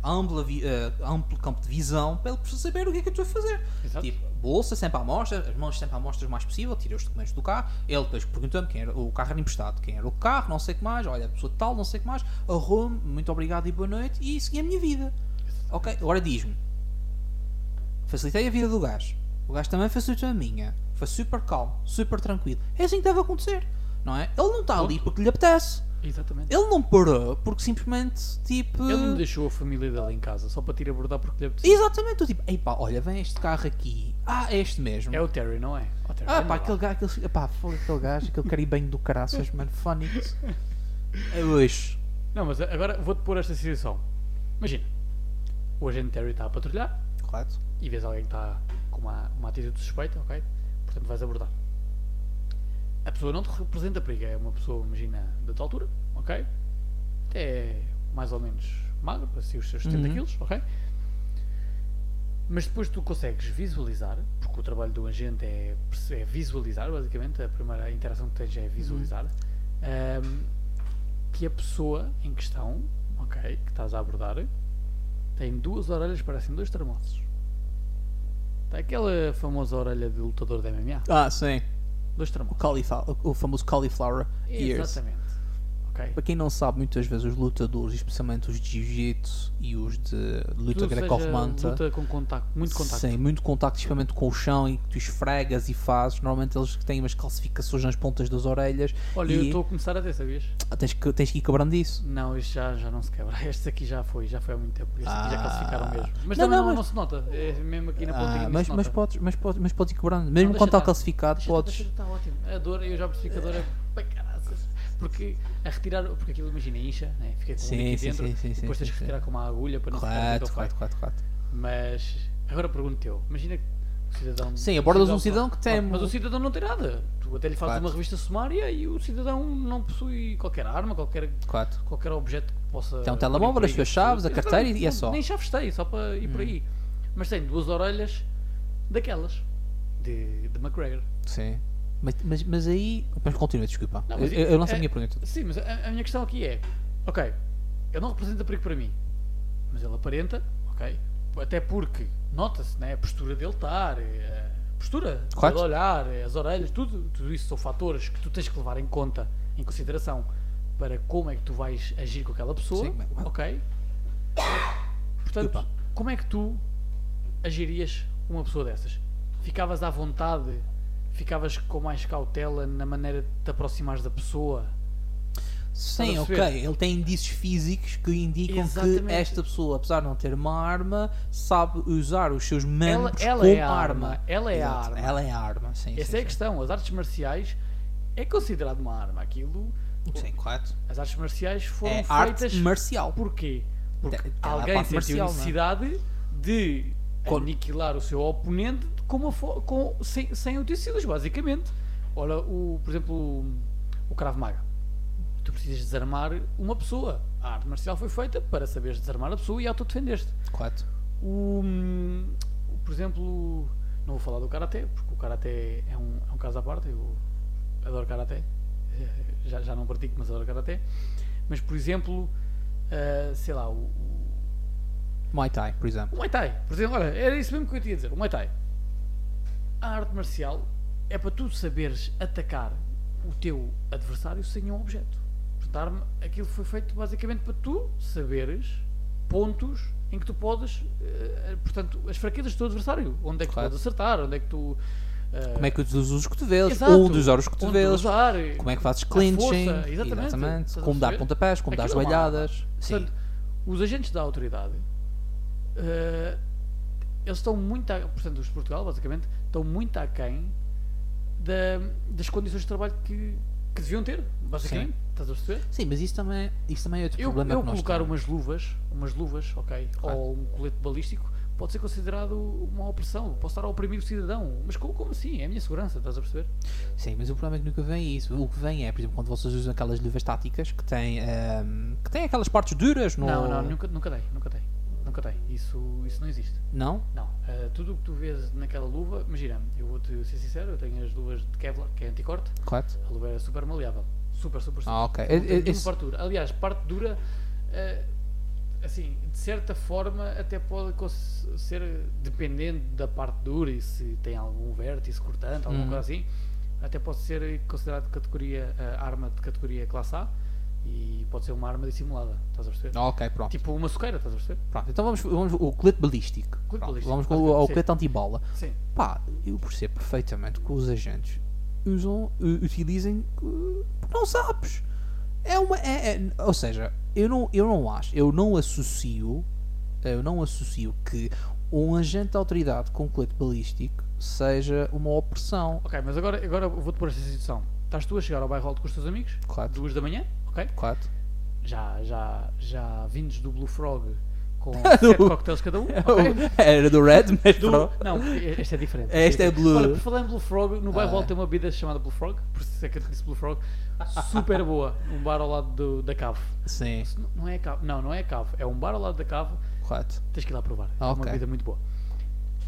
ampla, uh, amplo campo de visão para ele saber o que é que eu estou a fazer. Exato. Tipo, bolsa sempre à mostra, as mãos sempre à mostra o mais possível, tirei os documentos do carro, ele depois perguntou-me quem era, o carro era emprestado, quem era o carro, não sei o que mais, olha, a pessoa tal, não sei o que mais, arrumo, muito obrigado e boa noite, e segui a minha vida. Ok, agora diz-me. Facilitei a vida do gajo. O gajo também facilitou a minha. Foi super calmo, super tranquilo. É assim que deve acontecer, não é? Ele não está ali porque lhe apetece. Exatamente. Ele não parou porque simplesmente, tipo... Ele não deixou a família dele em casa só para te ir abordar porque lhe apetecia. Exatamente, tu tipo, ei pá, olha, vem este carro aqui. Ah, é este mesmo. É o Terry, não é? O Terry, Ah pá, aquele gajo, aquele, pá, foi aquele gajo, aquele caribenho do caraças, mano, Phonics. É hoje. Não, mas agora vou-te pôr esta situação. Imagina, o agente Terry está a patrulhar Correto? e vês alguém que está com uma, uma atitude suspeita, ok? Portanto vais abordar. A pessoa não te representa perigo, é uma pessoa, imagina, da tua altura, ok? Até mais ou menos magro, assim os seus 70 Uhum. quilos, ok? Mas depois tu consegues visualizar, porque o trabalho do agente é, é visualizar, basicamente, a primeira interação que tens é visualizar, ahm, que a pessoa em questão, ok, que estás a abordar, tem duas orelhas, parecem dois termossos. Está aquela famosa orelha de lutador de MMA? Ah, sim. Dois O, termossos. cauliflower, o famoso cauliflower ears. Exatamente. Ok? Para quem não sabe, muitas vezes os lutadores, especialmente os de jiu-jitsu e os de luta greco-romana, Luta com contacto, muito contacto. Sim, muito contacto, especialmente com o chão e que tu esfregas e fazes. Normalmente eles têm umas calcificações nas pontas das orelhas. Olha, eu estou a começar a ter, sabias? tens, que, tens que ir quebrando isso. Não, isto já, já não se quebra. Este aqui já foi, já foi há muito tempo. Este aqui já Ah. classificaram mesmo. Mas Não, também não, não, mas- não se nota. É mesmo aqui na ponta Ah, não mas, mas, podes, mas, podes, mas podes ir quebrando. Não, Mesmo deixa quando está calcificado, podes. deixa- Está ótimo. A dor, eu já percebi que a dor é. Porque a retirar, porque aquilo imagina, incha, né? fica com Sim, um líquido sim, dentro, sim, sim, e depois tens que retirar com uma agulha para não ficar muito correto, feio. correto, correto. Mas agora pergunto eu, imagina que o cidadão. Sim, abordas um cidadão que tem- Mas o cidadão não tem nada. Tu até lhe fazes Claro. uma revista sumária e o cidadão não possui qualquer arma, qualquer, correto. qualquer objeto que possa. Tem um telemóvel, as suas chaves, a carteira e é Não- só. Hum. Nem chaves tem, só para ir por aí. Mas tem duas orelhas daquelas. De, de McGregor. Sim. Mas, mas, mas aí. Mas continua, desculpa. Não, mas eu, eu não sei é- a minha pergunta. Sim, mas a, a minha questão aqui é: ok, ele não representa perigo para mim, mas ele aparenta, ok? Até porque nota-se né, a postura dele estar, eh, a postura, o olhar, eh, as orelhas, tudo, tudo isso são fatores que tu tens que levar em conta, em consideração, para como é que tu vais agir com aquela pessoa, Sim, ok? Portanto, Desculpa. como é que tu agirias com uma pessoa dessas? Ficavas à vontade? Ficavas com mais cautela na maneira de te aproximares da pessoa? Sim, a ok. Ele tem indícios físicos que indicam Exatamente. que esta pessoa, apesar de não ter uma arma, sabe usar os seus membros ela como é a arma. arma, ela é a arma. Ela é a arma, sim. Essa sim, é a questão. As artes marciais é considerado uma arma. Aquilo. Sim, correto. As artes marciais foram É feitas. arte marcial. Porquê? Porque lá a alguém sentiu marcial, não é? necessidade de Com- aniquilar o seu oponente com com, sem, sem utensílios, basicamente. Olha, o, por exemplo, o, o Krav Maga. Tu precisas desarmar uma pessoa. A arte marcial foi feita para saberes desarmar a pessoa e autodefender-te. Correto. O, por exemplo, não vou falar do Karaté, porque o Karaté é um, é um caso à parte, eu adoro Karaté, Eh, já, já não pratico, mas adoro Karaté. Mas, por exemplo, eh, sei lá, o, o, Muay Thai, por exemplo. o Muay Thai, por exemplo, olha, era isso mesmo que eu te ia dizer, o Muay Thai. A arte marcial é para tu saberes atacar o teu adversário sem um objeto. Portanto, aquilo foi feito basicamente para tu saberes pontos em que tu podes, eh, portanto, as fraquezas do teu adversário. Onde é que Claro. tu podes acertar, onde é que tu. eh, Como é que tu usas os cotovelos? Exato. Onde usar os cotovelos? usar, Como é que fazes clinching? força, exatamente. A Como dar pontapés, como dar Aquilo é joelhadas. Portanto, os agentes da autoridade, eh, eles estão muito, a, portanto, os de Portugal, basicamente, estão muito aquém da, das condições de trabalho que, que deviam ter, basicamente. Sim. Estás a perceber? Sim, mas isso também, isso também é outro Eu, problema eu colocar temos. umas luvas, umas luvas, ok, Claro. ou um colete balístico, pode ser considerado uma opressão. Posso estar a oprimir o cidadão. Mas como, como assim? É a minha segurança, estás a perceber? Sim, mas o problema é que nunca vem isso. O que vem é, por exemplo, quando vocês usam aquelas luvas táticas que têm, ehm, que têm aquelas partes duras no... Não, não, nunca, nunca dei, nunca dei. Nunca dei. Isso, isso não existe. Não? Não. Uh, tudo o que tu vês naquela luva, imagina, eu vou-te ser sincero, eu tenho as luvas de Kevlar, que é anticorte. Correto? A luva é super maleável. Super, super, super. Ah, ok. Tem nenhuma esse- parte dura. Aliás, parte dura, uh, assim, de certa forma, até pode ser dependendo da parte dura e se tem algum vértice cortante, alguma Uhum. coisa assim, até pode ser considerado de categoria, uh, arma de categoria classe A e pode ser uma arma dissimulada, estás a perceber? Ah, ok, pronto. Tipo uma soqueira, estás a perceber? Pronto, então vamos, vamos o colete balístico. Pronto, balístico, Vamos com o, o sim. colete antibola. Sim. Pá, eu percebo perfeitamente que os agentes usam, utilizem não sabes. É uma. É, é- ou seja, eu não, eu não acho, eu não associo, eu não associo que um agente de autoridade com colete balístico seja uma opressão. Ok, mas agora, agora vou-te pôr esta situação. Estás tu a chegar ao bairro alto com os teus amigos, Correto, duas da manhã, ok? correto. Já, já, já vindos do Blue Frog com sete coquetéis cada um, ok? Era do Red, mas Do-. Não, este é diferente. Este é Blue. Olha, por falar em Blue Frog, no bairro Ah. tem uma bebida chamada Blue Frog, por isso é que eu te disse Blue Frog, super boa, um bar ao lado do- da cave. Sim, Não, é a cave, não, não é cave, é um bar ao lado da cave, correto. tens que ir lá provar. É uma bebida muito boa.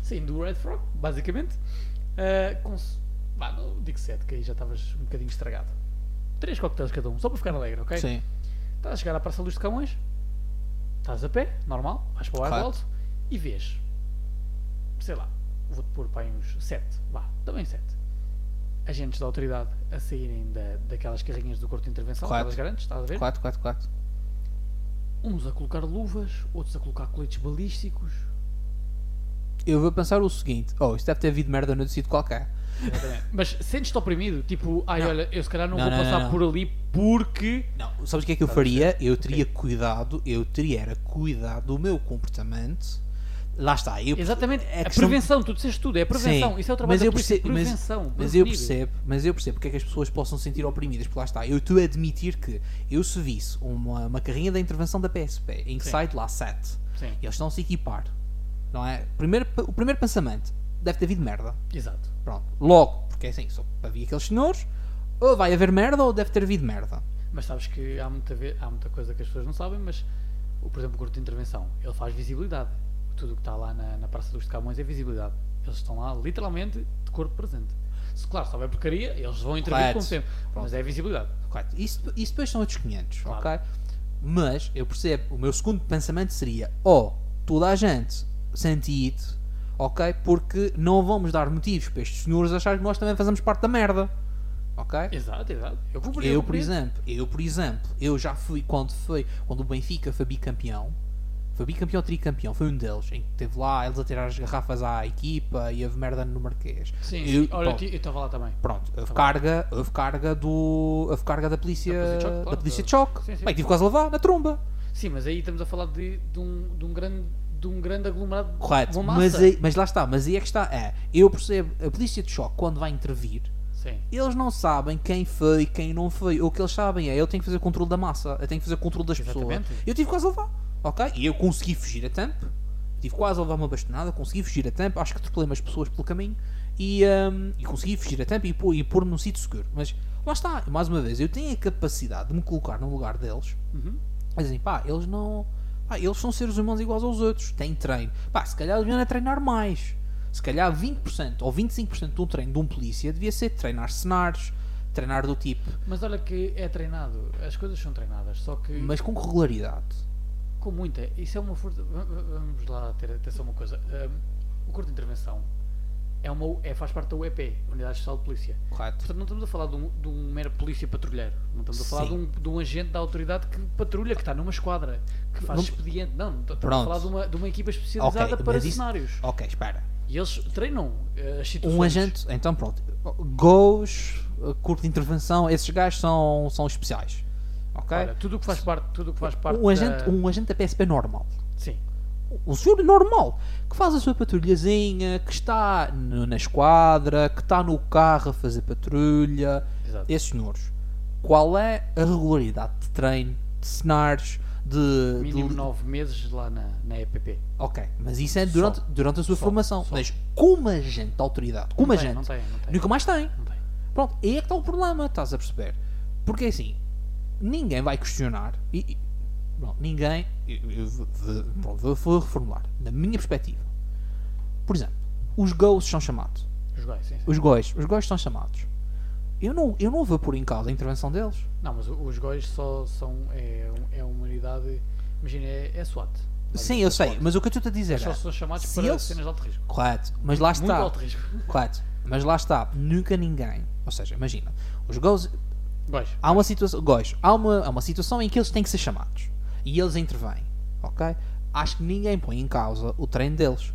Sim, do Red Frog, basicamente. Ah, com, vá, não digo 7, que aí já estavas um bocadinho estragado. Três coquetéis cada um, só para ficar alegre, ok? Sim, Estás a chegar à Praça Luz de Camões, estás a pé, normal, vais para o Correto. alto e vês, sei lá, vou-te pôr para aí uns 7, vá, também 7. Agentes da autoridade a saírem da, daquelas carrinhas do corpo de intervenção, Correto. aquelas grandes, estás a ver? correto, correto, correto. Uns a colocar luvas, outros a colocar coletes balísticos. Eu vou pensar o seguinte: oh, isto deve ter havido merda no sítio qualquer. Mas sentes-te oprimido? Tipo, ai Não. olha, eu se calhar não, Não, vou não, passar por ali porque. Não, sabes o que é que eu a faria? Eu teria cuidado, eu teria era cuidado do meu comportamento. Lá está, eu Exatamente, é a questão- prevenção, tu disseste tudo, é a prevenção. Sim, Isso é o trabalho mas da eu percebo, mas- prevenção. Mas eu prevenir. percebo, mas eu percebo porque é que as pessoas possam se sentir oprimidas, porque lá está, eu estou a admitir que eu se visse uma, uma carrinha da intervenção da PSP em Sim. de lá 7 Sim, e eles estão a se equipar, não é? Primeiro, o primeiro pensamento deve ter havido merda. exato. Pronto, logo, porque é assim, só havia aqueles senhores, ou vai haver merda ou deve ter havido merda. Mas sabes que há muita, há muita coisa que as pessoas não sabem, mas, por exemplo, o corpo de intervenção, ele faz visibilidade. Tudo o que está lá na, na Praça dos Camões é visibilidade. Eles estão lá, literalmente, de corpo presente. Se, claro, se houver porcaria, eles vão intervir Correto. como sempre. Mas é visibilidade. Correto. Isso, isso depois são outros 500, Claro. ok? Mas eu percebo, o meu segundo pensamento seria: oh, toda a gente sente it, ok? Porque não vamos dar motivos para estes senhores acharem que nós também fazemos parte da merda, ok? Exato, exato. Eu compreendo. Eu, por exemplo, eu, por exemplo, eu já fui, quando foi, quando o Benfica foi bicampeão, foi bicampeão ou tricampeão, foi um deles, em que teve lá eles a tirar as garrafas à equipa e houve merda no Marquês. Sim, Eu- sim. Olha, eu pronto. eu estava lá também. Pronto, houve carga, houve carga do. Houve carga da polícia. Da polícia de choque, claro. Bem, tive quase a levar na tromba. Sim, mas aí estamos a falar de, de, um, de, um, grande, de um grande aglomerado Correto. de uma Mas, massa. aí- mas lá está, mas aí é que está. É, eu percebo, a polícia de choque, quando vai intervir, Sim. eles não sabem quem foi, quem não foi. O que eles sabem é, eu tenho que fazer controle da massa, eu tenho que fazer controle das pessoas. Exatamente. Eu tive quase a levar, ok? E eu consegui fugir a tempo. Tive quase a levar uma bastonada, consegui fugir a tempo. Acho que atropelei umas pessoas pelo caminho e, hum, e consegui fugir a tempo e pôr- e pôr-me num sítio seguro. Mas lá está, mais uma vez, eu tenho a capacidade de me colocar no lugar deles. Uhum. Mas assim, pá, eles não. Pá, eles são seres humanos iguais aos outros. Têm treino. Pá, se calhar deviam é treinar mais. Se calhar 20% ou 25% do treino de um polícia devia ser treinar cenários, treinar do tipo, Mas olha que é treinado. As coisas são treinadas, só que mas com regularidade. com muita. Isso é uma força. va- va- Vamos lá ter atenção a uma coisa. Um, o corpo de intervenção é uma, é, faz parte da UEP, Unidade Especial de Polícia. Correto? Portanto, não estamos a falar de um, de um mero polícia patrulheiro. Não estamos a falar de um, de um agente da autoridade que patrulha, que está numa esquadra, que faz Não- expediente. Não, não estamos Pronto. a falar de uma, de uma equipa especializada Ok, para isso- cenários. Ok, espera. E eles treinam eh, as situações. Um agente, então pronto. GOs, uh, corpo de intervenção, esses gajos são, são especiais. Ok? Tudo o que faz parte, tudo que faz parte um, agente, da... um agente da PSP normal. Sim. Um senhor normal que faz a sua patrulhazinha, que está no- na esquadra, que está no carro a fazer patrulha. Exato. Esses senhores, qual é a regularidade de treino, de cenários, de. Mínimo de- 9 meses lá na, na EPP. Ok, mas isso é durante, durante a sua formação. só. Mas como agente de autoridade, como não tem, agente, Não tem, não tem. nunca mais tem. Tem. Pronto, aí é que está o problema, estás a perceber? Porque assim, ninguém vai questionar. E- pronto, ninguém. eu- eu vou- vou- pronto, vou, vou reformular. Na minha perspectiva. Por exemplo, os ghosts são chamados. Os gajos, sim, sim. Os ghosts, os ghosts são chamados. Eu não, eu não vou pôr em causa a intervenção deles. Não, mas os gajos só são. É, é uma unidade. Imagina, é, é SWAT. Sim, eu sei, mas o que eu estou a dizer Eles só é. são chamados para eles- cenas de alto risco. Correto, mas lá Muito está. alto risco. Correto, mas lá está. Nunca ninguém. Ou seja, imagina, os ghosts. Gajos. Há uma situação. Ghosts, há uma, há uma situação em que eles têm que ser chamados. E eles intervêm. Ok? Acho que ninguém põe em causa o treino deles.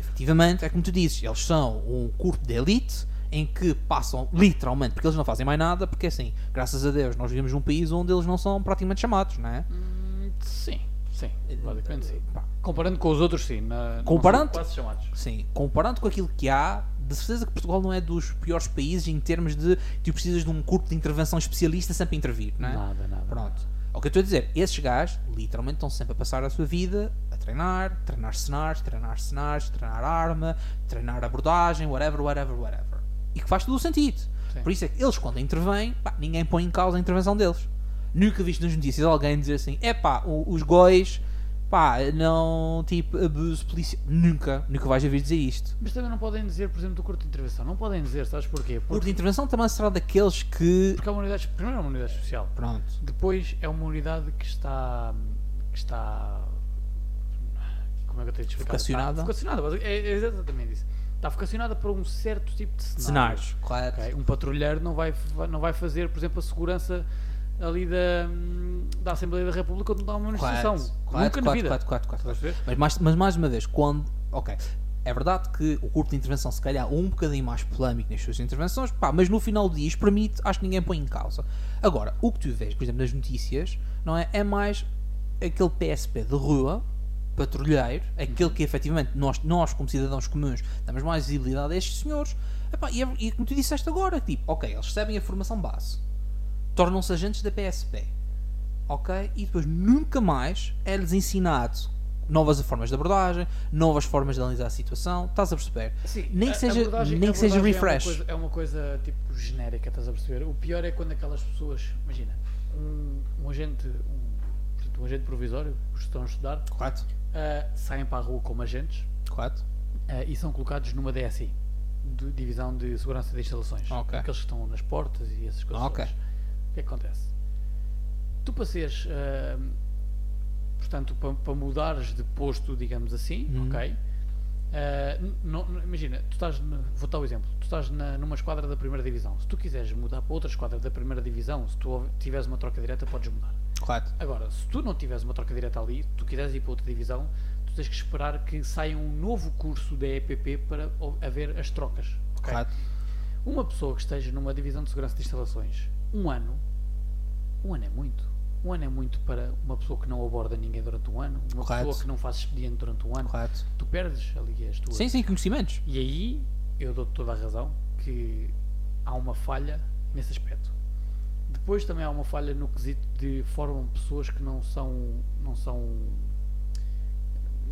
Efetivamente, é como tu dizes, eles são um corpo de elite em que passam literalmente, porque eles não fazem mais nada, porque assim, graças a Deus, nós vivemos num país onde eles não são praticamente chamados, não é? Hum, Sim, sim. Basicamente sim. Pá, Comparando com os outros, sim. Na, Comparando- quase chamados. Sim, comparando com aquilo que há, de certeza que Portugal não é dos piores países em termos de tu precisas de um corpo de intervenção especialista sempre a intervir, não é? Nada, nada. Pronto. É o que eu estou a dizer, esses gajos literalmente estão sempre a passar a sua vida a treinar, treinar cenários, treinar cenários, treinar arma, treinar abordagem, whatever, whatever, whatever. E que faz todo o sentido. Sim. Por isso é que eles quando intervêm, pá, ninguém põe em causa a intervenção deles. Nunca viste nas notícias alguém dizer assim, é pá, os góis, pá, não, tipo, abuso policial. Nunca, nunca vais ouvir dizer isto. Mas também não podem dizer, por exemplo, do corpo de intervenção. Não podem dizer, sabes porquê? O corpo Porque, de intervenção também será daqueles que. porque é uma unidade. Primeiro é uma unidade especial. Pronto. Depois é uma unidade que está. que está. Como é que eu tenho de explicar? Vocacionada? Está vocacionada, basic- é, é exatamente isso. Está vocacionada para um certo tipo de cenário. Cenários, correto. Ok? Um patrulheiro não vai, não vai fazer, por exemplo, a segurança ali da, da Assembleia da República quando dá uma manifestação. Nunca na vida. correto. Estás a ver? Mas mais, mas mais uma vez, quando. Ok. É verdade que o corpo de intervenção, se calhar, é um bocadinho mais polémico nas suas intervenções, pá, mas no final do dia isto permite, acho que ninguém põe em causa. Agora, o que tu vês, por exemplo, nas notícias, não é? É mais aquele PSP de rua, patrulheiro, aquele que efetivamente nós, nós como cidadãos comuns, damos mais visibilidade a estes senhores. Epá, e, é, e como tu disseste agora, tipo, ok, eles recebem a formação base, tornam-se agentes da PSP, ok? E depois nunca mais é-lhes ensinado novas formas de abordagem, novas formas de analisar a situação, estás a perceber? Sim, nem que seja, nem que seja refresh. É uma, coisa, é uma coisa, tipo genérica, estás a perceber? O pior é quando aquelas pessoas, imagina, um, um agente, um, portanto, um agente provisório, os que estão a estudar, Correto? ah, saem para a rua como agentes Correto? ah, e são colocados numa DSI, de- Divisão de Segurança de Instalações. Ok. Aqueles que estão nas portas e essas coisas. Ok. todas. O que é que acontece? Tu para seres, ah, portanto, para, para mudares de posto, digamos assim, Uhum. ok? N- não- não- imagina, tu estás, vou dar o exemplo, tu estás na- numa esquadra da primeira divisão. Se tu quiseres mudar para outra esquadra da primeira divisão, se tu tiveres uma troca direta, podes mudar. Correto? Agora, se tu não tiveres uma troca direta ali, tu quiseres ir para outra divisão, tu tens que esperar que saia um novo curso da EPP para haver as trocas. ok? Correto? Uma pessoa que esteja numa divisão de segurança de instalações, um ano, um ano é muito. Um ano é muito para uma pessoa que não aborda ninguém durante um ano, uma Correto. pessoa que não faz expediente durante um ano. Correto? Tu perdes ali as tuas. Sim, sim, conhecimentos. E aí eu dou toda a razão que há uma falha nesse aspecto. Depois também há uma falha no quesito de formam pessoas que não são não são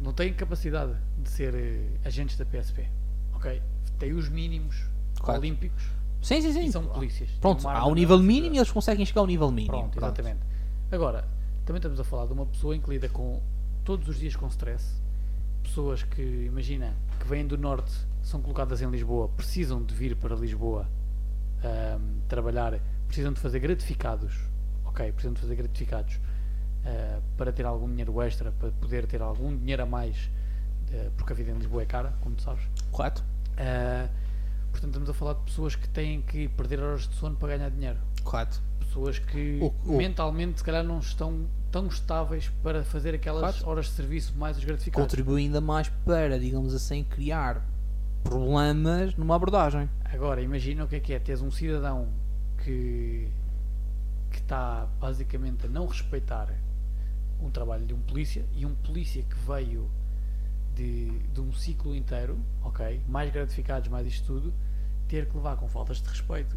não têm capacidade de ser eh, agentes da PSP, ok? Têm os mínimos Correto. olímpicos Sim, sim, sim. e são polícias. Pronto, há um nível mínimo e eles conseguem chegar ao nível mínimo. Pronto, Pronto. exatamente. Agora, também estamos a falar de uma pessoa em que lida com todos os dias com stress, pessoas que, imagina, que vêm do norte, são colocadas em Lisboa, precisam de vir para Lisboa ahm, trabalhar, precisam de fazer gratificados, ok, precisam de fazer gratificados ah, para ter algum dinheiro extra, para poder ter algum dinheiro a mais, eh, porque a vida em Lisboa é cara, como tu sabes. Correto? Ah, portanto, estamos a falar de pessoas que têm que perder horas de sono para ganhar dinheiro Correto? pessoas que O- o- mentalmente se calhar não estão tão estáveis para fazer aquelas Claro. horas de serviço mais os gratificados. Contribui ainda mais para, digamos assim, criar problemas numa abordagem. Agora, imagina o que é que é teres um cidadão que que está basicamente a não respeitar um trabalho de um polícia e um polícia que veio de, de um ciclo inteiro, ok, mais gratificados, mais isto tudo, ter que levar com faltas de respeito,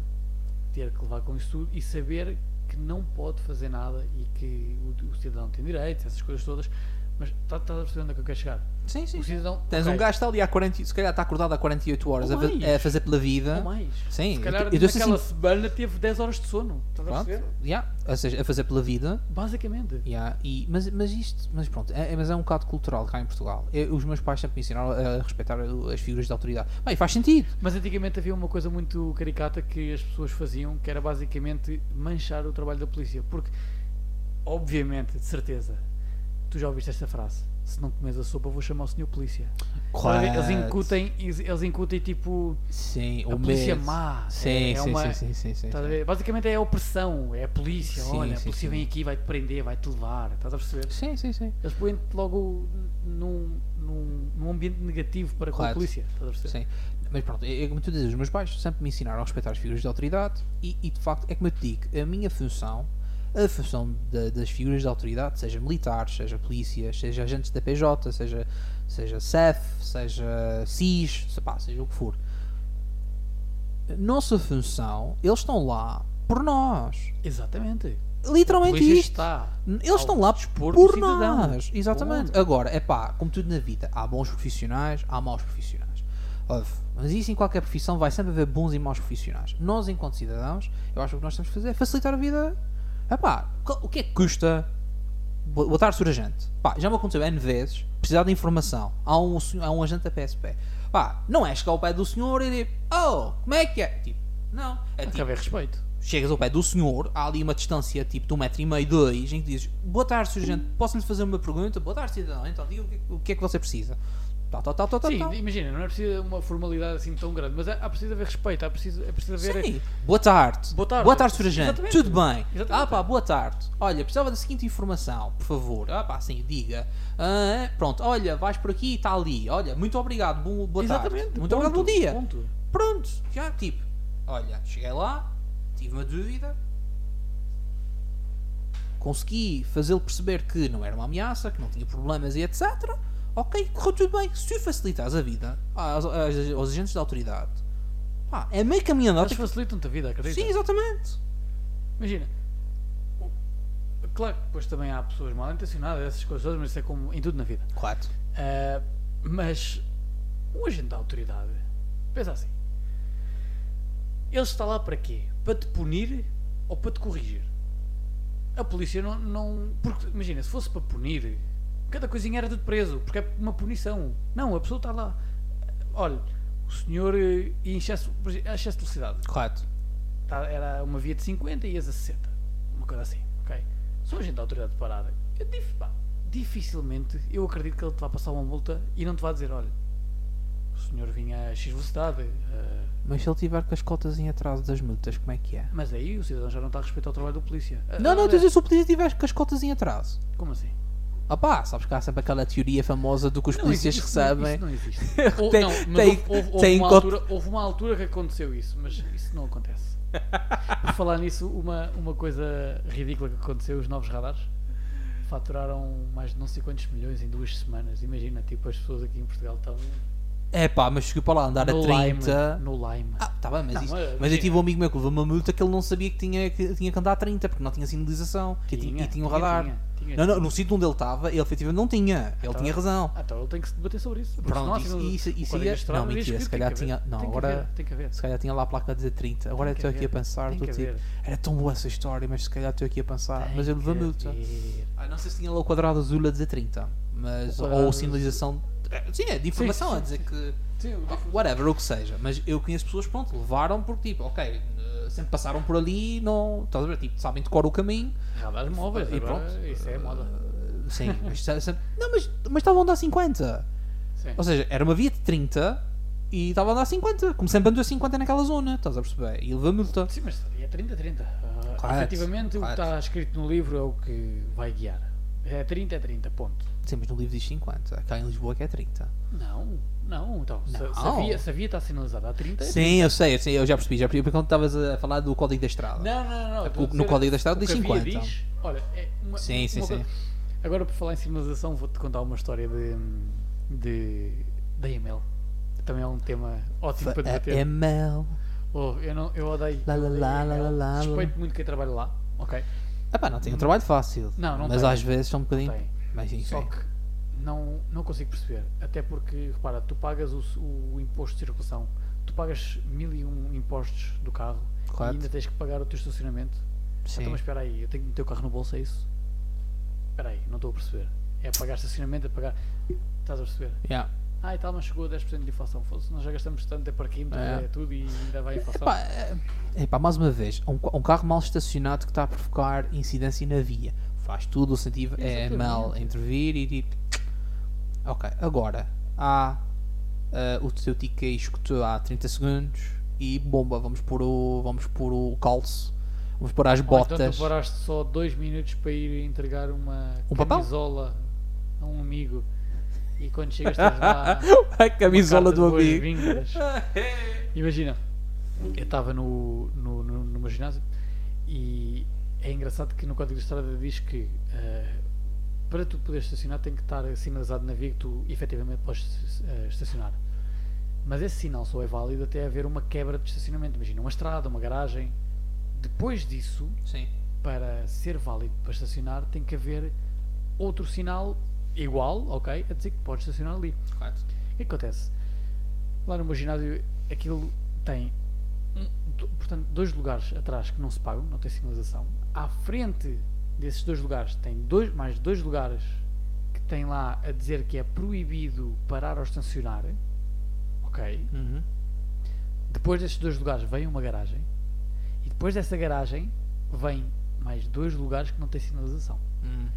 ter que levar com isso tudo e saber que não pode fazer nada e que o, o cidadão tem direitos, essas coisas todas, mas está tá a perceber onde é que eu quero chegar? Sim, sim. Tens ok, um gajo que está ali há 40, se calhar está acordado há 48 horas a, a fazer pela vida. Ou mais. Sim, Se calhar eu- naquela assim- semana teve 10 horas de sono. Estás a Pronto, perceber? yeah, ou seja, a fazer pela vida. Basicamente. Yeah, e, mas, mas isto, mas pronto, é, é- mas é um bocado cultural cá em Portugal. Eu- os meus pais sempre me ensinaram a respeitar as figuras de autoridade. Bem, faz sentido. Mas antigamente havia uma coisa muito caricata que as pessoas faziam, que era basicamente manchar o trabalho da polícia. Porque, obviamente, de certeza, tu já ouviste esta frase: se não comes a sopa, vou chamar o senhor polícia. A ver? Eles incutem, eles incutem tipo. Sim, a o polícia medo. má. Sim, é, é sim, uma- sim, sim, sim, sim, a? Basicamente é a opressão, é a polícia. Sim, Olha, a sim, polícia sim. vem aqui, vai-te prender, vai-te levar. Estás a perceber? Sim, sim, sim. Eles põem-te logo num, num, num ambiente negativo para com a Claro. polícia. Estás a perceber? Sim. Mas pronto, é, é como tu dizes, os meus pais sempre me ensinaram a respeitar as figuras de autoridade e, e, de facto é como eu te digo, a minha função, a função da- das figuras de autoridade, seja militares, seja polícias, seja agentes da PJ, seja, seja CEF, seja SIS, se pá, seja o que for. Nossa função, eles estão lá por nós. Exatamente. Literalmente isto. está Eles estão lá por nós. Exatamente. Ponto. Agora, é pá, como tudo na vida, há bons profissionais, há maus profissionais. Mas isso em qualquer profissão vai sempre haver bons e maus profissionais. Nós, enquanto cidadãos, eu acho que o que nós temos que fazer é facilitar a vida. É pá, co- o que é que custa bo- botar sur agente? Pá, já me aconteceu N vezes precisar de informação. Há um, há um agente da PSP. Pá, não é chegar ao pé do senhor e dizer, oh, como é que é? Tipo, não. É tipo, haver respeito. chegas ao pé do senhor, há ali uma distância tipo de um metro e meio, dois, em que dizes Boa tarde, surgente, posso-lhe fazer uma pergunta? Boa tarde, cidadão, então diga o que, o que é que você precisa. Tal, tal, tal, tal. Sim, tal. imagina, não é preciso uma formalidade assim tão grande, mas é, há preciso haver respeito, há preciso, é preciso haver. Sim. Boa tarde. Boa tarde. Boa tarde. Exatamente. Tudo bem. Exatamente. Ah pá, boa tarde. Olha, precisava da seguinte informação, por favor. Ah pá, sim, diga. Ah, pronto, olha, vais por aqui e está ali. Olha, muito obrigado, bom, boa Exatamente. tarde. Muito ponto, obrigado, bom dia. Ponto. Pronto, já, tipo, olha, cheguei lá, tive uma dúvida, consegui fazê-lo perceber que não era uma ameaça, que não tinha problemas e etc. Ok, correu tudo bem. Se tu facilitas a vida aos, aos- aos agentes da autoridade, pá, é meio caminho andado. Eles facilitam-te a vida, acredita? Sim, exatamente. Imagina. Claro que depois também há pessoas mal intencionadas, essas coisas mas isso é como em tudo na vida. Claro. Ah, mas o agente da autoridade, pensa assim: ele está lá para quê? Para te punir ou para te corrigir? A polícia não. não porque, imagina, se fosse para punir, cada coisinha era tudo preso, porque é uma punição. Não, a pessoa está lá. Olha, o senhor eh, ia em excesso, excesso de velocidade. Correto. Tá- era uma via de 50 e ias a 60. Uma coisa assim, ok? Se agente da autoridade te parar, eu dif- pá, dificilmente eu acredito que ele te vai passar uma multa e não te vai dizer, olha, o senhor vinha a X velocidade, eh, Mas se ele tiver com as cotas em atraso das multas, como é que é? mas aí o cidadão já não está a respeitar o trabalho da polícia. Ah, Não, não, aliás, tu dizes se o polícia tiver com as cotas em atraso. Como assim? Ah pá, sabes que há sempre aquela teoria famosa do que os Não polícias existe, recebem. Isso não existe. Ou- Tem- não, tem- houve, houve- tem uma altura, houve uma altura que aconteceu isso, mas isso não acontece. Por falar nisso, uma, uma coisa ridícula que aconteceu, os novos radares faturaram mais de não sei quantos milhões em duas semanas. Imagina, tipo, as pessoas aqui em Portugal estão É pá, mas para lá andar no a 30. lime. No lime. Ah, tá bem, mas, Não, isso- mas mas eu tive um amigo meu que levou uma multa que ele não sabia que tinha que, tinha que andar a 30 porque não tinha sinalização e tinha, e tinha um radar. Tinha, tinha. Não, não, no sítio onde ele estava, ele efetivamente não tinha. Ele Então- tinha razão. Ah, então ele tem que se debater sobre isso. Pronto, isso- assim, isso- o isso ia- Estrada não, mentira, se calhar tinha- não, Tem que agora-. Se calhar tinha lá a placa a dizer 30. Agora estou aqui a pensar, que tipo, era tão boa essa história, mas se calhar estou aqui a pensar. Tem mas ele levou que multa. Ah, não sei se tinha lá o quadrado azul a dizer 30, mas, ou sinalização. É, Sim, é de informação sim, a dizer sim. que. Sim, Whatever, o que seja, mas eu conheço pessoas, pronto, levaram porque tipo, ok, eh, sempre passaram por ali, não, estás a ver, tipo, sabem decorar o caminho, Radares móveis, E pronto. isso é moda. eh, sim, mas, não, mas, mas estavam a andar 50, Sim. ou seja, era uma via de 30 e estava a andar 50, como sempre andou a 50 naquela zona, estás a perceber, e levou multa. Sim, mas é 30-30. Uh, Correto, efetivamente, o que está escrito no livro é o que vai guiar. É 30, é 30, ponto. Mas no livro diz 50, cá em Lisboa que é 30. Não, não, então. Não. a via, se a via está sinalizada a 30, é Sim, eu sei, eu sei, eu já percebi, já percebi, porque quando estavas a falar do código da estrada. Não, não, não. estou a no Código da Estrada o diz a via 50. diz, olha, é uma, Sim, sim, uma sim. Agora, por falar em sinalização, vou-te contar uma história de, de, da EML. Também é um tema ótimo para debater. ML. Oh, eu, não, eu odeio. Lá, Respeito muito quem trabalha lá. ok? Epá, não tem um trabalho fácil. Não, não mas tem. às vezes são um bocadinho. Tem. Mas enfim. Só que não, não consigo perceber. Até porque, repara, tu pagas o, o imposto de circulação, tu pagas mil e um impostos do carro Correto. e ainda tens que pagar o teu estacionamento. Sim. Então, mas espera aí, eu tenho que meter o carro no bolso, é isso? Espera aí, não estou a perceber. É pagar estacionamento, é pagar. Estás a perceber? Yeah. Ah, e tal, mas chegou a 10% de inflação. Fosse, nós já gastamos tanto, é parquímetros, É. é. tudo e ainda vai a inflação. Epá, é- epá, mais uma vez, um, um carro mal estacionado que está a provocar incidência na via. Faz tudo o sentido, é mal intervir e tipo. Ok, agora há ah, o teu ticket escutou há 30 segundos e bomba, vamos pôr o. Vamos pôr o calço, vamos pôr as Ou então botas. tu paraste só 2 minutos para ir entregar uma Um papel? camisola a um amigo e quando chegas estás lá a camisola do amigo. Imagina, eu estava no, no, no, no meu ginásio e é engraçado que no código de estrada diz que eh, para tu poderes estacionar tem que estar sinalizado na via que tu efetivamente podes eh, estacionar. Mas esse sinal só é válido até haver uma quebra de estacionamento. Imagina uma estrada, uma garagem. Depois disso, Sim. para ser válido para estacionar, tem que haver outro sinal igual, ok, a dizer que podes estacionar ali. Correto. O que é que acontece? Lá no meu ginásio, aquilo tem um- do- portanto, dois lugares atrás que não se pagam, não tem sinalização. À frente desses dois lugares tem dois, mais dois lugares que tem lá a dizer que é proibido parar ou estacionar. Ok. Uhum. Depois desses dois lugares vem uma garagem. E depois dessa garagem vem mais dois lugares que não têm sinalização. Hum.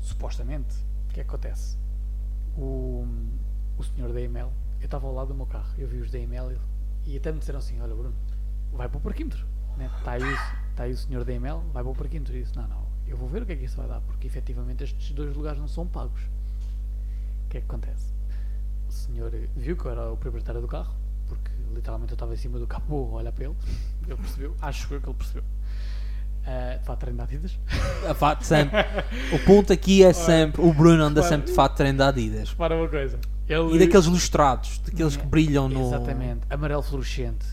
supostamente, o que é que acontece? O, o senhor da EML, eu estava ao lado do meu carro, eu vi os da EML e até me disseram assim: Olha, Bruno, vai para o parquímetro. Está né? Tá aí, o- tá aí o senhor da EML, vai para o parquímetro. E disse: Não, não, eu vou ver o que é que isso vai dar, porque efetivamente estes dois lugares não são pagos. O que é que acontece? O senhor viu que eu era o proprietário do carro, porque literalmente eu estava em cima do capô a olhar para ele. Ele percebeu, acho eu que ele percebeu. Uh, de fato, treino de Adidas. A fato sempre. O ponto aqui é sempre. O Bruno anda sempre de fato treino de Adidas. Repara uma coisa. Ele, E daqueles lustrados, daqueles que brilham no. Exatamente. Amarelo fluorescente.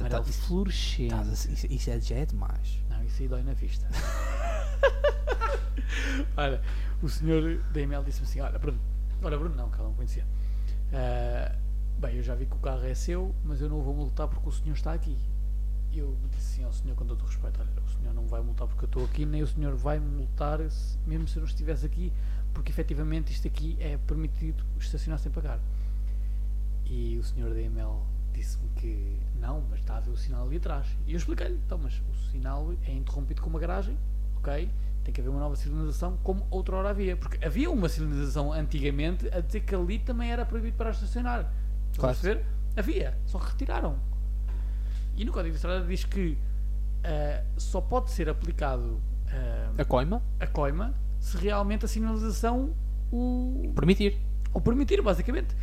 Amarelo Tá- isso- fluorescente. Estás a- Isso, isso é, já é demais. Não, isso aí dói na vista. olha, o senhor da disse-me assim: Olha, Bruno, olha, Bruno, não, que ela não conhecia. Ah, bem, eu já vi que o carro é seu, mas eu não o vou multar porque o senhor está aqui. Eu disse assim ao senhor, com todo o respeito: Olha, o senhor não vai multar porque eu estou aqui, nem o senhor vai multar se- mesmo se eu não estivesse aqui, porque efetivamente isto aqui é permitido estacionar sem pagar. E o senhor da EML disse-me que não, mas está a ver o sinal ali atrás. E eu expliquei-lhe, então, mas o sinal é interrompido com uma garagem, ok? Tem que haver uma nova sinalização, como outra hora havia. Porque havia uma sinalização antigamente a dizer que ali também era proibido para estacionar. Claro. perceber? Havia, só retiraram. E no Código de Estrada diz que ah, só pode ser aplicado ah, A coima? a coima se realmente a sinalização o, Permitir. ou permitir, basicamente.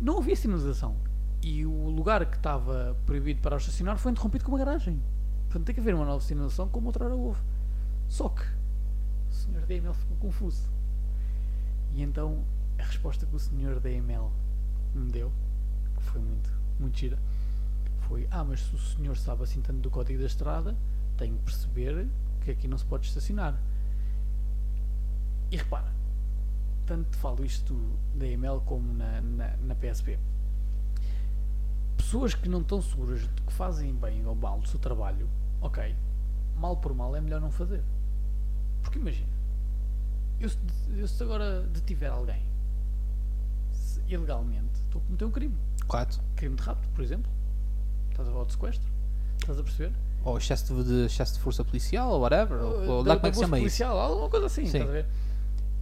Não havia sinalização. E o lugar que estava proibido para estacionar foi interrompido com uma garagem. Portanto, tem que haver uma nova sinalização como outra hora houve. Só que o senhor da EML ficou confuso. E então a resposta que o senhor da EML me deu, que foi muito, muito gira, foi: Ah, mas se o senhor sabe assim tanto do código da estrada, tem que perceber que aqui não se pode estacionar. E repara, tanto falo isto da EML como na, na, na PSP. Pessoas que não estão seguras de que fazem bem ou mal o seu trabalho, ok, mal por mal é melhor não fazer. Porque imagina, eu, se- eu se agora detiver alguém se- ilegalmente, estou a cometer um crime. Correto. Crime de rapto, por exemplo. Estás a falar de sequestro? Estás a perceber? Ou excesso de, excesso de força policial, ou whatever. Ou, ou da, lá como é que se chama bolsa isso? policial, alguma coisa assim, Sim. estás a ver?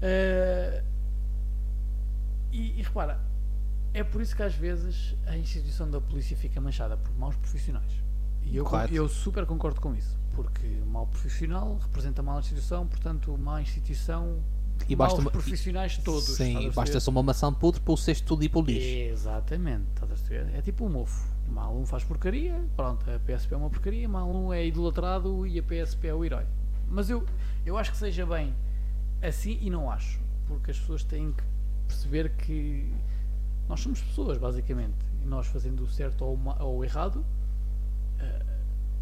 Eh, e, e repara, é por isso que às vezes a instituição da polícia fica manchada por maus profissionais. E eu, Correto. eu super concordo com isso. Porque mau profissional representa má instituição, portanto, má instituição, E basta maus uma- profissionais todos. Sim, basta só uma maçã podre para o cesto tudo ir para o lixo. Exatamente? É tipo um mofo. Mal um faz porcaria, pronto, a PSP é uma porcaria, mal um é idolatrado e a PSP é o herói. Mas eu, eu acho que seja bem assim e não acho, porque as pessoas têm que perceber que nós somos pessoas, basicamente, e nós fazendo o certo ou, o ma- ou o errado, eh,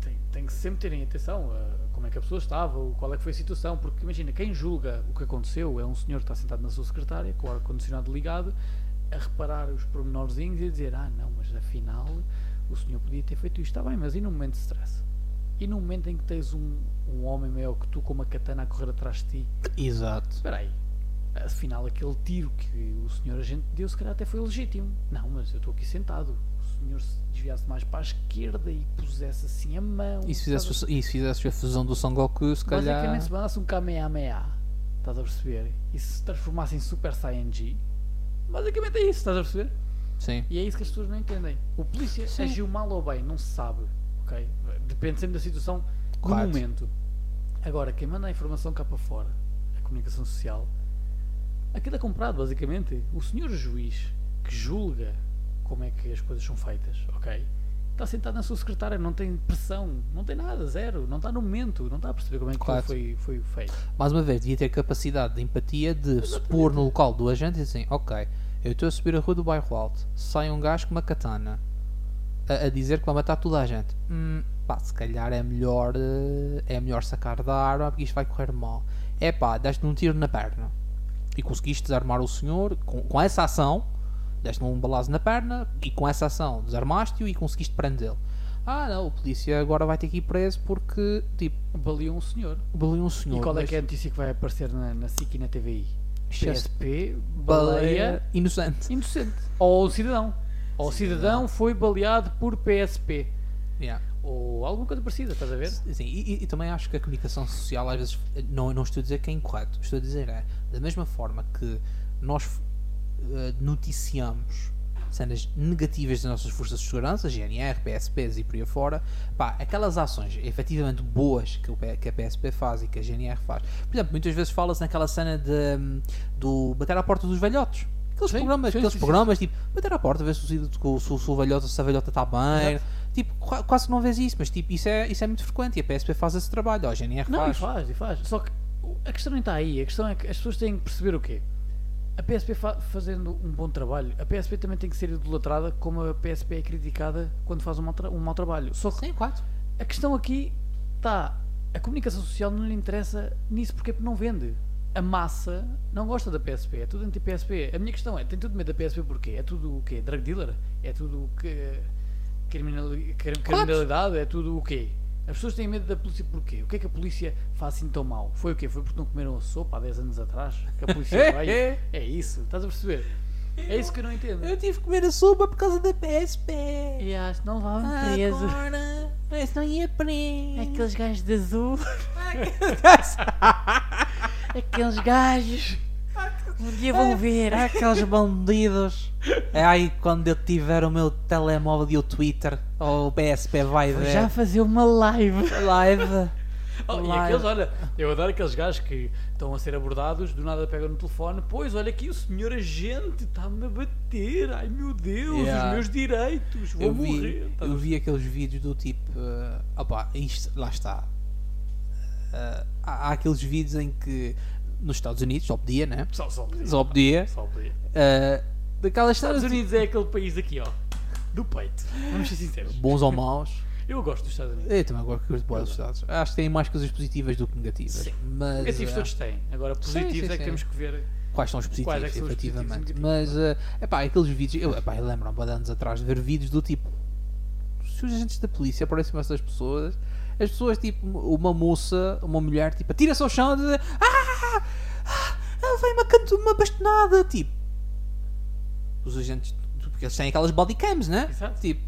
tem, tem que sempre terem atenção a como é que a pessoa estava, qual é que foi a situação, porque imagina, quem julga o que aconteceu é um senhor que está sentado na sua secretária, com o ar-condicionado ligado, a reparar os pormenorzinhos e a dizer, ah não, mas afinal o senhor podia ter feito isto, está bem, mas e no momento de stress? E no momento em que tens um, um homem maior que tu com uma katana a correr atrás de ti, Exato. espera aí, afinal aquele tiro que o senhor agente deu se calhar até foi legítimo. Não, mas eu estou aqui sentado. O senhor se desviasse mais para a esquerda e pusesse assim a mão. E se estás fizesse, e se fizesse a fusão do Son Goku, se calhar. Basicamente se mandasse um Kamehameha, estás a perceber? E se se transformasse em Super Saiyan G, basicamente é isso, estás a perceber? Sim. E é isso que as pessoas não entendem. O polícia Sim. agiu mal ou bem, não se sabe. ok? Depende sempre da situação do Claro. momento. Agora, quem manda a informação cá para fora, a comunicação social, aquilo é comprado, basicamente. O senhor juiz que julga como é que as coisas são feitas, ok? Está sentado na sua secretária, não tem pressão, não tem nada, zero, não está no momento, não está a perceber como é que Claro. foi, foi feito. Mais uma vez, devia ter capacidade de empatia de se pôr no local do agente e dizer assim: Ok, eu estou a subir a rua do bairro alto, sai um gajo com uma katana a, a dizer que vai matar toda a gente. Hum, pá, se calhar é melhor, eh, é melhor sacar da arma porque isto vai correr mal. É pá, deste-lhe um tiro na perna e conseguiste desarmar o senhor com, com essa ação. Deste-lhe um balazo na perna e com essa ação desarmaste-o e conseguiste prendê-lo. Ah, não, o polícia agora vai ter que ir preso porque, tipo, Baleou um senhor. baleou um senhor. e qual é mas- que é a notícia que vai aparecer na, na SIC e na TVI? PSP, baleia baleia inocente. inocente. Ou o cidadão. Ou o cidadão foi baleado por PSP. Yeah. Ou alguma coisa parecida, estás a ver? Sim, e, e- também acho que a comunicação social às vezes não, não estou a dizer que é incorreto, estou a dizer é da mesma forma que nós eh, noticiamos cenas negativas das nossas forças de segurança, GNR, PSPs e por aí fora, pá, aquelas ações efetivamente boas que, o que a PSP faz e que a GNR faz. Por exemplo, muitas vezes fala-se naquela cena de, hum, do bater à porta dos velhotes. Aqueles Sim, programas, sim, aqueles sim, programas tipo, bater à porta, ver se o, se, o- se o velhota, se a velhota está bem. Exato. Tipo, qua- quase não vês isso, mas tipo, isso é, isso é muito frequente e a PSP faz esse trabalho, a GNR Não, faz. e faz, e faz. Só que a questão não está aí. A questão é que as pessoas têm que perceber o quê? A PSP fa- fazendo um bom trabalho, a PSP também tem que ser idolatrada como a PSP é criticada quando faz um mau, tra- um mau trabalho. Só que Sim, claro. a questão aqui está. A comunicação social não lhe interessa nisso porque não vende. A massa não gosta da PSP, é tudo anti-PSP. A minha questão é: tem tudo medo da PSP porquê? É tudo o quê? Drug dealer? É tudo o que. Criminali cri- criminalidade? É tudo o quê? As pessoas têm medo da polícia porquê? O que é que a polícia faz assim tão mal? Foi o quê? Foi porque não comeram a sopa há 10 anos atrás? Que a polícia veio? É isso, estás a perceber? É isso que eu não entendo. Eu tive que comer a sopa por causa da PSP. E acho que não levavam preso. Agora, parece não ia preso. Aqueles gajos de azul. Aqueles gajos. Um dia vão ver. Aqueles bandidos. É aí quando eu tiver o meu telemóvel e o Twitter, ou o PSP vai ver. já fazer uma live. live. Oh, e aqueles, olha, eu adoro aqueles gajos que estão a ser abordados, do nada pegam no telefone, pois olha aqui o senhor agente está-me a bater, ai meu Deus, Yeah. os meus direitos, vou Eu morrer. vi, a eu vi aqueles vídeos do tipo. Uh, opá, isto, lá está. Uh, há, há aqueles vídeos em que nos Estados Unidos, só podia, né? Só, só podia. Só podia. Só podia. Uh, daquelas Estados cenas Unidos é aquele país aqui, ó, do peito. Vamos ser sinceros. bons ou maus. Eu gosto dos Estados Unidos. Eu também boa dos Estados. Acho que tem mais coisas positivas do que negativas. Sim. Mas, Negativos uh, todos têm. Agora, positivos sim, é que sim. temos que ver. quais são os positivos, Quais é que são os positivos efetivamente. Mas, uh, epá, aqueles vídeos, eu, epá, eu lembro-me há anos atrás de ver vídeos do tipo: se os agentes da polícia aparecem essas pessoas, as pessoas, tipo, uma moça, uma mulher, tipo, atira-se ao chão e diz: Ah! ah ela veio-me a canto uma bastonada. Tipo, os agentes, porque eles têm aquelas bodycams, né? Exato. Tipo,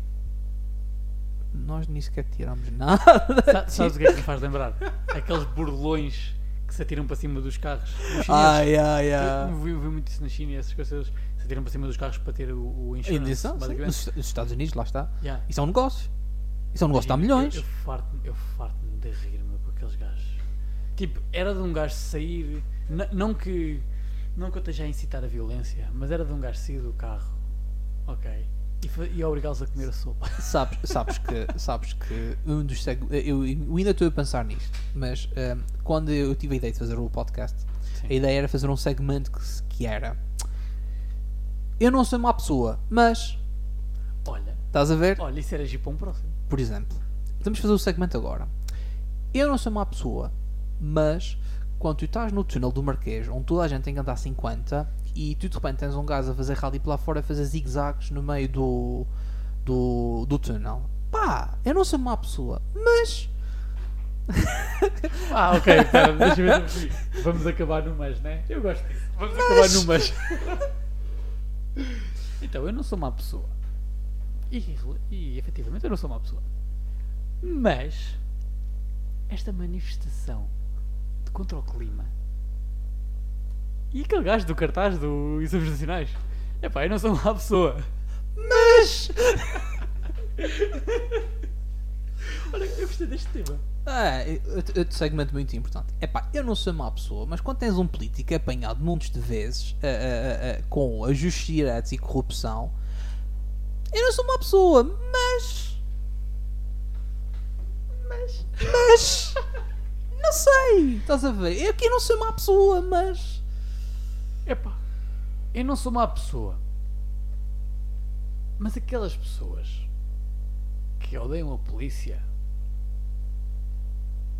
nós nem sequer tiramos nada. Sa- Sabes o que é que me faz lembrar? Aqueles burlões que se atiram para cima dos carros. Ai, ai, ai. Eu vi, muito isso na China e essas coisas se atiram para cima dos carros para ter o, o insurance, sim. nos Estados Unidos, lá está. Yeah. Isso é um negócio. Isso é um negócio de milhões. Eu, eu farto-me eu farto-me de rir meu, com aqueles gajos. Tipo, era de um gajo sair. Não que, não que eu esteja a incitar a violência, mas era de um gajo sair do carro. Ok. E, e obrigá-los a comer a sopa. Sabes, sabes que, sabes que um dos seg... eu, eu ainda estou a pensar nisto, mas ehm, quando eu tive a ideia de fazer o podcast, Sim. a ideia era fazer um segmento que, que era eu não sou má pessoa, mas Olha, estás a ver? olha, isso era agir para um próximo. Por exemplo, Podemos fazer o segmento agora. Eu não sou má pessoa, mas quando tu estás no túnel do Marquês, onde toda a gente tem que andar 50 e tu de repente tens um gajo a fazer rally lá fora a fazer zigue-zagues no meio do, do, do túnel. Pá, eu não sou má pessoa, mas Ah, ok, pera, deixa eu ver. Vamos acabar no mas, né? Eu gosto disso. Vamos acabar no mas. então, eu não sou má pessoa. E, e efetivamente eu não sou má pessoa. Mas esta manifestação de contra o clima e aquele gajo do cartaz do Exames Nacionais. Epá, eu não sou má pessoa. Mas Olha, eu gostei deste tema. É, outro segmento muito importante. Epá, eu não sou má pessoa, mas quando tens um político apanhado montes de vezes uh, uh, uh, com ajustes diretos e corrupção, eu não sou má pessoa, mas. Mas. Mas. Não sei, estás a ver? Eu aqui não sou má pessoa, mas. Epá, eu não sou má pessoa. Mas aquelas pessoas que odeiam a polícia.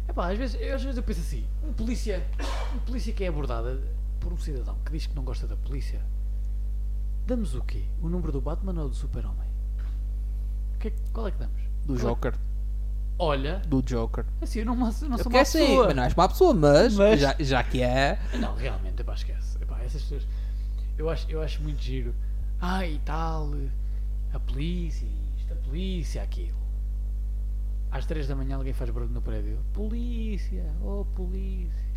Epá, às vezes, eu- às vezes eu penso assim, um polícia, um polícia que é abordada por um cidadão que diz que não gosta da polícia, damos o quê? O número do Batman ou do Super-Homem? Que é qual é que damos? Do Qual é- Joker. Olha, Do Joker. assim, eu não, não sou é assim, pessoa. mas não és má pessoa, mas, Mas- Já, já que é. Não, realmente, epá, esquece. Epá, essas pessoas. Eu acho, eu acho muito giro. Ah, e tal. A polícia, isto, a polícia, aquilo. Às 3 da manhã alguém faz barulho no prédio. Polícia, oh polícia.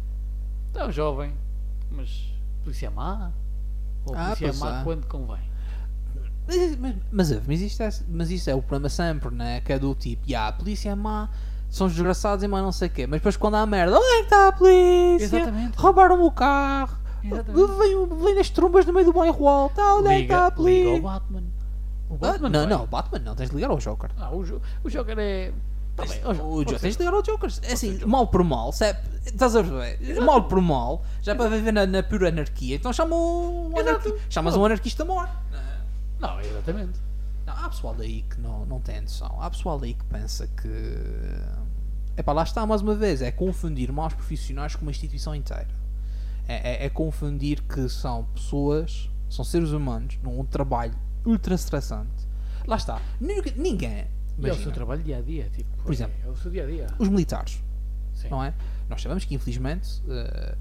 Então, jovem, mas polícia má? Ou Ah, polícia pois má é. quando convém? Mas, mas, mas, mas isto é, mas isto é o problema sempre, né? Que é do tipo, "Ya, a polícia é má, são os desgraçados e mais não sei o quê. Mas depois quando há merda, onde é que está a polícia? Exatamente. Roubaram o carro. Exatamente. Vem, vem nas trombas no meio do bairro alto. Ah, onde é que está a Liga, liga polícia? ao Batman. O Ah, Batman não, vai. não, Batman não, tens de ligar ao Joker. Ah, o, jo o Joker é. Tá bem, O pode Jo- ser. tens de ligar ao Joker. É assim, Joker. mal por mal, se é- estás a ver? Mal por mal, já para viver na, na pura anarquia, então chama um Exato. anarqui- chamas um anarquista mor. Não, exatamente. Não, há pessoal daí que não, não tem noção. Há pessoal daí que pensa que. É lá está mais uma vez. É confundir maus profissionais com uma instituição inteira. É, é- é confundir que são pessoas, são seres humanos, num trabalho ultra estressante. Lá está. Ninguém. E é o imagina, seu trabalho dia a dia, tipo. Por exemplo. É o seu dia a dia. os militares, Sim. não é? Nós sabemos que, infelizmente, eh,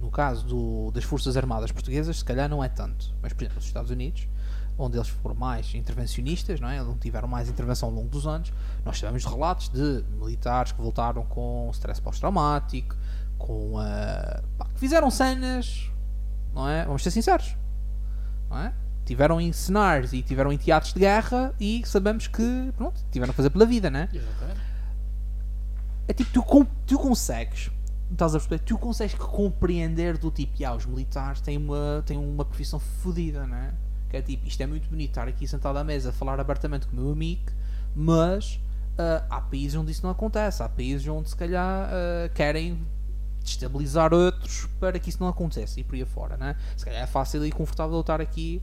no caso do- das Forças Armadas Portuguesas, se calhar não é tanto. Mas, por exemplo, nos Estados Unidos, onde eles foram mais intervencionistas, não é? onde tiveram mais intervenção ao longo dos anos, nós sabemos de relatos de militares que voltaram com stress pós-traumático, com. eh, pá, que fizeram cenas, não é? Vamos ser sinceros, não é? Tiveram em cenários e tiveram em teatros de guerra e sabemos que, pronto, tiveram a fazer pela vida, né? Exatamente. É tipo, tu, tu consegues, estás a perceber? Tu consegues compreender do tipo, ah, os militares têm uma, têm uma profissão fodida, não é? Que é tipo, isto é muito bonito estar aqui sentado à mesa a falar abertamente com o meu amigo, mas ah, há países onde isso não acontece, há países onde se calhar ah, querem destabilizar outros para que isso não aconteça e por aí fora, né? Se calhar é fácil e confortável estar aqui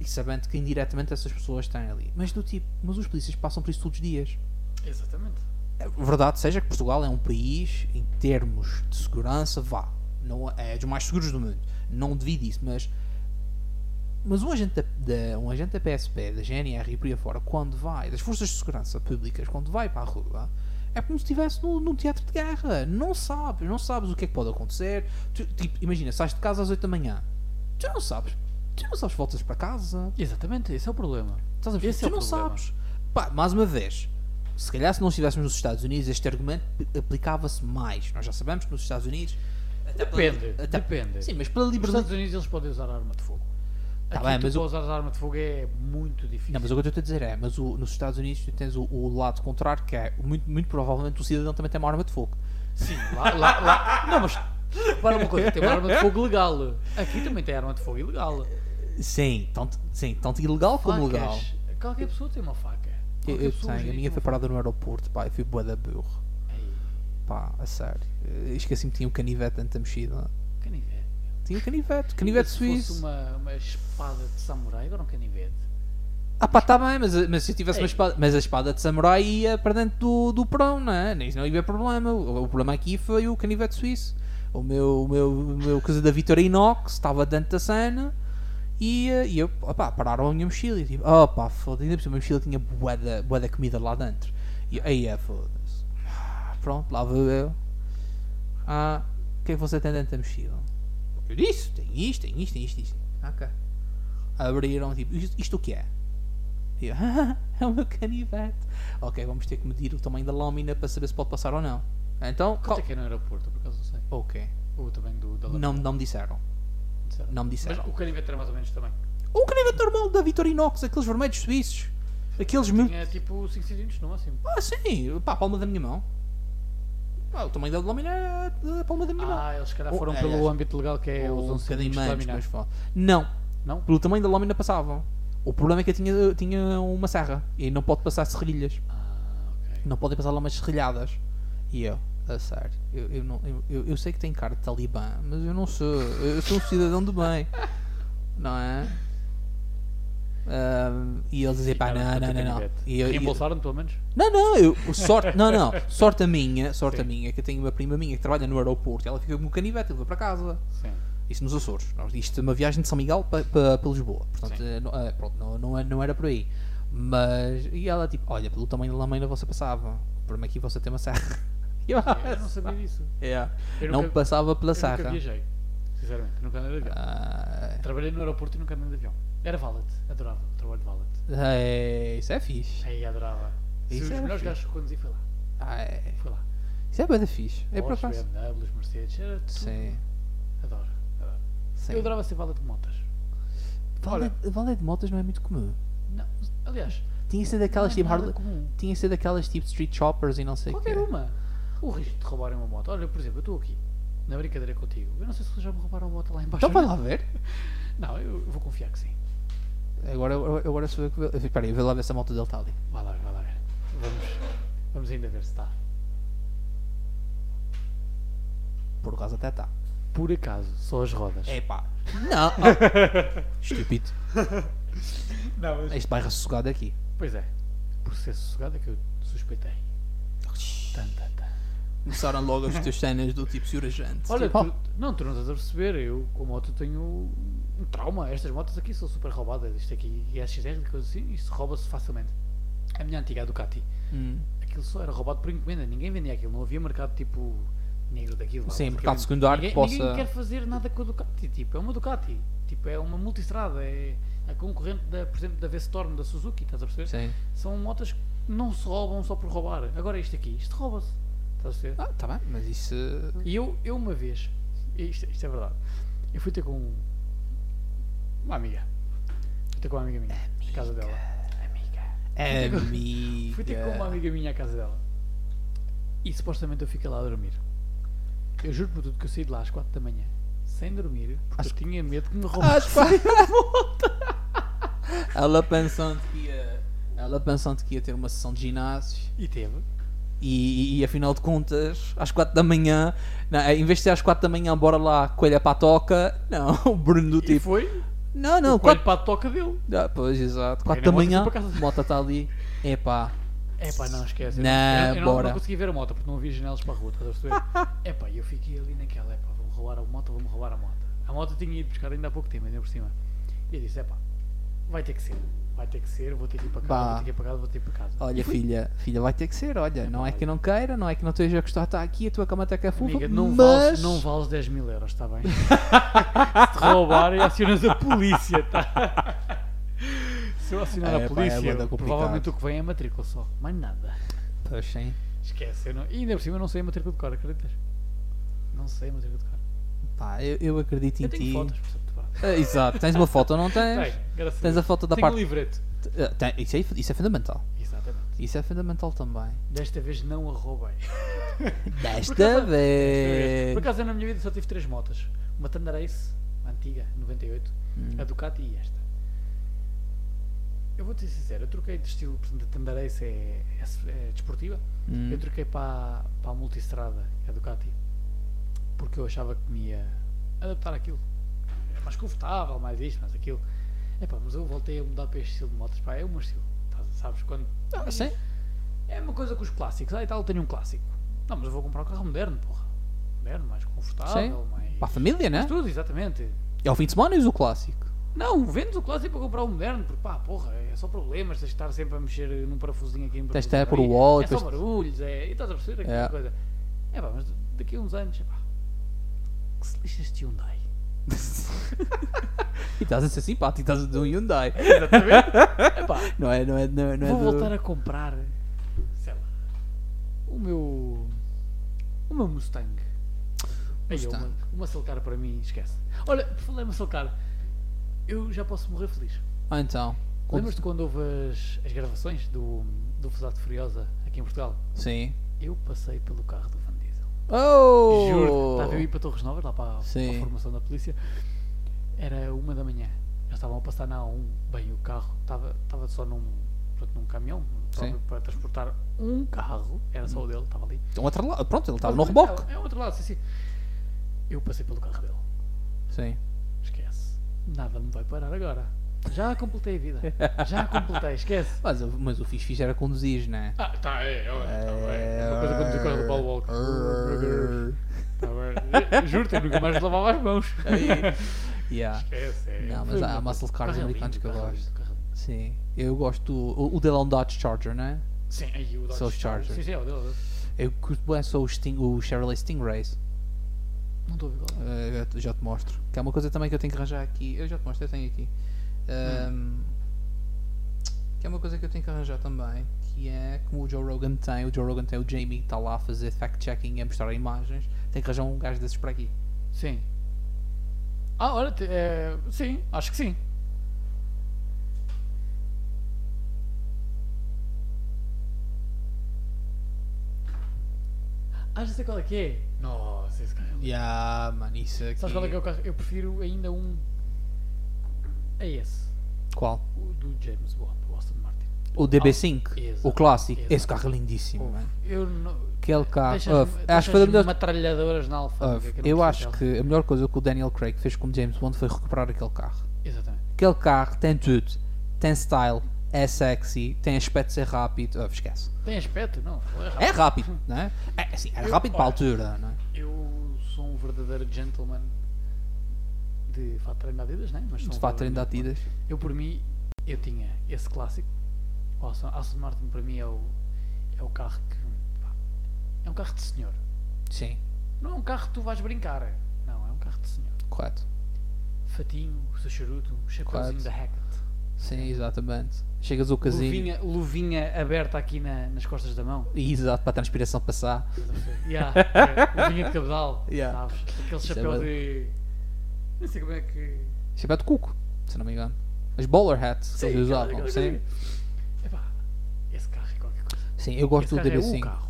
e sabendo que indiretamente essas pessoas têm ali. Mas do tipo, mas os polícias passam por isso todos os dias. Exatamente. É verdade seja que Portugal é um país, em termos de segurança, vá, não é dos mais seguros do mundo. Não devido isso, mas mas um agente da, da- um agente da PSP, da GNR e por aí fora, quando vai, das forças de segurança públicas, quando vai para a rua, é como se estivesse no, num teatro de guerra. Não sabes, não sabes o que é que pode acontecer. Tu, tipo, imagina, sais de casa às 8 da manhã. Tu não sabes. Tu não sabes voltas para casa. Exatamente, esse é o problema. Estás a ver? Esse tu é não problema. sabes. Pá, mais uma vez, se calhar se não estivéssemos nos Estados Unidos, este argumento aplicava-se mais. Nós já sabemos que nos Estados Unidos. até pela- Depende, até- depende. Sim, mas pela Nos liberdade. Estados Unidos eles podem usar arma de fogo. Tá Aqui bem, mas o- usar arma de fogo é muito difícil. Não, mas o que eu estou a dizer é, mas o- nos Estados Unidos tu tens o, o lado contrário, que é muito, muito provavelmente o cidadão também tem uma arma de fogo. Sim, lá, lá, lá. Não, mas para uma coisa, tem uma arma de fogo legal. Aqui também tem arma de fogo ilegal. Sim, tanto, sim, tanto ilegal como Facas. legal. Qualquer pessoa tem uma faca. Eu, eu tenho, a minha foi uma parada no aeroporto, pá, eu fui boa da burro. Ei, Pá, a sério. Esqueci-me que tinha um canivete dentro da mexida. canivete. Tinha um canivete, canivete Se suíço. fosse uma, uma espada de samurai, agora um canivete. Ah pá, tá bem, mas, mas se eu tivesse uma Ei. espada, mas a espada de samurai ia para dentro do, do porão, não é? Isso não ia problema. O, o problema aqui foi o canivete suíço. O meu, o meu, o meu coisa da Vitória Inox estava dentro da cena e, eh, e eu, opá, pararam a minha mochila e tipo, opá, foda-se, ainda por cima a mochila tinha bué da, bué da comida lá dentro. E aí é, foda-se. Ah, Pronto, lá vou eu. Ah, o que é que você tem dentro da mochila? Eu disse, tem isto, tem isto, tem isto, tem isto. Ok. Abriram, tipo, isto, isto o que é? E eu, é o meu canivete. Ok, vamos ter que medir o tamanho da lâmina para saber se pode passar ou não. Então, Quanto qual... é que é no aeroporto? Por acaso não sei. ok. O tamanho do, da lâmina. Não, não me disseram. Não me disseram. Mas o canivete era mais ou menos também. Um canivete normal da Vitorinox, aqueles vermelhos suíços. Aqueles mil. Tinha tipo 5 centímetros no máximo. Ah, sim, pá, a palma da minha mão. Ah, o tamanho da lâmina é a palma da minha mão. Ah, eles se calhar Oh, foram aliás, pelo âmbito legal que é os um 11 bocadinho centímetros de. Não, Não? pelo tamanho da lâmina passavam. O problema é que eu tinha, tinha uma serra e não pode passar serrilhas. Ah, ok. Não podem passar lamas serrilhadas. E eu, a sério, eu, eu, não, eu, eu, sei que tem cara de talibã, mas eu não sou. Eu sou um cidadão do bem. Não é? Ahm, e eles dizem, pá, não, não, não, não. E eu- Reembolsaram pelo menos? não, não, eu, sorte, não, não, sorte a minha, sorte a Sim. minha, que eu tenho uma prima minha que trabalha no aeroporto ela fica com o canivete e leva para casa. Sim. Isso nos Açores. Nós- Isto é uma viagem de São Miguel para, para, para Lisboa. Portanto, eh, não, eh, pronto, não, não, é- não era por aí. Mas, e ela tipo, olha, pelo tamanho da lâmina você passava. Problema aqui você tem uma serra. E eu, não sabia disso. Yeah. Eu Não nunca, passava pela eu nunca serra. viajei. Sinceramente, nunca andei de avião. Ah, Trabalhei no aeroporto e nunca andei de avião. Era valet. Adorava o trabalho de valet. é, isso é fixe. Aí adorava. Isso Os era melhores fixe. gajos que conduzi foi lá. Ah, é. Foi lá. Isso é bem fixe. É Porsche, acaso. BMWs, Mercedes, era tudo. Sim. Adoro. adoro. sim. Eu adorava ser valet de motas. Vale, vale de motas não é muito comum. Não, aliás, Tinha que ser daquelas é tipo Harley. comum. Tinha que ser daquelas tipo Street Choppers e não sei. Qualquer uma. O risco de roubarem uma moto. Olha, por exemplo, eu estou aqui, na brincadeira contigo. Eu não sei se já me roubaram uma moto lá embaixo. Então vai lá ver. Não, eu, eu vou confiar que sim. Agora, agora sou eu que vou. Espera aí, eu vou lá ver se a moto dele está ali. Vai lá, vai lá ver. Vamos, vamos ainda ver se está. Por acaso até está. Por acaso, só as rodas. É pá. Não. oh. Estúpido. Não, mas... Este bairro sossegado aqui. Pois é. Por ser sossegado é que eu suspeitei. Tan, tan, tan. Começaram logo as tuas cenas do tipo surajante. Olha, tipo, tu, não, tu não estás a perceber. Eu com a moto tenho um trauma. Estas motos aqui são super roubadas. Isto aqui XR, coisa assim, isto rouba-se facilmente. A minha antiga a Ducati, hum. aquilo só era roubado por encomenda. Ninguém vendia aquilo. Não havia mercado tipo negro daquilo. Sim, mercado secundário que ninguém, possa- Ninguém quer fazer nada com a Ducati. Tipo, é uma Ducati. Tipo, é uma multistrada. É a concorrente, da, por exemplo, da V-Storm, da Suzuki. Estás a perceber? Sim. São motas que não se roubam só por roubar. Agora isto aqui, isto rouba-se. Estás a perceber? Ah, tá bem, mas isso. E eu, eu uma vez, isto, isto é verdade, eu fui ter com uma amiga. Fui ter com uma amiga minha, à casa dela. Amiga. Amiga. Fui ter com uma amiga minha à casa dela. E supostamente eu fiquei lá a dormir. Eu juro por tudo que eu saí de lá às 4 da manhã, sem dormir, porque Às- eu tinha medo que me roubassem. Ela pensando que ia. Ela pensando que ia ter uma sessão de ginásio E teve. E, e, afinal de contas, às 4 da manhã, não, em vez de ser às 4 da manhã, bora lá, coelha para a toca, não, o Bruno do E tipo. foi Não, não, o 4 para a toca dele. Ah, pois, exato. 4 na da manhã, a moto está ali. Epá. É pá, não esquece. eu Não, eu, eu não, bora. não consegui ver a moto porque não havia janelas para a rua, estás a perceber? É pá, eu fiquei ali naquela, é pá, vou roubar a moto, vou-me roubar a moto. A moto tinha ido buscar ainda há pouco tempo, ainda por cima. E eu disse, é pá, vai ter que ser, vai ter que ser, vou ter que ir para casa, Pá. vou ter que ir para casa, vou ter que ir para casa. Olha, filha, filha, vai ter que ser, olha. Não é que não queira, não é que não esteja a gostar de estar aqui, a tua cama até que é fofa, Amiga, não, mas... vales, não vales 10 mil euros, está bem? Se te roubarem, acionas a polícia, tá? Se eu acionar É, a pá, é polícia, da complicado. provavelmente o que vem é a matrícula só, mais nada. Pois, sim. Esquece, eu não... e ainda por cima eu não sei a matrícula de cor, acreditas? Não sei a matrícula de cor. Pá, eu, eu acredito em Eu ti. tenho fotos, pá. Exato, tens uma foto, não tens? A Tens a Deus. foto da Tenho parte. um livreto. Ah, tem- isso, é, isso é fundamental. Exatamente. Isso é fundamental também. Desta vez não a roubei. Desta vez. Por acaso na minha vida só tive três motas. Uma Thunder Ace, a antiga, 98, Hum. a Ducati e esta. Eu vou-te ser sincero, eu troquei de estilo, portanto a Thunder Ace é, é, é desportiva. Hum. Eu troquei para, a- para a multistrada, que é a Ducati, porque eu achava que me ia adaptar àquilo. É mais confortável, mais isto, mais aquilo. É pá, mas eu voltei a mudar para este estilo de motos. Pá, é o meu estilo. Tá- Sabes? Quando. Ah, sim. É uma coisa com os clássicos. Ah, e tal, eu tenho um clássico. Não, mas eu vou comprar um carro moderno, porra. Moderno, mais confortável, mais. Para a família, né? tudo, exatamente. É o fim de semana e o clássico. Não, vendes o clássico para comprar o moderno, porque pá, porra, é só problemas, tens de estar sempre a mexer num parafusinho aqui em Tens de estar por o wall É só barulhos, é. E estás a perceber aquela É. coisa. É pá, mas daqui a uns anos, pá. Que se lixa este Hyundai. E estás a ser simpático, estás a dizer um Hyundai. Exatamente. é pá, Não é, não é, não é, não é vou do- voltar a comprar, sei lá, o meu. O meu Mustang. Aí, Mustang. uma, uma Celcar para mim, esquece. Olha, por falar em uma Celcar, eu já posso morrer feliz. Ah, então. Lembras-te quando houve as, as gravações do, do Velocidade Furiosa aqui em Portugal? Sim. Eu passei pelo carro do. Oh! Juro, estava eu a ir para Torres Novas, lá para, para a formação da polícia. Era uma da manhã. Já estavam a passar na A1. Bem, o carro estava, estava só num, portanto, num caminhão para transportar um carro. Era só o dele, estava ali. Então, outro lado. Pronto, ele estava no Basicamente, reboque. É, é outro lado, sim, sim. Eu passei pelo carro dele. Sim. Esquece. Nada me vai parar agora. Já completei a vida. Já completei, esquece. Mas, o- mas o fixe fixe era conduzir, né? Ah, tá, é, é, tá, é. É uma coisa quando o carro do Paulo Walker. Tá bem. Juro-te, eu nunca mais lavava as mãos. yeah. Esquece, é. Não, mas Foi há uma muscle coisa. cars Carro é americanos lindo, que eu carro é gosto. lindo, carro é lindo. Sim. Eu gosto. O, o dele é um Dodge Charger, né? Sim, aí o Dodge os Charger. Sim, sim, é o dele. Eu curto bem só o, Sting, o Chevrolet Stingrays. Não estou a ver qual é. Eh, eu já te mostro. Que é uma coisa também que eu tenho que arranjar aqui. Eu já te mostro, eu tenho aqui. Ahm, que é uma coisa que eu tenho que arranjar também. Que é como o Joe Rogan tem. O Joe Rogan tem o Jamie que está lá a fazer fact-checking e a mostrar imagens. Tem que arranjar um gajo desses para aqui. Sim. Ah, olha, é, sim, acho que sim. Ah, já sei qual é que é. Nossa, esse carro é lindo. Yeah, mano, isso aqui. Sabes qual é que é o carro? Eu prefiro ainda um. É esse. Qual? O do James Bond, o Aston Martin. O DB5. Ah, o clássico. exato. Esse carro é lindíssimo, Uf, mano. eu não. Aquele carro. Uf, acho que foi melhor. metralhadoras na que não eu acho que a melhor coisa que o Daniel Craig fez como James Bond foi recuperar aquele carro. Exatamente. Aquele carro tem tudo. Tem style, é sexy, tem aspecto de ser rápido. Uf, esquece. Tem aspecto? Não. É rápido. É rápido, não é? É assim, era Eu- rápido para a altura, não é? Eu sou um verdadeiro gentleman de fato de treino Adidas, né? Mas sou De treino Adidas. Eu, por mim, eu tinha esse clássico. O Aston, Martin, para mim, é o, é o carro que. pá, é um carro de senhor. Sim, Não é um carro que tu vais brincar. Não, é um carro de senhor. correto. Fatinho, o seu charuto, o chapéuzinho da Hackett. Sim, exatamente. Chegas ao casinho Luvinha, luvinha aberta aqui na- nas costas da mão. exato para a transpiração passar. Yeah, é, luvinha de cabedal. Yeah. Sabes? Aquele é chapéu bué- de. Não sei como é que. Chapéu de cuco, se não me engano. As bowler hats que eles aquela- usavam. aquela Sim. coisinha. Epá, esse carro é qualquer coisa. sim, eu gosto esse do carro é o DB5. carro.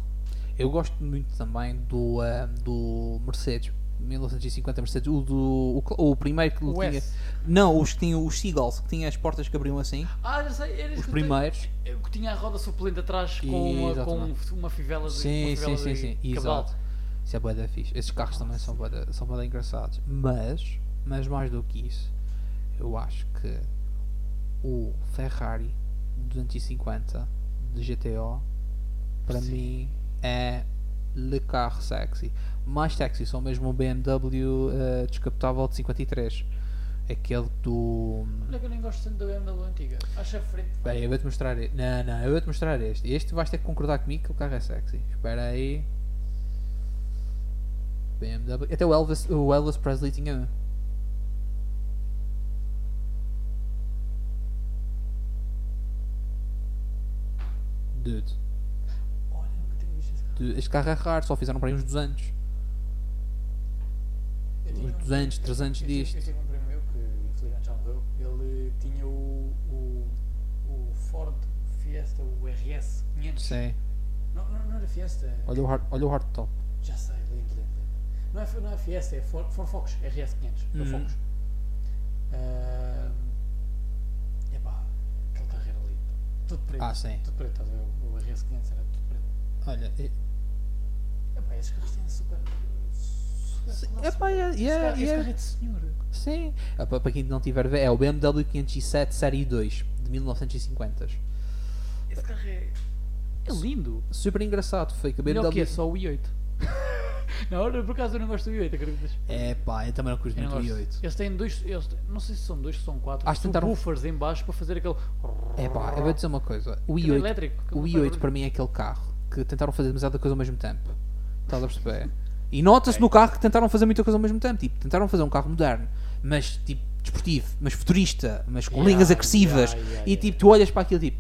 Eu gosto muito também do, ah, do Mercedes. 1950 Mercedes, o, do, o, o primeiro que O tinha. S. Não, os que tinham os Seagulls, que tinha as portas que abriam assim. Ah, já sei, era isso Os que primeiros. tenho. Eu que tinha a roda suplente atrás com, uma, com uma fivela de Sim, uma sim, fivela sim, sim. cabedal. Exato. Isso é bué da fixe. Esses carros também são bué da- são bué da engraçados. Mas, mas mais do que isso, eu acho que o Ferrari 250 de GTO para Sim. mim é le carro sexy. Mais sexy são mesmo um BMW eh, descapotável de 53. Aquele do. Olha que eu nem gosto tanto da BMW antiga. Acho a frente. Bem, eu vou-te mostrar este. Não, não, eu vou-te mostrar este. Este vais ter que concordar comigo que o carro é sexy. Espera aí. BMW. Até o Elvis, o Elvis Presley tinha Dude, Olha, nunca tinha visto esse carro. dude, este carro é raro, só fizeram para aí uns 200. Eu tinha Uns um- 200, 300 eu tive- disto. Eu tive um primo meu que infelizmente já morreu. Ele tinha o, o, o Ford Fiesta, o RS 500. Sim. Não, não, não era Fiesta. Olha o, hard, olha o hardtop. Já sei, lindo, lindo, lindo. Não é, não é Fiesta, é Ford, Ford Focus, RS 500. É o Uhum. Focus. Ah, Tudo preto. Ah, sim. Tudo preto, estás a ver? O RS 500 era tudo preto. Olha, e- Epá, esses carros têm super, É pá, é, é, é. é de senhor. Sim. Ah, Para para quem não tiver ver, é o BMW 507 Série 2 de 1950. Esse carro é. É lindo. Super engraçado. Foi que a Melhor que BMW. é só o i8. não, por acaso eu não gosto do i8, acreditas? É pá, eu também não curto muito o gosto. i8. Eles têm dois. Eles têm- não sei se são dois, se são quatro. Acho que tentaram- subwoofers em baixo para fazer aquele. É pá, eu vou dizer uma coisa. O Aquilo é i8, elétrico, o não faz i8 barulho. para mim é aquele carro que tentaram fazer demasiada coisa ao mesmo tempo. Estás a perceber? E nota-se no carro que tentaram fazer muita coisa ao mesmo tempo. Tipo, tentaram fazer um carro moderno, mas tipo desportivo, mas futurista, mas com Yeah, linhas agressivas. yeah, yeah, e yeah. tipo, tu olhas para aquilo tipo.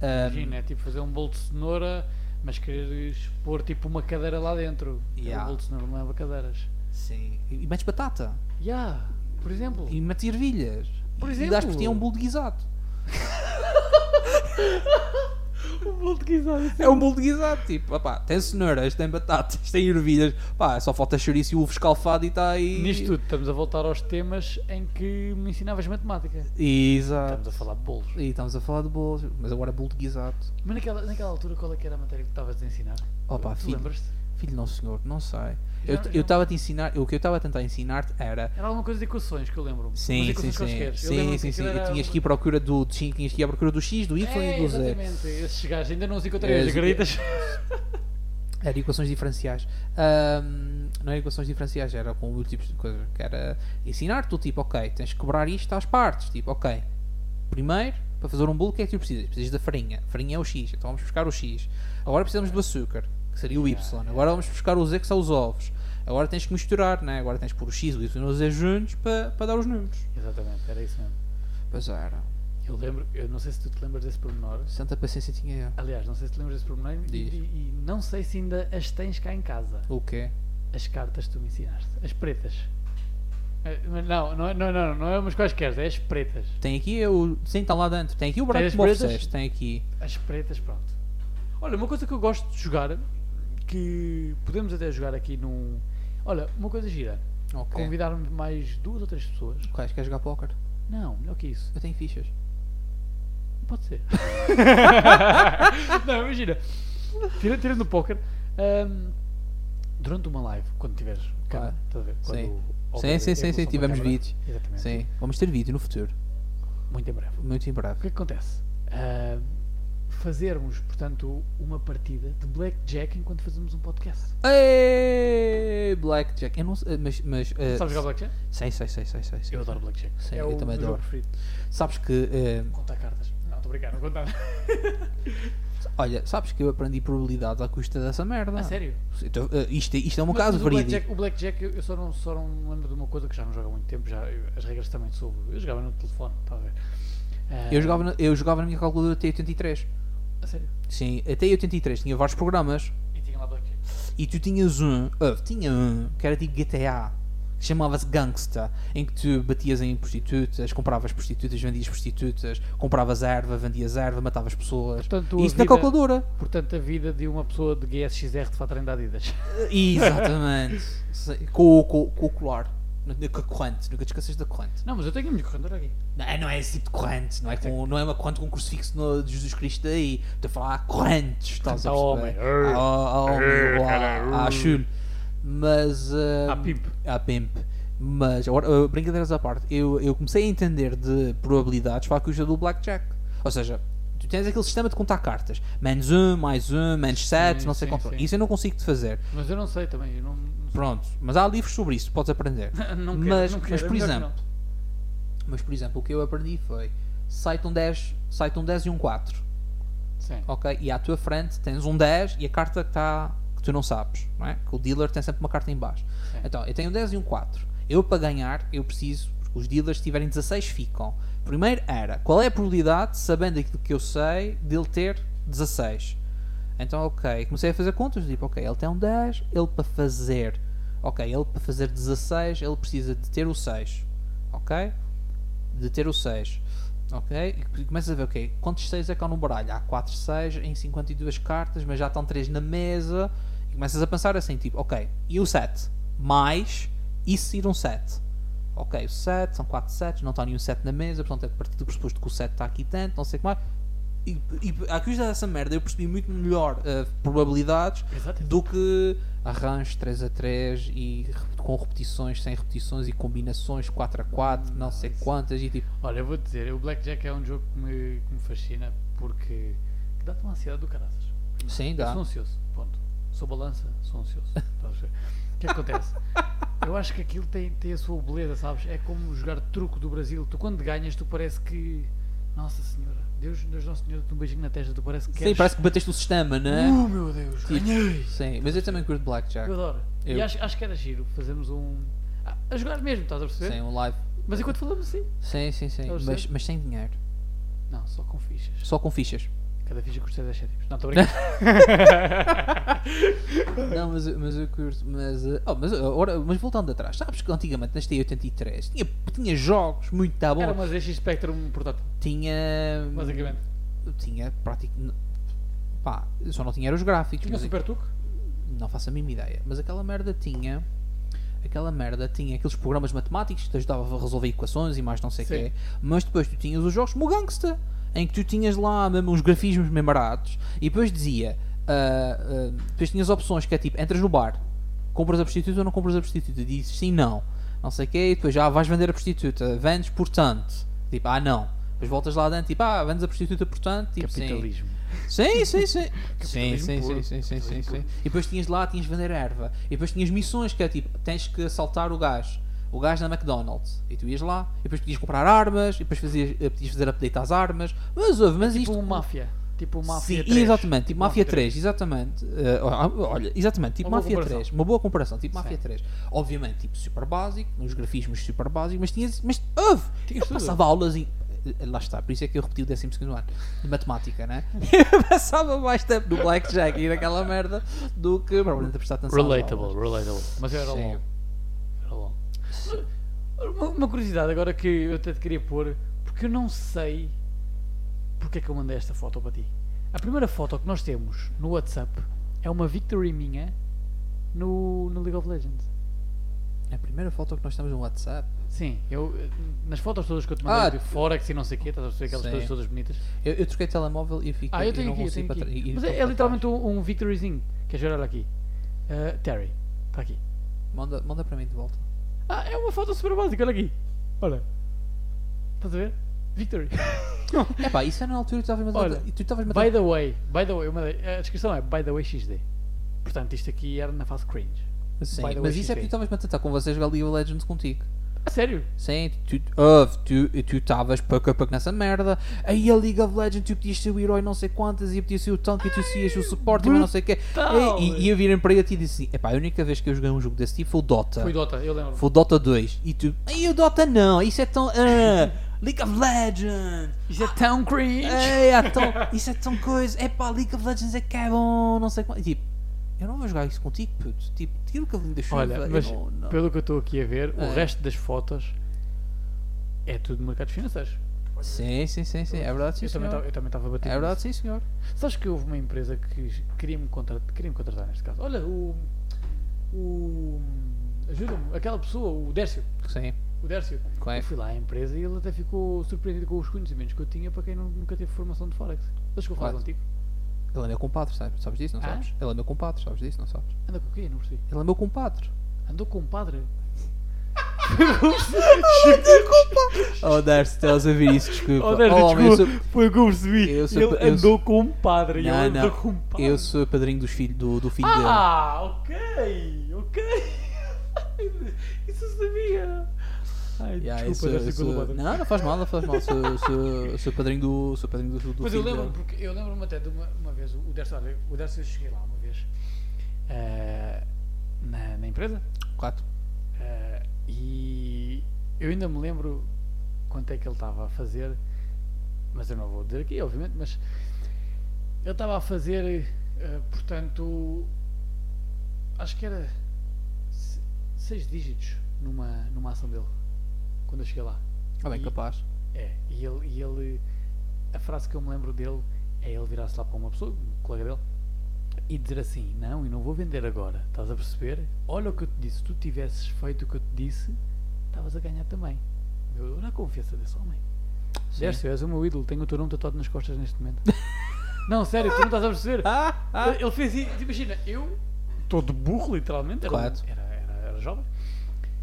Imagina, é tipo fazer um bolo de cenoura, mas quereres pôr tipo uma cadeira lá dentro. Yeah. O cenoura não leva cadeiras. sim. E metes batata. Yeah, por exemplo. E metes ervilhas. Por E exemplo. dás por ti é um bolo de guisado. Um bolo de guisado. É um bolo de guisado. Tipo, opá, tem cenouras, tem batatas, tem ervilhas. Pá, só falta chouriço e ovo escalfado e está aí. Nisto tudo, estamos a voltar aos temas em que me ensinavas matemática. Exato. Estamos a falar de bolos. E estamos a falar de bolos, mas agora é bolo de guisado. Mas naquela, naquela altura, qual é que era a matéria que tu estavas a ensinar? Opa, tu filho. lembras-te? Filho, não senhor, não sei. Já- Eu eu estava a te ensinar, o que eu estava a tentar ensinar-te era. Era alguma coisa de equações que eu lembro. Sim, sim, sim. Sim, sim, sim. Era... Tinhas que ir à procura do. Sim, tinhas que ir à procura do X, do Y é, e do Z. Exatamente, esses gajos ainda não os encontrei hoje, acreditas? Era equações diferenciais. Ahm, não era equações diferenciais, era com tipo de coisa. Que era ensinar-te, tipo, ok, tens que quebrar isto às partes. Tipo, ok, primeiro, para fazer um bolo, o que é que tu precisas? Precisas da farinha. A farinha é o X, então vamos buscar o X. Agora precisamos do açúcar, que seria o Y. Agora vamos buscar o Z, que são os ovos. Agora tens que misturar, né? Agora tens que pôr o X, o Y e o Z juntos para, para dar os números. Exatamente, era isso mesmo. Pois era. Eu lembro, eu não sei se tu te lembras desse pormenor. Santa paciência tinha eu. Aliás, não sei se te lembras desse pormenor e, e- e não sei se ainda as tens cá em casa. O quê? As cartas que tu me ensinaste. As pretas. Eh, Não, não, é- não, não, não é umas quaisquer, é as pretas. Tem aqui o. Sim, está lá dentro. Tem aqui o branco as que me pretas? ofereceste. Tem aqui. As pretas, pronto. Olha, uma coisa que eu gosto de jogar, que podemos até jogar aqui num. Olha, uma coisa gira. Ok. Convidar-me mais duas ou três pessoas. Quais? Queres jogar póquer? Não, melhor que isso. Eu tenho fichas. Pode ser. não, imagina. Tira- Tirando o póquer, ahm, durante uma live, quando tiveres a ver? Quando Sim. houver Sim, sim, sim, sim, da tivemos vídeos. Exatamente. Sim. Vamos ter vídeo no futuro. Muito em breve. Muito em O breve. que é que acontece? Ahm, fazermos, portanto, uma partida de blackjack enquanto fazemos um podcast. Ei, Blackjack. Eu não sei, mas. mas eh, Sabes jogar blackjack? Sei, sei, sei, sei, sei. Eu adoro blackjack. Sim, é eu o também meu jogo adoro. preferido. Sabes que. eh, Contar cartas. Não, estou a brincar, não contar. olha, sabes que eu aprendi probabilidades à custa dessa merda. A sério? Então, eh, isto, isto é um Mas- caso mas o verídico. blackjack, o blackjack eu só não, só não me lembro de uma coisa que já não jogo há muito tempo, já, eu- as regras também soube. Eu jogava no telefone, está a ver? Eu jogava, na, eu jogava na minha calculadora T83. A sério? Sim, a T83 tinha vários programas. E tinha lá. E tu tinhas um, ah, tinha um, que era tipo GTA, que chamava-se Gangsta, em que tu batias em prostitutas, compravas prostitutas, vendias prostitutas, compravas erva, vendias erva, matavas pessoas. Portanto, a Isso na vida- calculadora. Portanto, a vida de uma pessoa de GSXR de fato da Adidas. Exatamente. Com, com, com o colar. Com a corrente, nunca te esqueças da corrente. Não, mas eu tenho a minha corredora aqui. Não, é- não é esse tipo de corrente, não é, com, não é uma corrente com um crucifixo no, de Jesus Cristo aí. Estou a falar correntes, estás a a homem. A, a a, a chule. Mas. ah, À pimp. À pimp. Mas, agora, ah, brincadeiras à parte, eu, eu comecei a entender de probabilidades para a custa do Blackjack. Ou seja, tu tens aquele sistema de contar cartas: menos um, mais um, menos sete, Sim, não sei sim, quanto. sim. Isso eu não consigo te fazer. Mas eu não sei também. Eu não, Pronto, mas há livros sobre isso, podes aprender. não quero, mas, não quero, mas é por exemplo, mas por exemplo, o que eu aprendi foi site um 10, site um 10 e um 4. não. Sim. Ok? E à tua frente tens um 10 e a carta que está que tu não sabes, não é? Que o dealer tem sempre uma carta em baixo. Sim. Então, eu tenho um 10 e um 4. Eu para ganhar, eu preciso, porque os dealers se tiverem 16 ficam. Primeiro era, qual é a probabilidade, sabendo aquilo que eu sei, dele ter 16? Então, ok, comecei a fazer contas, tipo, ok, ele tem um 10, ele para fazer, ok, ele para fazer 16, ele precisa de ter o 6, ok? De ter o 6, ok? E começas a ver, ok, quantos 6 é que há no baralho? Há 4 6 em 52 cartas, mas já estão 3 na mesa, e começas a pensar assim, tipo, ok, e o 7? Mais, e se ir um 7? Ok, o 7, são 4 sets, não está nenhum 7 na mesa, portanto é a partir do pressuposto que o 7 está aqui tanto, não sei o que mais. E, e a custa dessa merda eu percebi muito melhor uh, probabilidades Exato. do que arranjos 3 a 3 e com repetições, sem repetições e combinações 4 a 4, não sei quantas e tipo. Olha, eu vou dizer, o Blackjack é um jogo que me, que me fascina porque que dá-te uma ansiedade do caraças. Sim, Eu dá. sou ansioso, ponto. Sou balança, sou ansioso. O que é que acontece? Eu acho que aquilo tem, tem a sua beleza, sabes? É como jogar truco do Brasil. Tu quando ganhas, tu parece que. Nossa Senhora, Deus, Deus Nosso Senhor, um beijinho na testa, tu parece que Sim, queres. parece que bateste o sistema, não é? Uh, meu Deus, Tipo, ganhei! Sim, mas eu também curto Blackjack. Eu adoro. E Eu- acho, acho que era giro fazermos um. Ah, a jogar mesmo, estás a perceber? Sim, um live. Mas enquanto falamos assim. Sim, sim, sim. A Mas, mas sem dinheiro. Não, só com fichas. Só com fichas. Cada ficha custa 10 cêntimos. Não, estou a brincar. Não, mas, eu- mas eu curto. Mas, eh, oh, mas, ora, mas voltando atrás, sabes que antigamente nas T83 tinha, tinha jogos muito tá bom. Era uma ZX Spectrum portátil, Tinha. basicamente. Tinha praticamente. Pá, só não tinha os gráficos. Tinha o mas Super Tuc? Não faço a mínima ideia. Mas aquela merda tinha. Aquela merda tinha aqueles programas matemáticos que te ajudavam a resolver equações e mais não sei o quê. Mas depois tu tinhas os jogos como o Gangsta, em que tu tinhas lá mesmo uns grafismos memorados e depois dizia. ah, ah, depois tinhas opções que é tipo: entras no bar, compras a prostituta ou não compras a prostituta? Dizes sim, não. Não sei o quê. E depois já vais vender a prostituta. Vendes, portanto. Tipo, ah, não. Depois voltas lá dentro, tipo, ah, vendes a prostituta, portanto. Tipo, sim. Capitalismo. Sim, sim, sim. sim, sim, sim, sim, sim, sim, sim. E depois tinhas lá, tinhas de vender erva. E depois tinhas missões que é tipo, tens que assaltar o gajo. O gajo na McDonald's. E tu ias lá, e depois podias comprar armas, e depois fazias, eh, podias fazer update às armas. Mas ouve, mas Tipo isto. máfia. Tipo máfia Sim, 3. exatamente, tipo Máfia 3, exatamente. Eh, olha, exatamente, tipo Máfia comparação. 3, uma boa comparação, tipo. Máfia 3. Obviamente, tipo super básico, nos grafismos super básicos, mas tinhas, mas houve, Tinhas eu tudo. passava aulas em eh, lá está, por isso é que eu repeti o 12 ano de matemática, né? Eu passava mais tempo no Blackjack e naquela merda do que provavelmente a prestar atenção. Relatable, relatable. Mas era Sim. Uma, uma curiosidade agora que eu até te queria pôr, porque eu não sei porque é que eu mandei esta foto para ti. A primeira foto que nós temos no WhatsApp é uma victory minha no, no League of Legends. É a primeira foto que nós temos no WhatsApp. Sim, eu nas fotos todas que eu te mandei Ah, de Forex e não sei o quê, estás a perceber aquelas sim. coisas todas bonitas. Eu, eu troquei telemóvel e fiquei. Ah, eu tenho aqui, eu tenho para aqui. ir Mas é, é literalmente um, um victoryzinho. Queres ver? Olha aqui. Uh, Terry, está aqui. Manda, manda para mim de volta. Ah, é uma foto super básica, olha aqui. Olha. Estás a ver? Victory. É pá, isso era na altura que tu estavas a Olha, tu estavas a by the way, by the way, mandei- a descrição é by the way XD. Portanto, isto aqui era na fase cringe. Sim, mas way, isso é porque tu XD. estavas-me a tentar com vocês jogar League of Legends contigo. Sério? Sim, tu tu tu estavas pouco a pouco nessa merda. Aí a League of Legends tu podias ser o herói não sei quantas e podias ser o tanque e tu sias o suporte mais não sei o quê. E, e, eu virem para ti e disse assim: epá, a única vez que eu joguei um jogo desse tipo foi o Dota. Foi Dota, eu lembro. Foi o Dota 2. E tu, aí o Dota não, isso é tão. ah, League of Legends! Isso é tão cringe. Ei, é tão, isso é tão coisa. Epá, League of Legends é que é bom, não sei quanto. Tipo, eu não vou jogar isso contigo, puto. Tipo, tira o cavalinho da chuva. Olha, eu mas não- não. pelo que eu estou aqui a ver, É. o resto das fotos é tudo mercados financeiros. Sim, sim, sim, sim. É verdade, sim, eu, também senhor. tava- eu também estava batido. É verdade, sim, senhor. Sabes que houve uma empresa que queria-me contratar, queria contratar neste caso. Olha, o. O. Ajuda-me, aquela pessoa, o Dércio. Sim. O Dércio. É? Eu fui lá à empresa e ele até ficou surpreendido com os conhecimentos que eu tinha para quem nunca teve formação de Forex. Ele chegou a falar Claro. contigo? Ele é meu compadre, sabes? Sabes disso, não Ah? sabes? Ele é meu compadre, sabes disso, não sabes? Anda com o quê? Não percebi. Ele é meu compadre. Andou com o padre? Oh, Darcy, estás a ouvir isso, desculpa. Oh, Dércio, homem, eu desculpa, sou, foi o que eu percebi. eu sou- ele eu andou sou- com um padre. Não, ele andou não. com um padre. eu sou padrinho dos filho, do, do filho dele. Ah, ok, ok. Isso eu sabia. Ai, Yeah, desculpa, pelo padre. Não, não faz mal, não faz mal. Sou, sou, sou padrinho do, sou padrinho do, do Mas eu lembro-me, porque eu lembro-me até de uma, uma vez, o olha, o Dércio eu cheguei lá uma vez eh, na, na empresa Quatro. eh, e eu ainda me lembro quanto é que ele estava a fazer, mas eu não vou dizer aqui, obviamente, mas ele estava a fazer, eh, portanto, acho que era se- seis dígitos numa, numa ação dele, quando eu cheguei lá. Ah, bem E- capaz. É, e ele, e ele. A frase que eu me lembro dele é ele virar-se lá para uma pessoa, um colega dele, e dizer assim: Não, e não vou vender agora, estás a perceber? Olha o que eu te disse, se tu tivesses feito o que eu te disse, estavas a ganhar também. Eu, olha a confiança desse homem. Sim. Dércio, és o meu ídolo, tenho o teu nome tatuado nas costas neste momento. não, sério, tu não estás a perceber. Ah, ah. Ele fez isso, imagina, eu, todo burro, literalmente, era, Correto. era, era, era jovem.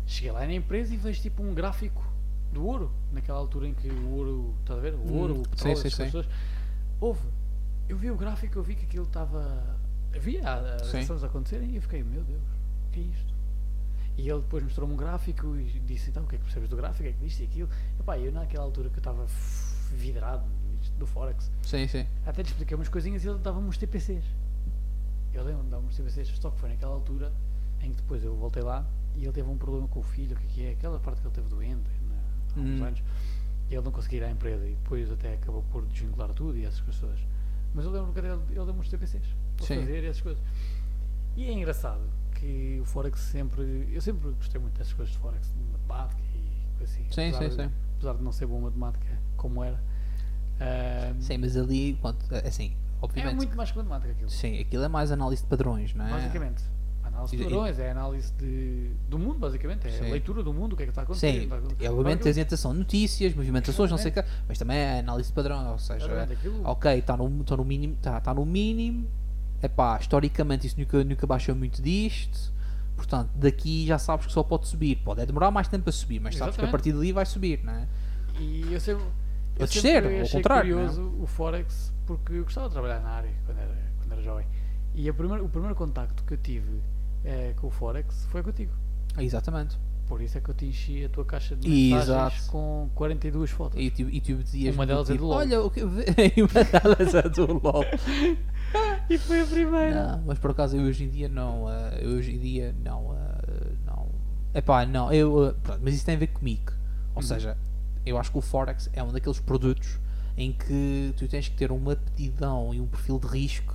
Cheguei lá na empresa e vejo tipo um gráfico do ouro, naquela altura em que o ouro, estás a ver? O Hum, ouro, o sim, petróleo, sim, sim. pessoas. Houve. Eu vi o gráfico, eu vi que aquilo estava. Havia as ações a acontecerem e eu fiquei, meu Deus, o que é isto? E ele depois mostrou-me um gráfico e disse, então, o que é que percebes do gráfico? O que é que disto e aquilo? Epá, eu naquela altura que eu estava vidrado do Forex, Sim, sim. até lhe expliquei umas coisinhas e ele dava-me uns TPCs. Eu lembro-me de dar uns TPCs, só que foi naquela altura em que depois eu voltei lá e ele teve um problema com o filho, o que é que é? Aquela parte que ele teve doente na, há uns Hum. anos. E ele não conseguia ir à empresa e depois até acabou por desvincular tudo e essas coisas. Mas eu lembro que ele, ele deu-me uns TPCs para Sim. fazer essas coisas. E é engraçado que o Forex sempre. Eu sempre gostei muito dessas coisas de Forex, de matemática e coisa assim. Sim, apesar sim, sim. Apesar de não ser em matemática como era. Ahm, Sim, mas ali, pronto, assim, é obviamente. muito mais que matemática aquilo. Sim, aquilo é mais análise de padrões, não é? Basicamente. A análise de E- e- padrões, é a análise de, do mundo, basicamente. É Sim. a leitura do mundo, o que é que está a acontecer. Sim, está a é, obviamente tens Aquilo- atenção notícias, movimentações, não sei o quê, mas também é análise de padrão, ou seja, aquilo- ok, está no, tá no mínimo, está tá no mínimo, é pá, historicamente isso nunca, nunca baixou muito disto, portanto, daqui já sabes que só pode subir, pode é demorar mais tempo a subir, mas sabes que a partir dali vai subir, não é? E eu sempre, eu sempre descer, ao contrário, não é? curioso o Forex porque eu gostava de trabalhar na área quando era, quando era jovem. E a primeira, o primeiro contacto que eu tive eh, com o Forex foi contigo. Exatamente. Por isso é que eu te enchi a tua caixa de mensagens Exato. com 42 fotos. E tu, e tu dizias Uma delas é do LOL. Olha, o que uma delas é do LOL. E foi a primeira. Não, mas por acaso eu hoje em dia não. eh, eu hoje em dia não. eh, não. Epá, não. Eu, eh, pronto, mas isso tem a ver comigo. Ou Uhum. seja, eu acho que o Forex é um daqueles produtos em que tu tens que ter uma aptidão e um perfil de risco.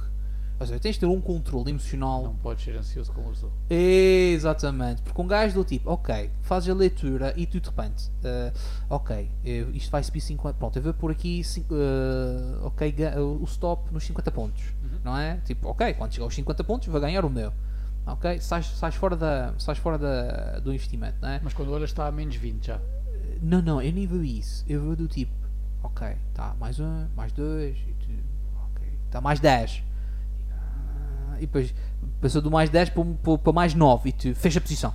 Ou seja, tens de ter um controle emocional. Não podes ser ansioso como eu sou. Exatamente, porque um gajo do tipo, ok, fazes a leitura e tu de repente, eh, ok, eh, isto vai subir 50, pronto, eu vou por aqui, eh, ok, o stop nos 50 pontos, Uhum. não é? Tipo, ok, quando chegar aos 50 pontos vou ganhar o meu, ok, sais, sais fora, da, sais fora da, do investimento, não é? Mas quando olhas está a menos 20 já. Não, não, eu nem vou isso, eu vou do tipo, ok, tá, mais um, mais dois, e tu, ok, tá, mais 10, Ah, e depois passou do mais 10 para, para, para mais 9 e tu fecha a posição.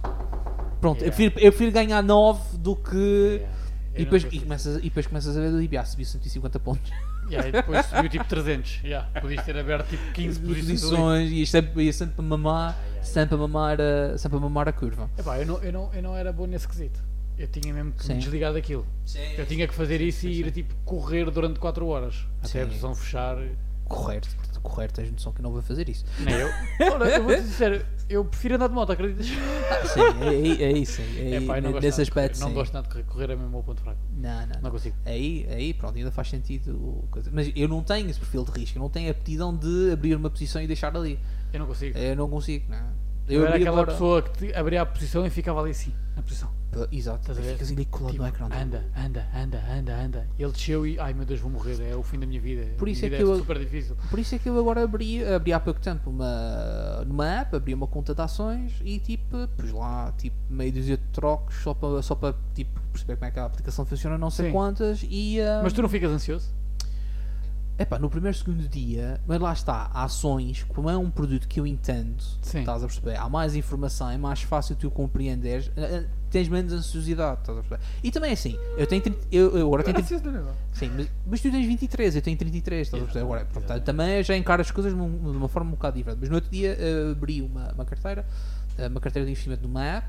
Pronto, eu, Yeah. prefiro, eu prefiro ganhar 9 do que. Yeah, eu E depois, e, começas, e depois começas a ver do tipo, ah, subi 150 pontos. Yeah, e depois subiu tipo 300. Yeah, podias ter aberto tipo 15 posições. e sempre, ia sempre a mamar, Ah, yeah, sempre a mamar, a, sempre a mamar a curva. Epá, eu, não, eu, não, eu não era bom nesse quesito. Eu tinha mesmo que Sim. me desligar daquilo. Eu tinha que fazer isso e ir tipo correr durante 4 horas. Até a Sim. posição fechar. Correr, correr, tens noção que eu não vou fazer isso. Nem eu. Ora, eu vou te dizer, eu prefiro andar de moto, acreditas? Ah, sim, é, é, é isso. É, eu não gosto nesse nada de correr. aspecto, Não gosto nada de correr. Correr é mesmo o meu ponto fraco. Não, não, Não consigo. Aí, aí, pronto, ainda faz sentido. coisa. Mas eu não tenho esse perfil de risco, eu não tenho a aptidão de abrir uma posição e deixar ali. Eu não consigo. Eu não consigo, não. Eu, era abri aquela agora- pessoa que abria a posição e ficava ali assim, na posição. Pá, Exato, Estás a ver? ficas ali colado Tipo, no ecrã. anda, anda, anda, anda, anda. Ele desceu e, ai meu Deus, vou morrer, é o fim da minha vida. Por isso é que eu- super difícil. Por isso é que eu agora abri, abri há pouco tempo uma, numa app, abri uma conta de ações e tipo, pus lá tipo, meio dúzia de trocos só para só tipo, perceber como é que a aplicação funciona, não sei Sim. quantas e ah, Mas tu não ficas ansioso? epá, no primeiro segundo dia, mas lá está, ações, como é um produto que eu entendo, Sim. estás a perceber, há mais informação, é mais fácil tu compreenderes, tens menos ansiosidade, estás a perceber? E também assim, eu tenho 30, eu, eu agora tenho 30, ansioso, não é? Sim, mas, mas tu tens 23, eu tenho 33, estás a perceber? Agora, portanto, também já encaro as coisas de uma, de uma forma um bocado diferente. Mas no outro dia eh, abri uma, uma carteira, eh, uma carteira de investimento numa app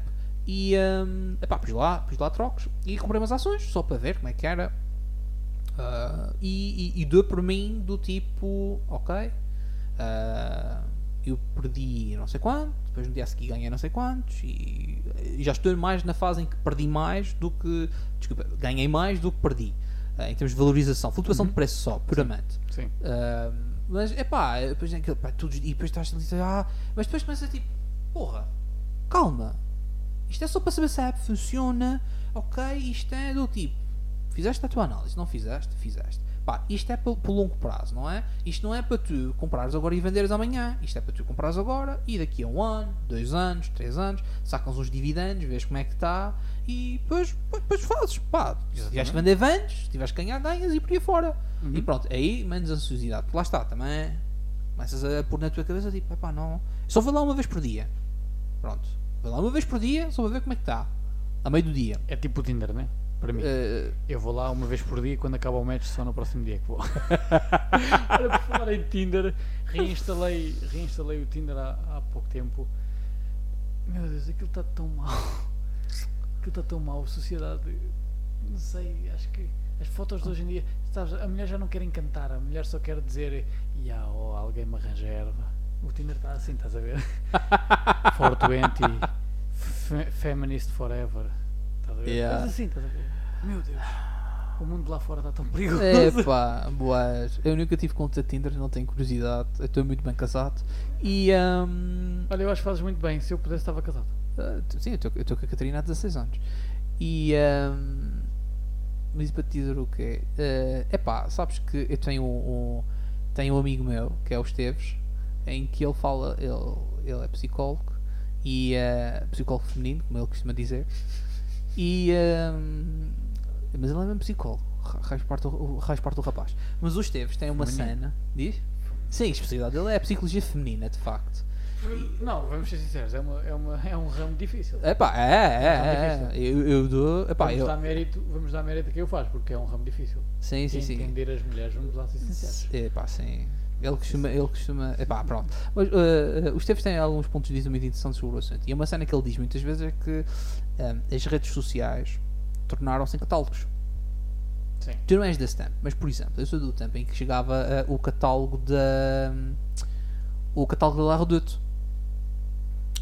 e um, epá, pus, lá, pus lá trocos e comprei umas ações só para ver como é que era. Ah, e, e, e deu por mim do tipo, ok, ah, eu perdi não sei quanto, depois no dia a seguir ganhei não sei quantos e, já estou mais na fase em que perdi mais do que, desculpa, ganhei mais do que perdi. ah, em termos de valorização, flutuação Uhum. de preço só, puramente. Sim. Ah, mas é pá, depois, é aquilo, pá, todos, e depois estás a dizer, ah, mas depois começa tipo, porra, calma, isto é só para saber se a app funciona, ok, isto é do tipo, fizeste a tua análise, não fizeste, fizeste. Pá, isto é pelo, pelo longo prazo, não é? Isto não é para tu comprares agora e venderes amanhã. Isto é para tu comprares agora e daqui a um ano, dois anos, três anos, sacas uns dividendos, vês como é que está e depois, depois fazes. Pá, se tiveres que vender vans, se tiveres que ganhar, ganhas e por aí fora. Uhum. E pronto, aí menos ansiosidade. Lá está, também começas a pôr na tua cabeça tipo, epá, não. Só vou lá uma vez por dia. Pronto. Vou lá uma vez por dia, só vou ver como é que está. A meio do dia. É tipo o Tinder, né? Para mim. Eh, Eu vou lá uma vez por dia e quando acaba o match só no próximo dia que vou. Olha, por falar em Tinder, reinstalei, reinstalei o Tinder há, há pouco tempo. Meu Deus, aquilo está tão mal. Aquilo está tão mal. A sociedade, não sei, acho que as fotos de hoje em dia, sabes, a mulher já não quer encantar, a mulher só quer dizer, ya, oh, alguém me arranja erva. O Tinder está assim, estás a ver? 420, fe- feminist forever. Estás a ver? Yeah. Mas assim, estás a ver? Meu Deus. O mundo lá fora está tão perigoso. Epá, boas. Eu nunca tive conta de Tinder, não tenho curiosidade. Eu estou muito bem casado. E. ahm, Olha, eu acho que fazes muito bem. Se eu pudesse, estava casado. ah, t- sim, eu estou com a Catarina há 16 anos. E. ahm, mas para te dizer o quê? É epá, sabes que eu tenho um, um- tenho um amigo meu, que é o Esteves, em que ele fala. Ele, ele é psicólogo. E. ah, psicólogo feminino, como ele costuma dizer. E. ahm, mas ele é mesmo psicólogo. ra- Raios parte, o parte do rapaz. Mas o Esteves tem uma Feminino. cena. Diz? Sim, a especialidade dele é a psicologia feminina, de facto. Não, vamos ser sinceros, é, uma, é, uma, é um ramo difícil. Epá, é, é, É é, é. Eu, eu dou. Epá, vamos, eu, dar mérito, vamos dar mérito a quem eu faz, porque é um ramo difícil. sim, sim, sim. Entender as mulheres, vamos lá ser sinceros. Epá, sim. Ele costuma, ele costuma. Epá, pronto. Mas uh, o Esteves tem alguns pontos de vista muito interessantes sobre o assunto. E uma cena que ele diz muitas vezes é que um, as redes sociais tornaram-se em catálogos. Sim. Tu não és desse tempo, mas por exemplo, eu sou do tempo em que chegava uh, o catálogo da. o catálogo da La Redoute.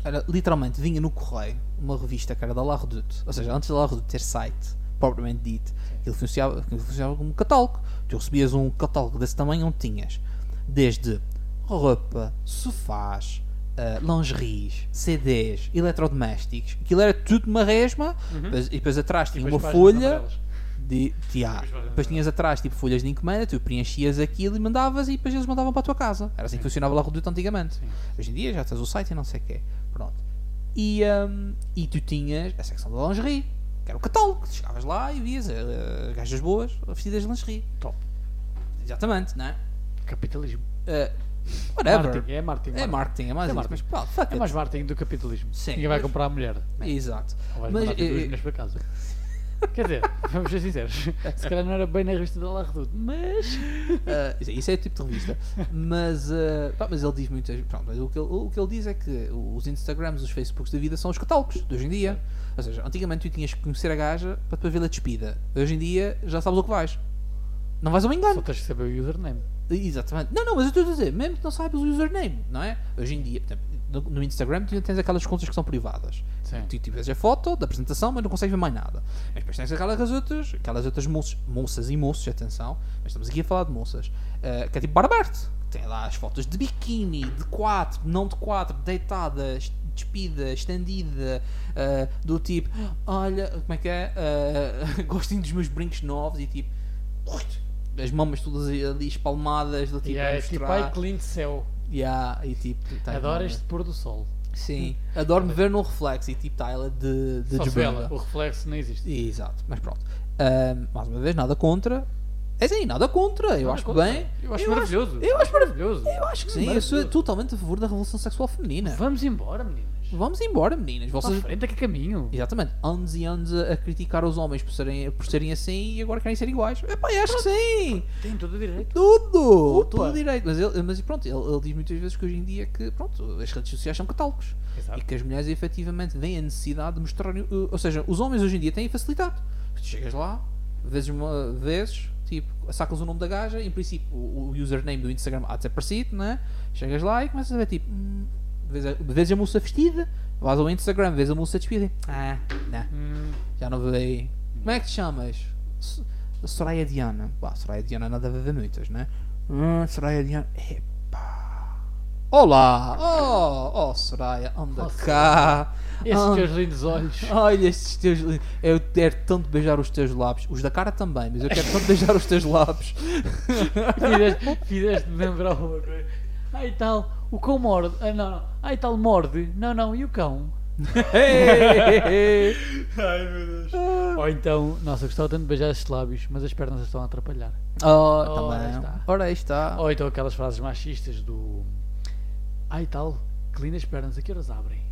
Era, literalmente vinha no correio uma revista que era da La Redoute. Ou seja, antes da La Redoute ter site, propriamente dito, ele funcionava, aquilo funcionava como catálogo. Tu recebias um catálogo desse tamanho onde tinhas desde roupa, sofás, uh, lingeries, CDs, eletrodomésticos. Aquilo era tudo uma resma. Uhum. E depois atrás tinha Depois uma folha. De, de, ah, Depois tinhas atrás tipo folhas de encomenda, tu preenchias aquilo e mandavas e depois eles mandavam para a tua casa. Era assim que Sim. funcionava lá o Reduto antigamente. Sim. Hoje em dia já tens o site e não sei o quê. Pronto. E, hum, e tu tinhas a secção da lingerie, que era o catálogo. Chegavas lá e vias uh, gajas boas vestidas de lingerie. Top. Exatamente, não é? Capitalismo. Uh, whatever. Marketing, é marketing. É marketing, é mais É marketing. Mas É mais marketing do capitalismo. Sim, Ninguém vai comprar a mulher. Exato. Ou vais Mas, mandar tipo duas mulheres para casa. Quer dizer, vamos ser sinceros. Se calhar não era bem na revista da La Redoute, mas. Uh, isso- é o tipo de revista. mas, uh, pá, mas ele diz muitas. Pronto, mas o, que ele, o que ele diz é que os Instagrams, os Facebooks da vida são os catálogos de hoje em dia. Ou seja, antigamente tu tinhas que conhecer a gaja para depois vê-la despida. Hoje em dia já sabes o que vais. Não vais ao Só engano. tens que saber o username. Exatamente. Não, não, mas eu estou a dizer, mesmo que não saibas o username, não é? Hoje em dia, no, Instagram tu tens aquelas contas que são privadas. Sim. Tu, tu vês a foto da apresentação, mas não consegues ver mais nada. Mas depois tens aquelas outras, aquelas outras moças, moças e moços, atenção, mas estamos aqui a falar de moças, eh, que é tipo Barbarte. Tem lá as fotos de biquíni, de quatro, não de quatro, deitada, es- despida, estendida, eh, do tipo, olha, como é que é? Eh, gostinho dos meus brincos novos e tipo, as mamas todas ali espalmadas, do tipo, E a é tipo, ai que lindo céu. Yeah, e tipo, tá Adoro este pôr do sol. Sim, adoro me ver no reflexo e tipo, tá ela de, de Só o reflexo não existe. Exato, mas pronto. Mais uma vez, nada contra. É assim, nada contra. Eu Nada acho contra. bem. Eu acho maravilhoso. eu acho maravilhoso. Eu acho que sim, eu sou totalmente a favor da revolução sexual feminina. Vamos embora, meninas. Vamos embora, meninas. Para Vocês. frente, a que caminho? Exatamente, anos e anos a, a criticar os homens por serem, por serem assim e agora querem ser iguais. Epá, eu acho que sim! Tem todo o direito. Tudo! Opa. Tudo direito. Mas, ele, mas pronto, ele, ele diz muitas vezes que hoje em dia que pronto, as redes sociais são catálogos. Exato. E que as mulheres efetivamente têm a necessidade de mostrar. Ou seja, os homens hoje em dia têm facilidade. Tu chegas lá, vezes uma vezes, tipo, sacas o nome da gaja, em princípio o, o username do Instagram há parecido, né? Chegas lá e começas a ver tipo. Vês, a, vês a moça vestida, vais ao Instagram, vês a moça despida. Ah, não, Hum, já não veio. Como é que te chamas? Soraya Diana. Pá, Soraya Diana não deve haver muitas, né? Hum, Soraya Diana. Epá. Olá! Oh, oh Soraya, anda Oh, cá. esses Ah, teus lindos olhos. Olha estes teus. li- Eu quero tanto beijar os teus lábios. Os da cara também, mas eu quero tanto beijar os teus lábios. Fizeste- Fizeste-me lembrar uma coisa. Ah, e tal, o cão morde. Ah, não, não. Ah, e tal, morde. Não, não, e o cão? Ai meu Deus. Ou então, nossa, gostava tanto de beijar estes lábios, mas as pernas estão a atrapalhar. oh, Ora também. está. Ora aí está. Ou então aquelas frases machistas do. Ai tal, que lindas pernas, a que horas abrem?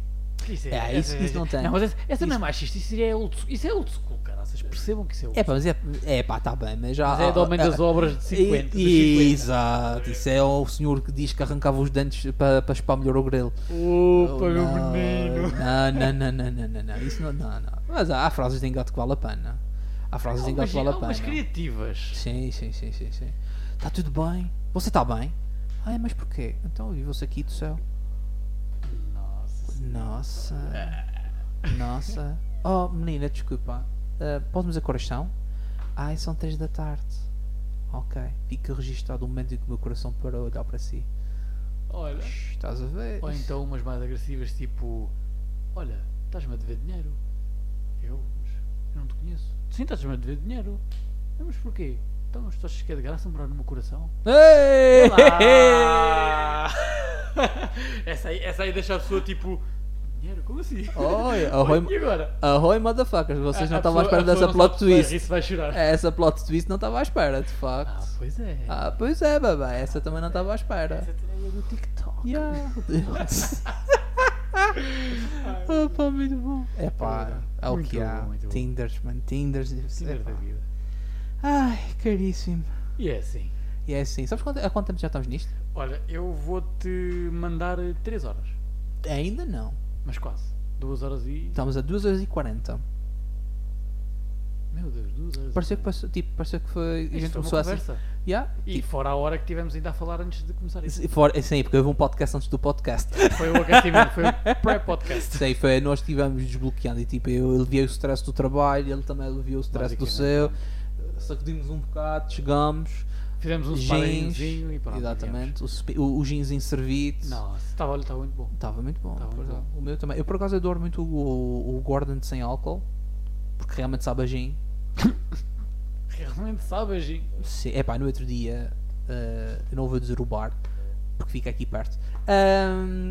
Isso É, isso- isso não tem. Não, mas essa, essa não é machista, isso é old, isso é old school, caraças. Percebam que isso é old É pá, mas é, é pá, tá bem, mas já. Mas é do homem das obras de 50. dos 50. Exato, isso é o senhor que diz que arrancava os dentes para, para chupar melhor o grelo. Opa, meu não, menino. Não, não, não, não, não, não, não, isso não, não, não. Mas há, há frases de engate que vale a pena. Há frases de engate que vale a pena. criativas. Sim, sim, sim, sim, sim. Está tudo bem? Você está bem? Ai, mas porquê? Então viu-se aqui do céu. Nossa. Nossa. Nossa. Oh, menina, desculpa. Uh, Pode-me dizer são? Ai, são 3 da tarde. Ok. Fica registado o momento em que o meu coração parou a olhar para si. Olha. Shhh, Estás a ver? Ou então umas mais agressivas, tipo: Olha, estás-me a dever dinheiro. Eu? Mas eu não te conheço. Sim, estás-me a dever dinheiro. "Ah, Mas porquê? Então, estou cheio de graça morar no meu coração. Ei! Olá! essa, aí, essa aí deixa a pessoa tipo: Dinheiro? Como assim? Oi, ahoy, e agora? ahoy, motherfuckers. Vocês não A estavam à espera dessa não plot vai twist. se vai chorar. Essa plot twist não estava à espera, de Ah, facto. pois é. Ah, pois é, babá. Essa também não estava à espera. Essa tirei do TikTok. Yeah. Opa, muito bom. É pá, é o Muito que há. bom, muito bom. Tinders, mano, Tinders. Tinder da vida. Caríssimo. E é assim. E é assim, sabes quanto, há quanto tempo já estamos nisto? Olha, eu vou-te mandar 3 horas. Ainda não. Mas quase. 2 horas e. Estamos a 2 horas e 40. Meu Deus, 2 horas. Pareceu que, passou, tipo, pareceu que foi. A Isto gente foi uma começou assim. conversa. Yeah, E tipo, fora a hora que tivemos ainda a falar antes de começar isso. se for, sim, porque houve um podcast antes do podcast. Foi o aquecimento, foi o pré-podcast. Sei, foi, nós estivemos desbloqueando e tipo, eu aliviei o stress do trabalho, ele também aliviou o stress do seu. Basicamente, Sacudimos um bocado, chegamos. Fizemos um sparringzinho e pronto. Exatamente, o, o, o jeans em servido. Nossa, estava, olha, estava muito bom. Estava muito bom. Muito bom. O meu também. Eu por acaso adoro muito o, o Gordon sem álcool. Porque realmente sabe a gin. Realmente sabe, Gin. É pá, no outro dia. eh, eu não vou dizer o bar. Porque fica aqui perto. ahm,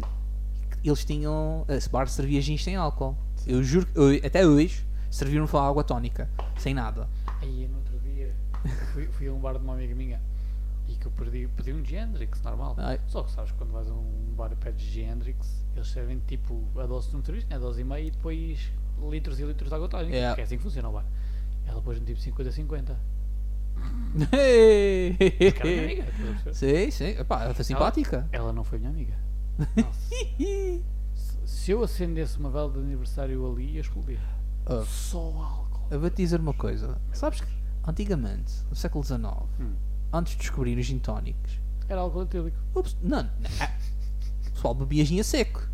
eles tinham. Esse bar servia gin sem álcool. Eu juro que eu- até hoje serviram só água tónica. Sem nada. Aí fui, fui a um bar de uma amiga minha e que eu pedi, pedi um Gendrix normal. Ai. Só que sabes quando vais a um bar e pedes Gendrix, eles servem tipo a dose de um serviço, né? a dose e meia e depois litros e litros de água. Yeah. Que é assim que funciona o bar. Ela pôs-me tipo 50-50. Hey! Cara, minha amiga, a? Sim, sim. Epá, ela foi simpática. Ela não foi minha amiga. Se- Se eu acendesse uma vela de aniversário ali, ia explodir. Oh, Só álcool. eu vou-te dizer uma coisa. Sabes que antigamente, no século XIX, Hum. antes de descobrir os gin tónicos, Era álcool etílico. Ups, não, não. O pessoal bebia gin a seco.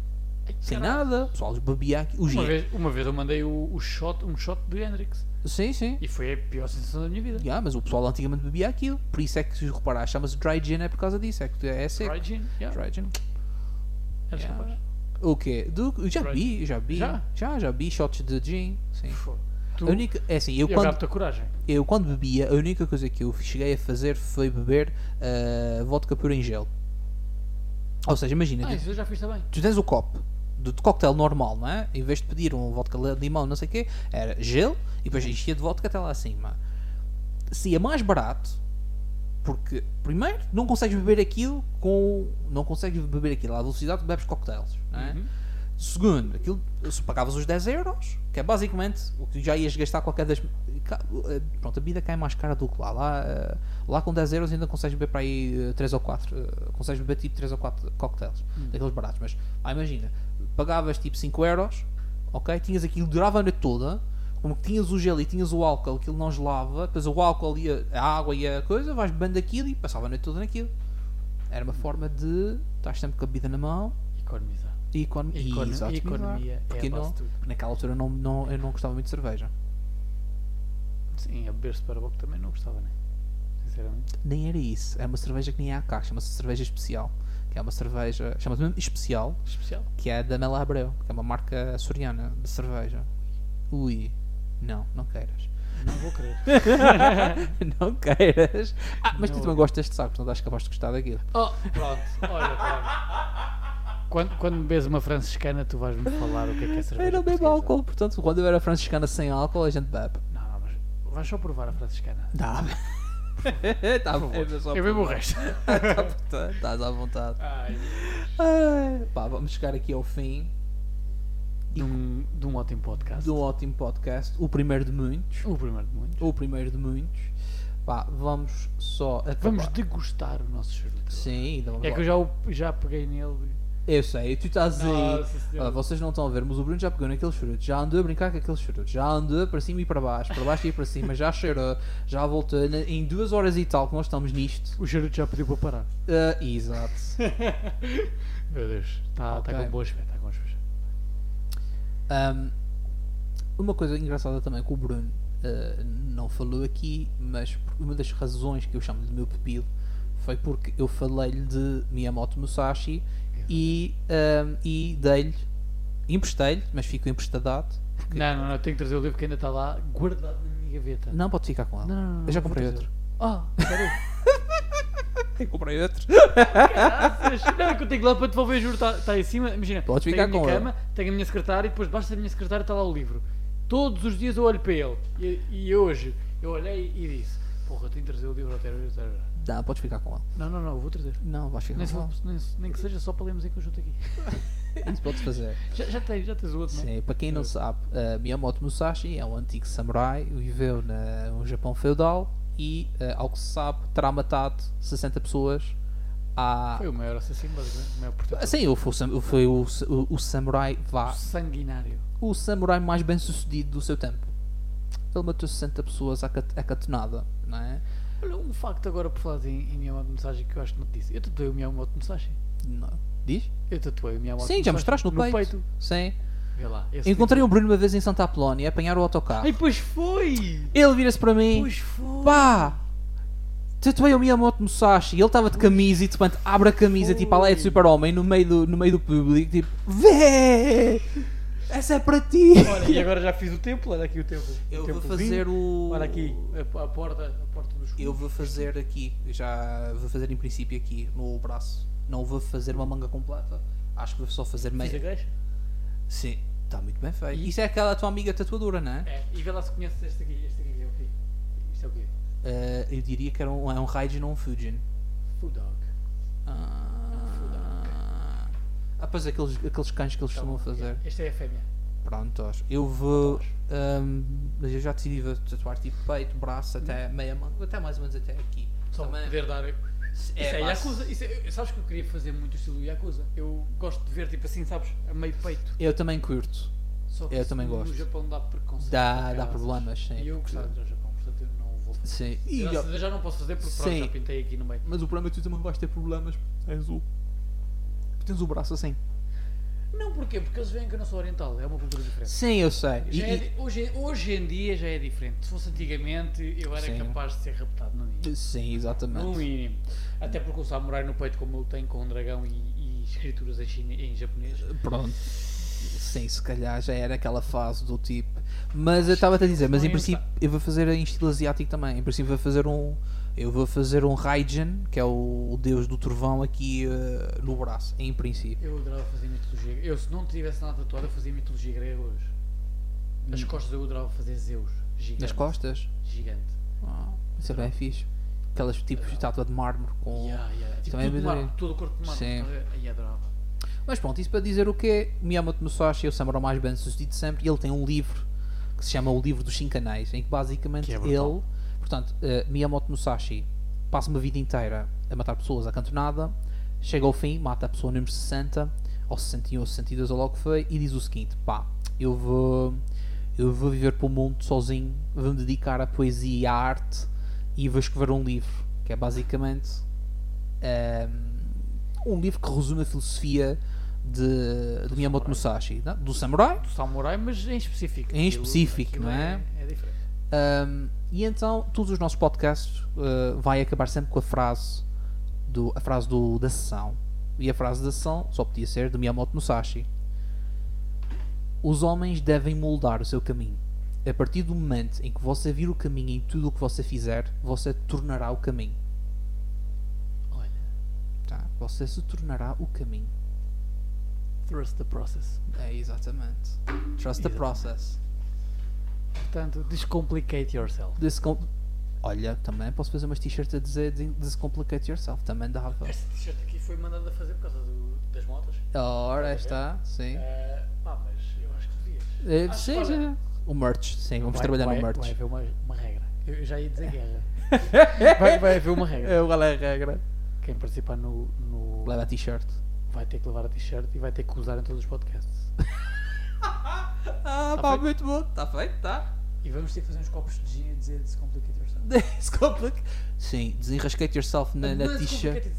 Ai, Sem nada. O pessoal bebia aqui- o Uma gin. vez, uma vez eu mandei o, o shot, um shot de Hendrix Sim, sim. e foi a pior sensação da minha vida. Yeah, mas o pessoal antigamente bebia aquilo. Por isso é que, se reparar, chama-se dry gin é por causa disso. É que é seco. Dry gin, yeah. Dry gin. Eres Yeah. O quê? Do, já vi, já vi. Já? já, já vi shots de gin. Sim. Foda. Tu, A única, é assim, eu quando, coragem. eu quando bebia, a única coisa que eu cheguei a fazer foi beber uh, vodka pura em gelo. Ou seja, imagina, Ah, isso eu já fiz também. tu tens o copo de de cocktail normal, não é? Em vez de pedir um vodka de limão, não sei o quê, era gelo e depois enchia de vodka até lá acima. Se é mais barato, porque primeiro não consegues beber aquilo com. não consegues beber aquilo à velocidade que bebes cocktails, não é? Uhum. Segundo, aquilo, se pagavas os 10 euros, que é basicamente o que já ias gastar qualquer das. eh, Pronto, a bebida cai mais cara do que lá. Lá, eh, lá com 10 euros ainda consegues beber para aí 3 ou 4. consegues beber tipo 3 ou 4 cocktails, daqueles baratos. Mas ah, imagina, pagavas tipo 5 euros, ok? Tinhas aquilo, durava a noite toda. Como que tinhas o gelo e tinhas o álcool, aquilo não gelava, depois o álcool e a, água e a coisa, vais bebendo aquilo e passava a noite toda naquilo. Era uma forma de estar sempre com a bebida na mão Economizar. E econo- e Econo- exato, economia é porque base não, de tudo. porque naquela altura não, não, eu não gostava muito de cerveja. Sim, a beber-se para boca também não gostava, né? Sinceramente. Nem era isso. Era uma cerveja que nem é à caixa, chama-se cerveja especial. Que é uma cerveja, chama-se mesmo especial, Especial. que é da Mela Abreu, que é uma marca açoriana de cerveja. Ui, não, não queiras. Não vou querer. não queiras. Ah, mas tu Não. também gostas de saco, portanto acho que capaz de gostar daquilo. oh, pronto. Olha, pronto. Quando, quando bebes uma franciscana, tu vais-me falar o que é que é cerveja Eu não bebo portuguesa. álcool, portanto, quando eu era franciscana sem álcool, a gente bebe. Não, não, mas vais só provar a franciscana. Dá. tá bom. Eu bebo o resto. Estás à vontade. Ai, Ai, pá, vamos chegar aqui ao fim de, um, de um ótimo podcast. de um ótimo podcast. O primeiro de muitos. O primeiro de muitos. O primeiro de muitos. Pá, vamos só acabar. Vamos degustar o nosso charuto. Sim, ainda vamos É lá. que eu já, o- já peguei nele. Eu sei, tu estás aí. Ah, vocês não estão a ver, mas o Bruno já pegou naqueles charutos, já andou a brincar com aqueles charutos, já andou para cima e para baixo, para baixo e para cima, já cheirou, já voltou. Em duas horas e tal que nós estamos nisto. O charuto já pediu para parar. Ah, exato. Meu Deus. Está Ok. tá com boa aspecto. Está com boa aspecto. Um, uma coisa engraçada também que o Bruno uh, não falou aqui, mas uma das razões que eu chamo de meu pepilo foi porque eu falei-lhe de Miyamoto Musashi e, um, e dei-lhe, emprestei-lhe, mas fico emprestadado. porque- Não, não, não. Tenho que trazer o livro que ainda está lá guardado na minha gaveta. Não, pode ficar com ele. Não, não, não, eu já comprei outro. Ah, sério? Eu comprei outro. Caraças. Não, é que eu tenho lá para devolver, juro, está tá em cima. Imagina, Podes tenho ficar a minha com ele. cama, tenho a minha secretária e depois debaixo da minha secretária está lá o livro. Todos os dias eu olho para ele. E, e hoje eu olhei e disse: Porra, tenho que trazer o livro ao terror. Não, podes ficar com ele. Não, não, não, eu vou trazer. Não, vais ficar Nem, com se- nem, nem que seja só para lermos em conjunto aqui. Isso podes fazer. Já, já, tens, já tens o outro, não é? Sim, para quem não sabe, uh, Miyamoto Musashi é um antigo samurai, viveu na- no Japão feudal e, uh, ao que se sabe, terá matado 60 pessoas há. Foi o maior assassino, basicamente. O maior protetor. Sim, foi, o foi o, o, o samurai vá, Sanguinário. o samurai mais bem sucedido do seu tempo. Ele matou 60 pessoas à, cat- à catenada, não é? Olha, um facto agora por falar em, em Miyamoto Musashi que eu acho que não te disse. Eu tatuei o Miyamoto Musashi. Não. Diz? Eu tatuei o Miyamoto Sim, já mostraste no, peito. Sim. Vê lá. Encontrei o tipo- Bruno uma vez em Santa Apolónia a apanhar o autocarro. Ai, pois foi! Ele vira-se para mim. Pois foi! Pá! Tatuei o Miyamoto Musashi e ele estava de camisa e de repente abre a camisa tipo a lei de Foi. super-homem no, meio do- no meio do público tipo Vê! Essa é para ti! Olha, e agora já fiz o templo, olha aqui o templo. Eu o vou fazer o. Olha aqui, a, a porta, a porta dos Eu vou fazer aqui, já vou fazer em princípio aqui no braço. Não vou fazer uma manga completa. Acho que vou só fazer Fiz a meia. Sim, está muito bem feito. E- Isso é aquela tua amiga tatuadora, não é? É, e vê lá se conheces este aqui, este aqui é o quê? Isto é o quê? Eh, eu diria que era um, é um Raijin ou um Fujin. Food dog. Ah, ah pois aqueles, aqueles cães que eles costumam fazer. Esta é a fêmea. Prontos, eu vou. ahm, mas eu já decidi vou tatuar tipo peito, braço, até meia mão, até mais ou menos até aqui. Só Também- poder dar. Isso é, Yakuza. Isso é, sabes que eu queria fazer muito o estilo Yakuza? Eu gosto de ver tipo assim, sabes? A meio peito. Eu também curto. Só que Eu também no gosto. Japão dá preconceito. Dá, dá problemas, sim. E eu gostava de ir ao Japão, portanto eu não vou fazer. Sim. E Graças já- já não posso fazer porque pronto, já pintei aqui no meio. Mas o problema é que tu também vais ter problemas. És o. Tens o braço assim. Não, porquê? Porque eles veem que eu não sou oriental, é uma cultura diferente. Sim, eu sei. E- é e- hoje, hoje em dia já é diferente. Se fosse antigamente, eu era Sim. capaz de ser raptado no mínimo. Sim, No exatamente. mínimo. Até porque o samurai no peito, como eu tenho com um dragão e, e escrituras em, chine, em japonês. Pronto. Sim, se calhar já era aquela fase do tipo. Mas eu estava-te a dizer, mas em ia princípio eu vou fazer em estilo asiático também. Em princípio vou fazer um. Eu vou fazer um Raijin, que é o, o deus do trovão, aqui eh, no braço, em princípio. Eu adorava fazer mitologia grega. Eu, se não tivesse nada tatuado, eu fazia mitologia grega hoje. As costas eu adorava fazer Zeus. Gigante. Hum. Nas costas. Gigante. Ah, isso é bem fixe. Aquelas tipos de estátua de mármore com. Yeah, yeah. Tipo, Também tudo, mármore, todo o corpo de mármore. Sim. Aí adorava. Mas pronto, isso para dizer o que Miyamoto Musashi é o samurai mais bem sucedido de sempre e ele tem um livro que se chama O Livro dos Cinco Anéis, em que basicamente Que é ele, brutal. Portanto, eh, Miyamoto Musashi passa uma vida inteira a matar pessoas à cantonada, chega ao fim, mata a pessoa número 60, ou 61 ou 62 ou logo que foi, e diz o seguinte, pá, eu vou, eu vou viver para o mundo sozinho, vou me dedicar à poesia e à arte e vou escrever um livro, que é basicamente ehm, um livro que resume a filosofia de, de Miyamoto Musashi, não? do samurai. Do samurai, mas em específico. Em específico, não é? É diferente. Um, e então todos os nossos podcasts uh, vai acabar sempre com a frase do, a frase do, da sessão. E a frase da sessão só podia ser de Miyamoto Musashi. Os homens devem moldar o seu caminho. A partir do momento em que você vir o caminho em tudo o que você fizer, você tornará o caminho. Olha, Tá? Você se tornará o caminho. Trust the process. É, exatamente. Trust the Exatamente. process. Portanto, descomplicate yourself. Descom- Olha, também posso fazer umas t-shirts a dizer de- Descomplicate Yourself. Também dava. Este t-shirt aqui foi mandado a fazer por causa do- das motas. Ora, está, sim. Eh, pá, mas eu acho que devias. Acho sim, sim. O merch, sim, vamos vai- trabalhar vai, no merch. Vai haver uma, uma regra. Eu já ia dizer guerra. vai, vai haver uma regra. É, Qual é a regra? Quem participar no, no- Leva a t-shirt. vai ter que levar a t-shirt e vai ter que usar em todos os podcasts. Ah, Tá pá, feito. muito bom. Está feito, está. E vamos ter que fazer uns copos de gin e dizer descomplicate yourself. Descomplicate. Sim, desenrascate yourself na, na desenrascate.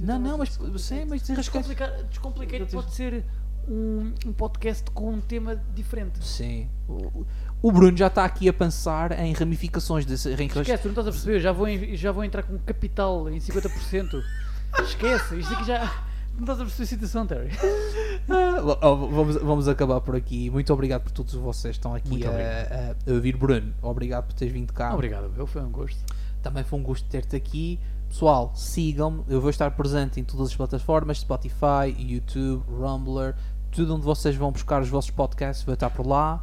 Não, não, mas sim, mas desenrascate. Descomplicar- Descomplicate pode ser um, um podcast com um tema diferente. Sim. O, o Bruno já está aqui a pensar em ramificações desse reencasque- Esquece, tu não estás a perceber, eu já vou, já vou entrar com capital em 50%. Esquece, isto aqui já. Não estás a perceber a Terry. Ah, vamos, vamos acabar por aqui. Muito obrigado por todos vocês que estão aqui a, a- ouvir. Bruno, obrigado por teres vindo cá. Obrigado, eu foi um gosto. Também foi um gosto ter-te aqui. Pessoal, sigam-me. Eu vou estar presente em todas as plataformas: Spotify, YouTube, Rumbler, tudo onde vocês vão buscar os vossos podcasts. Vou estar por lá.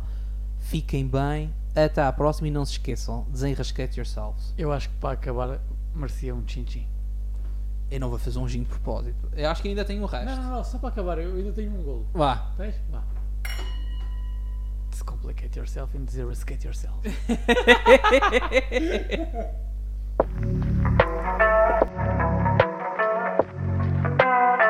Fiquem bem. Até à próxima e não se esqueçam: desenrascate yourselves. Eu acho que para acabar merecia um chin-chin. Eu não vou fazer um gin de propósito. Eu acho que ainda tenho o resto. Não, não, não, só para acabar, eu ainda tenho um golo. Vá. Tens? Vá. Complicate yourself and zero skate yourself.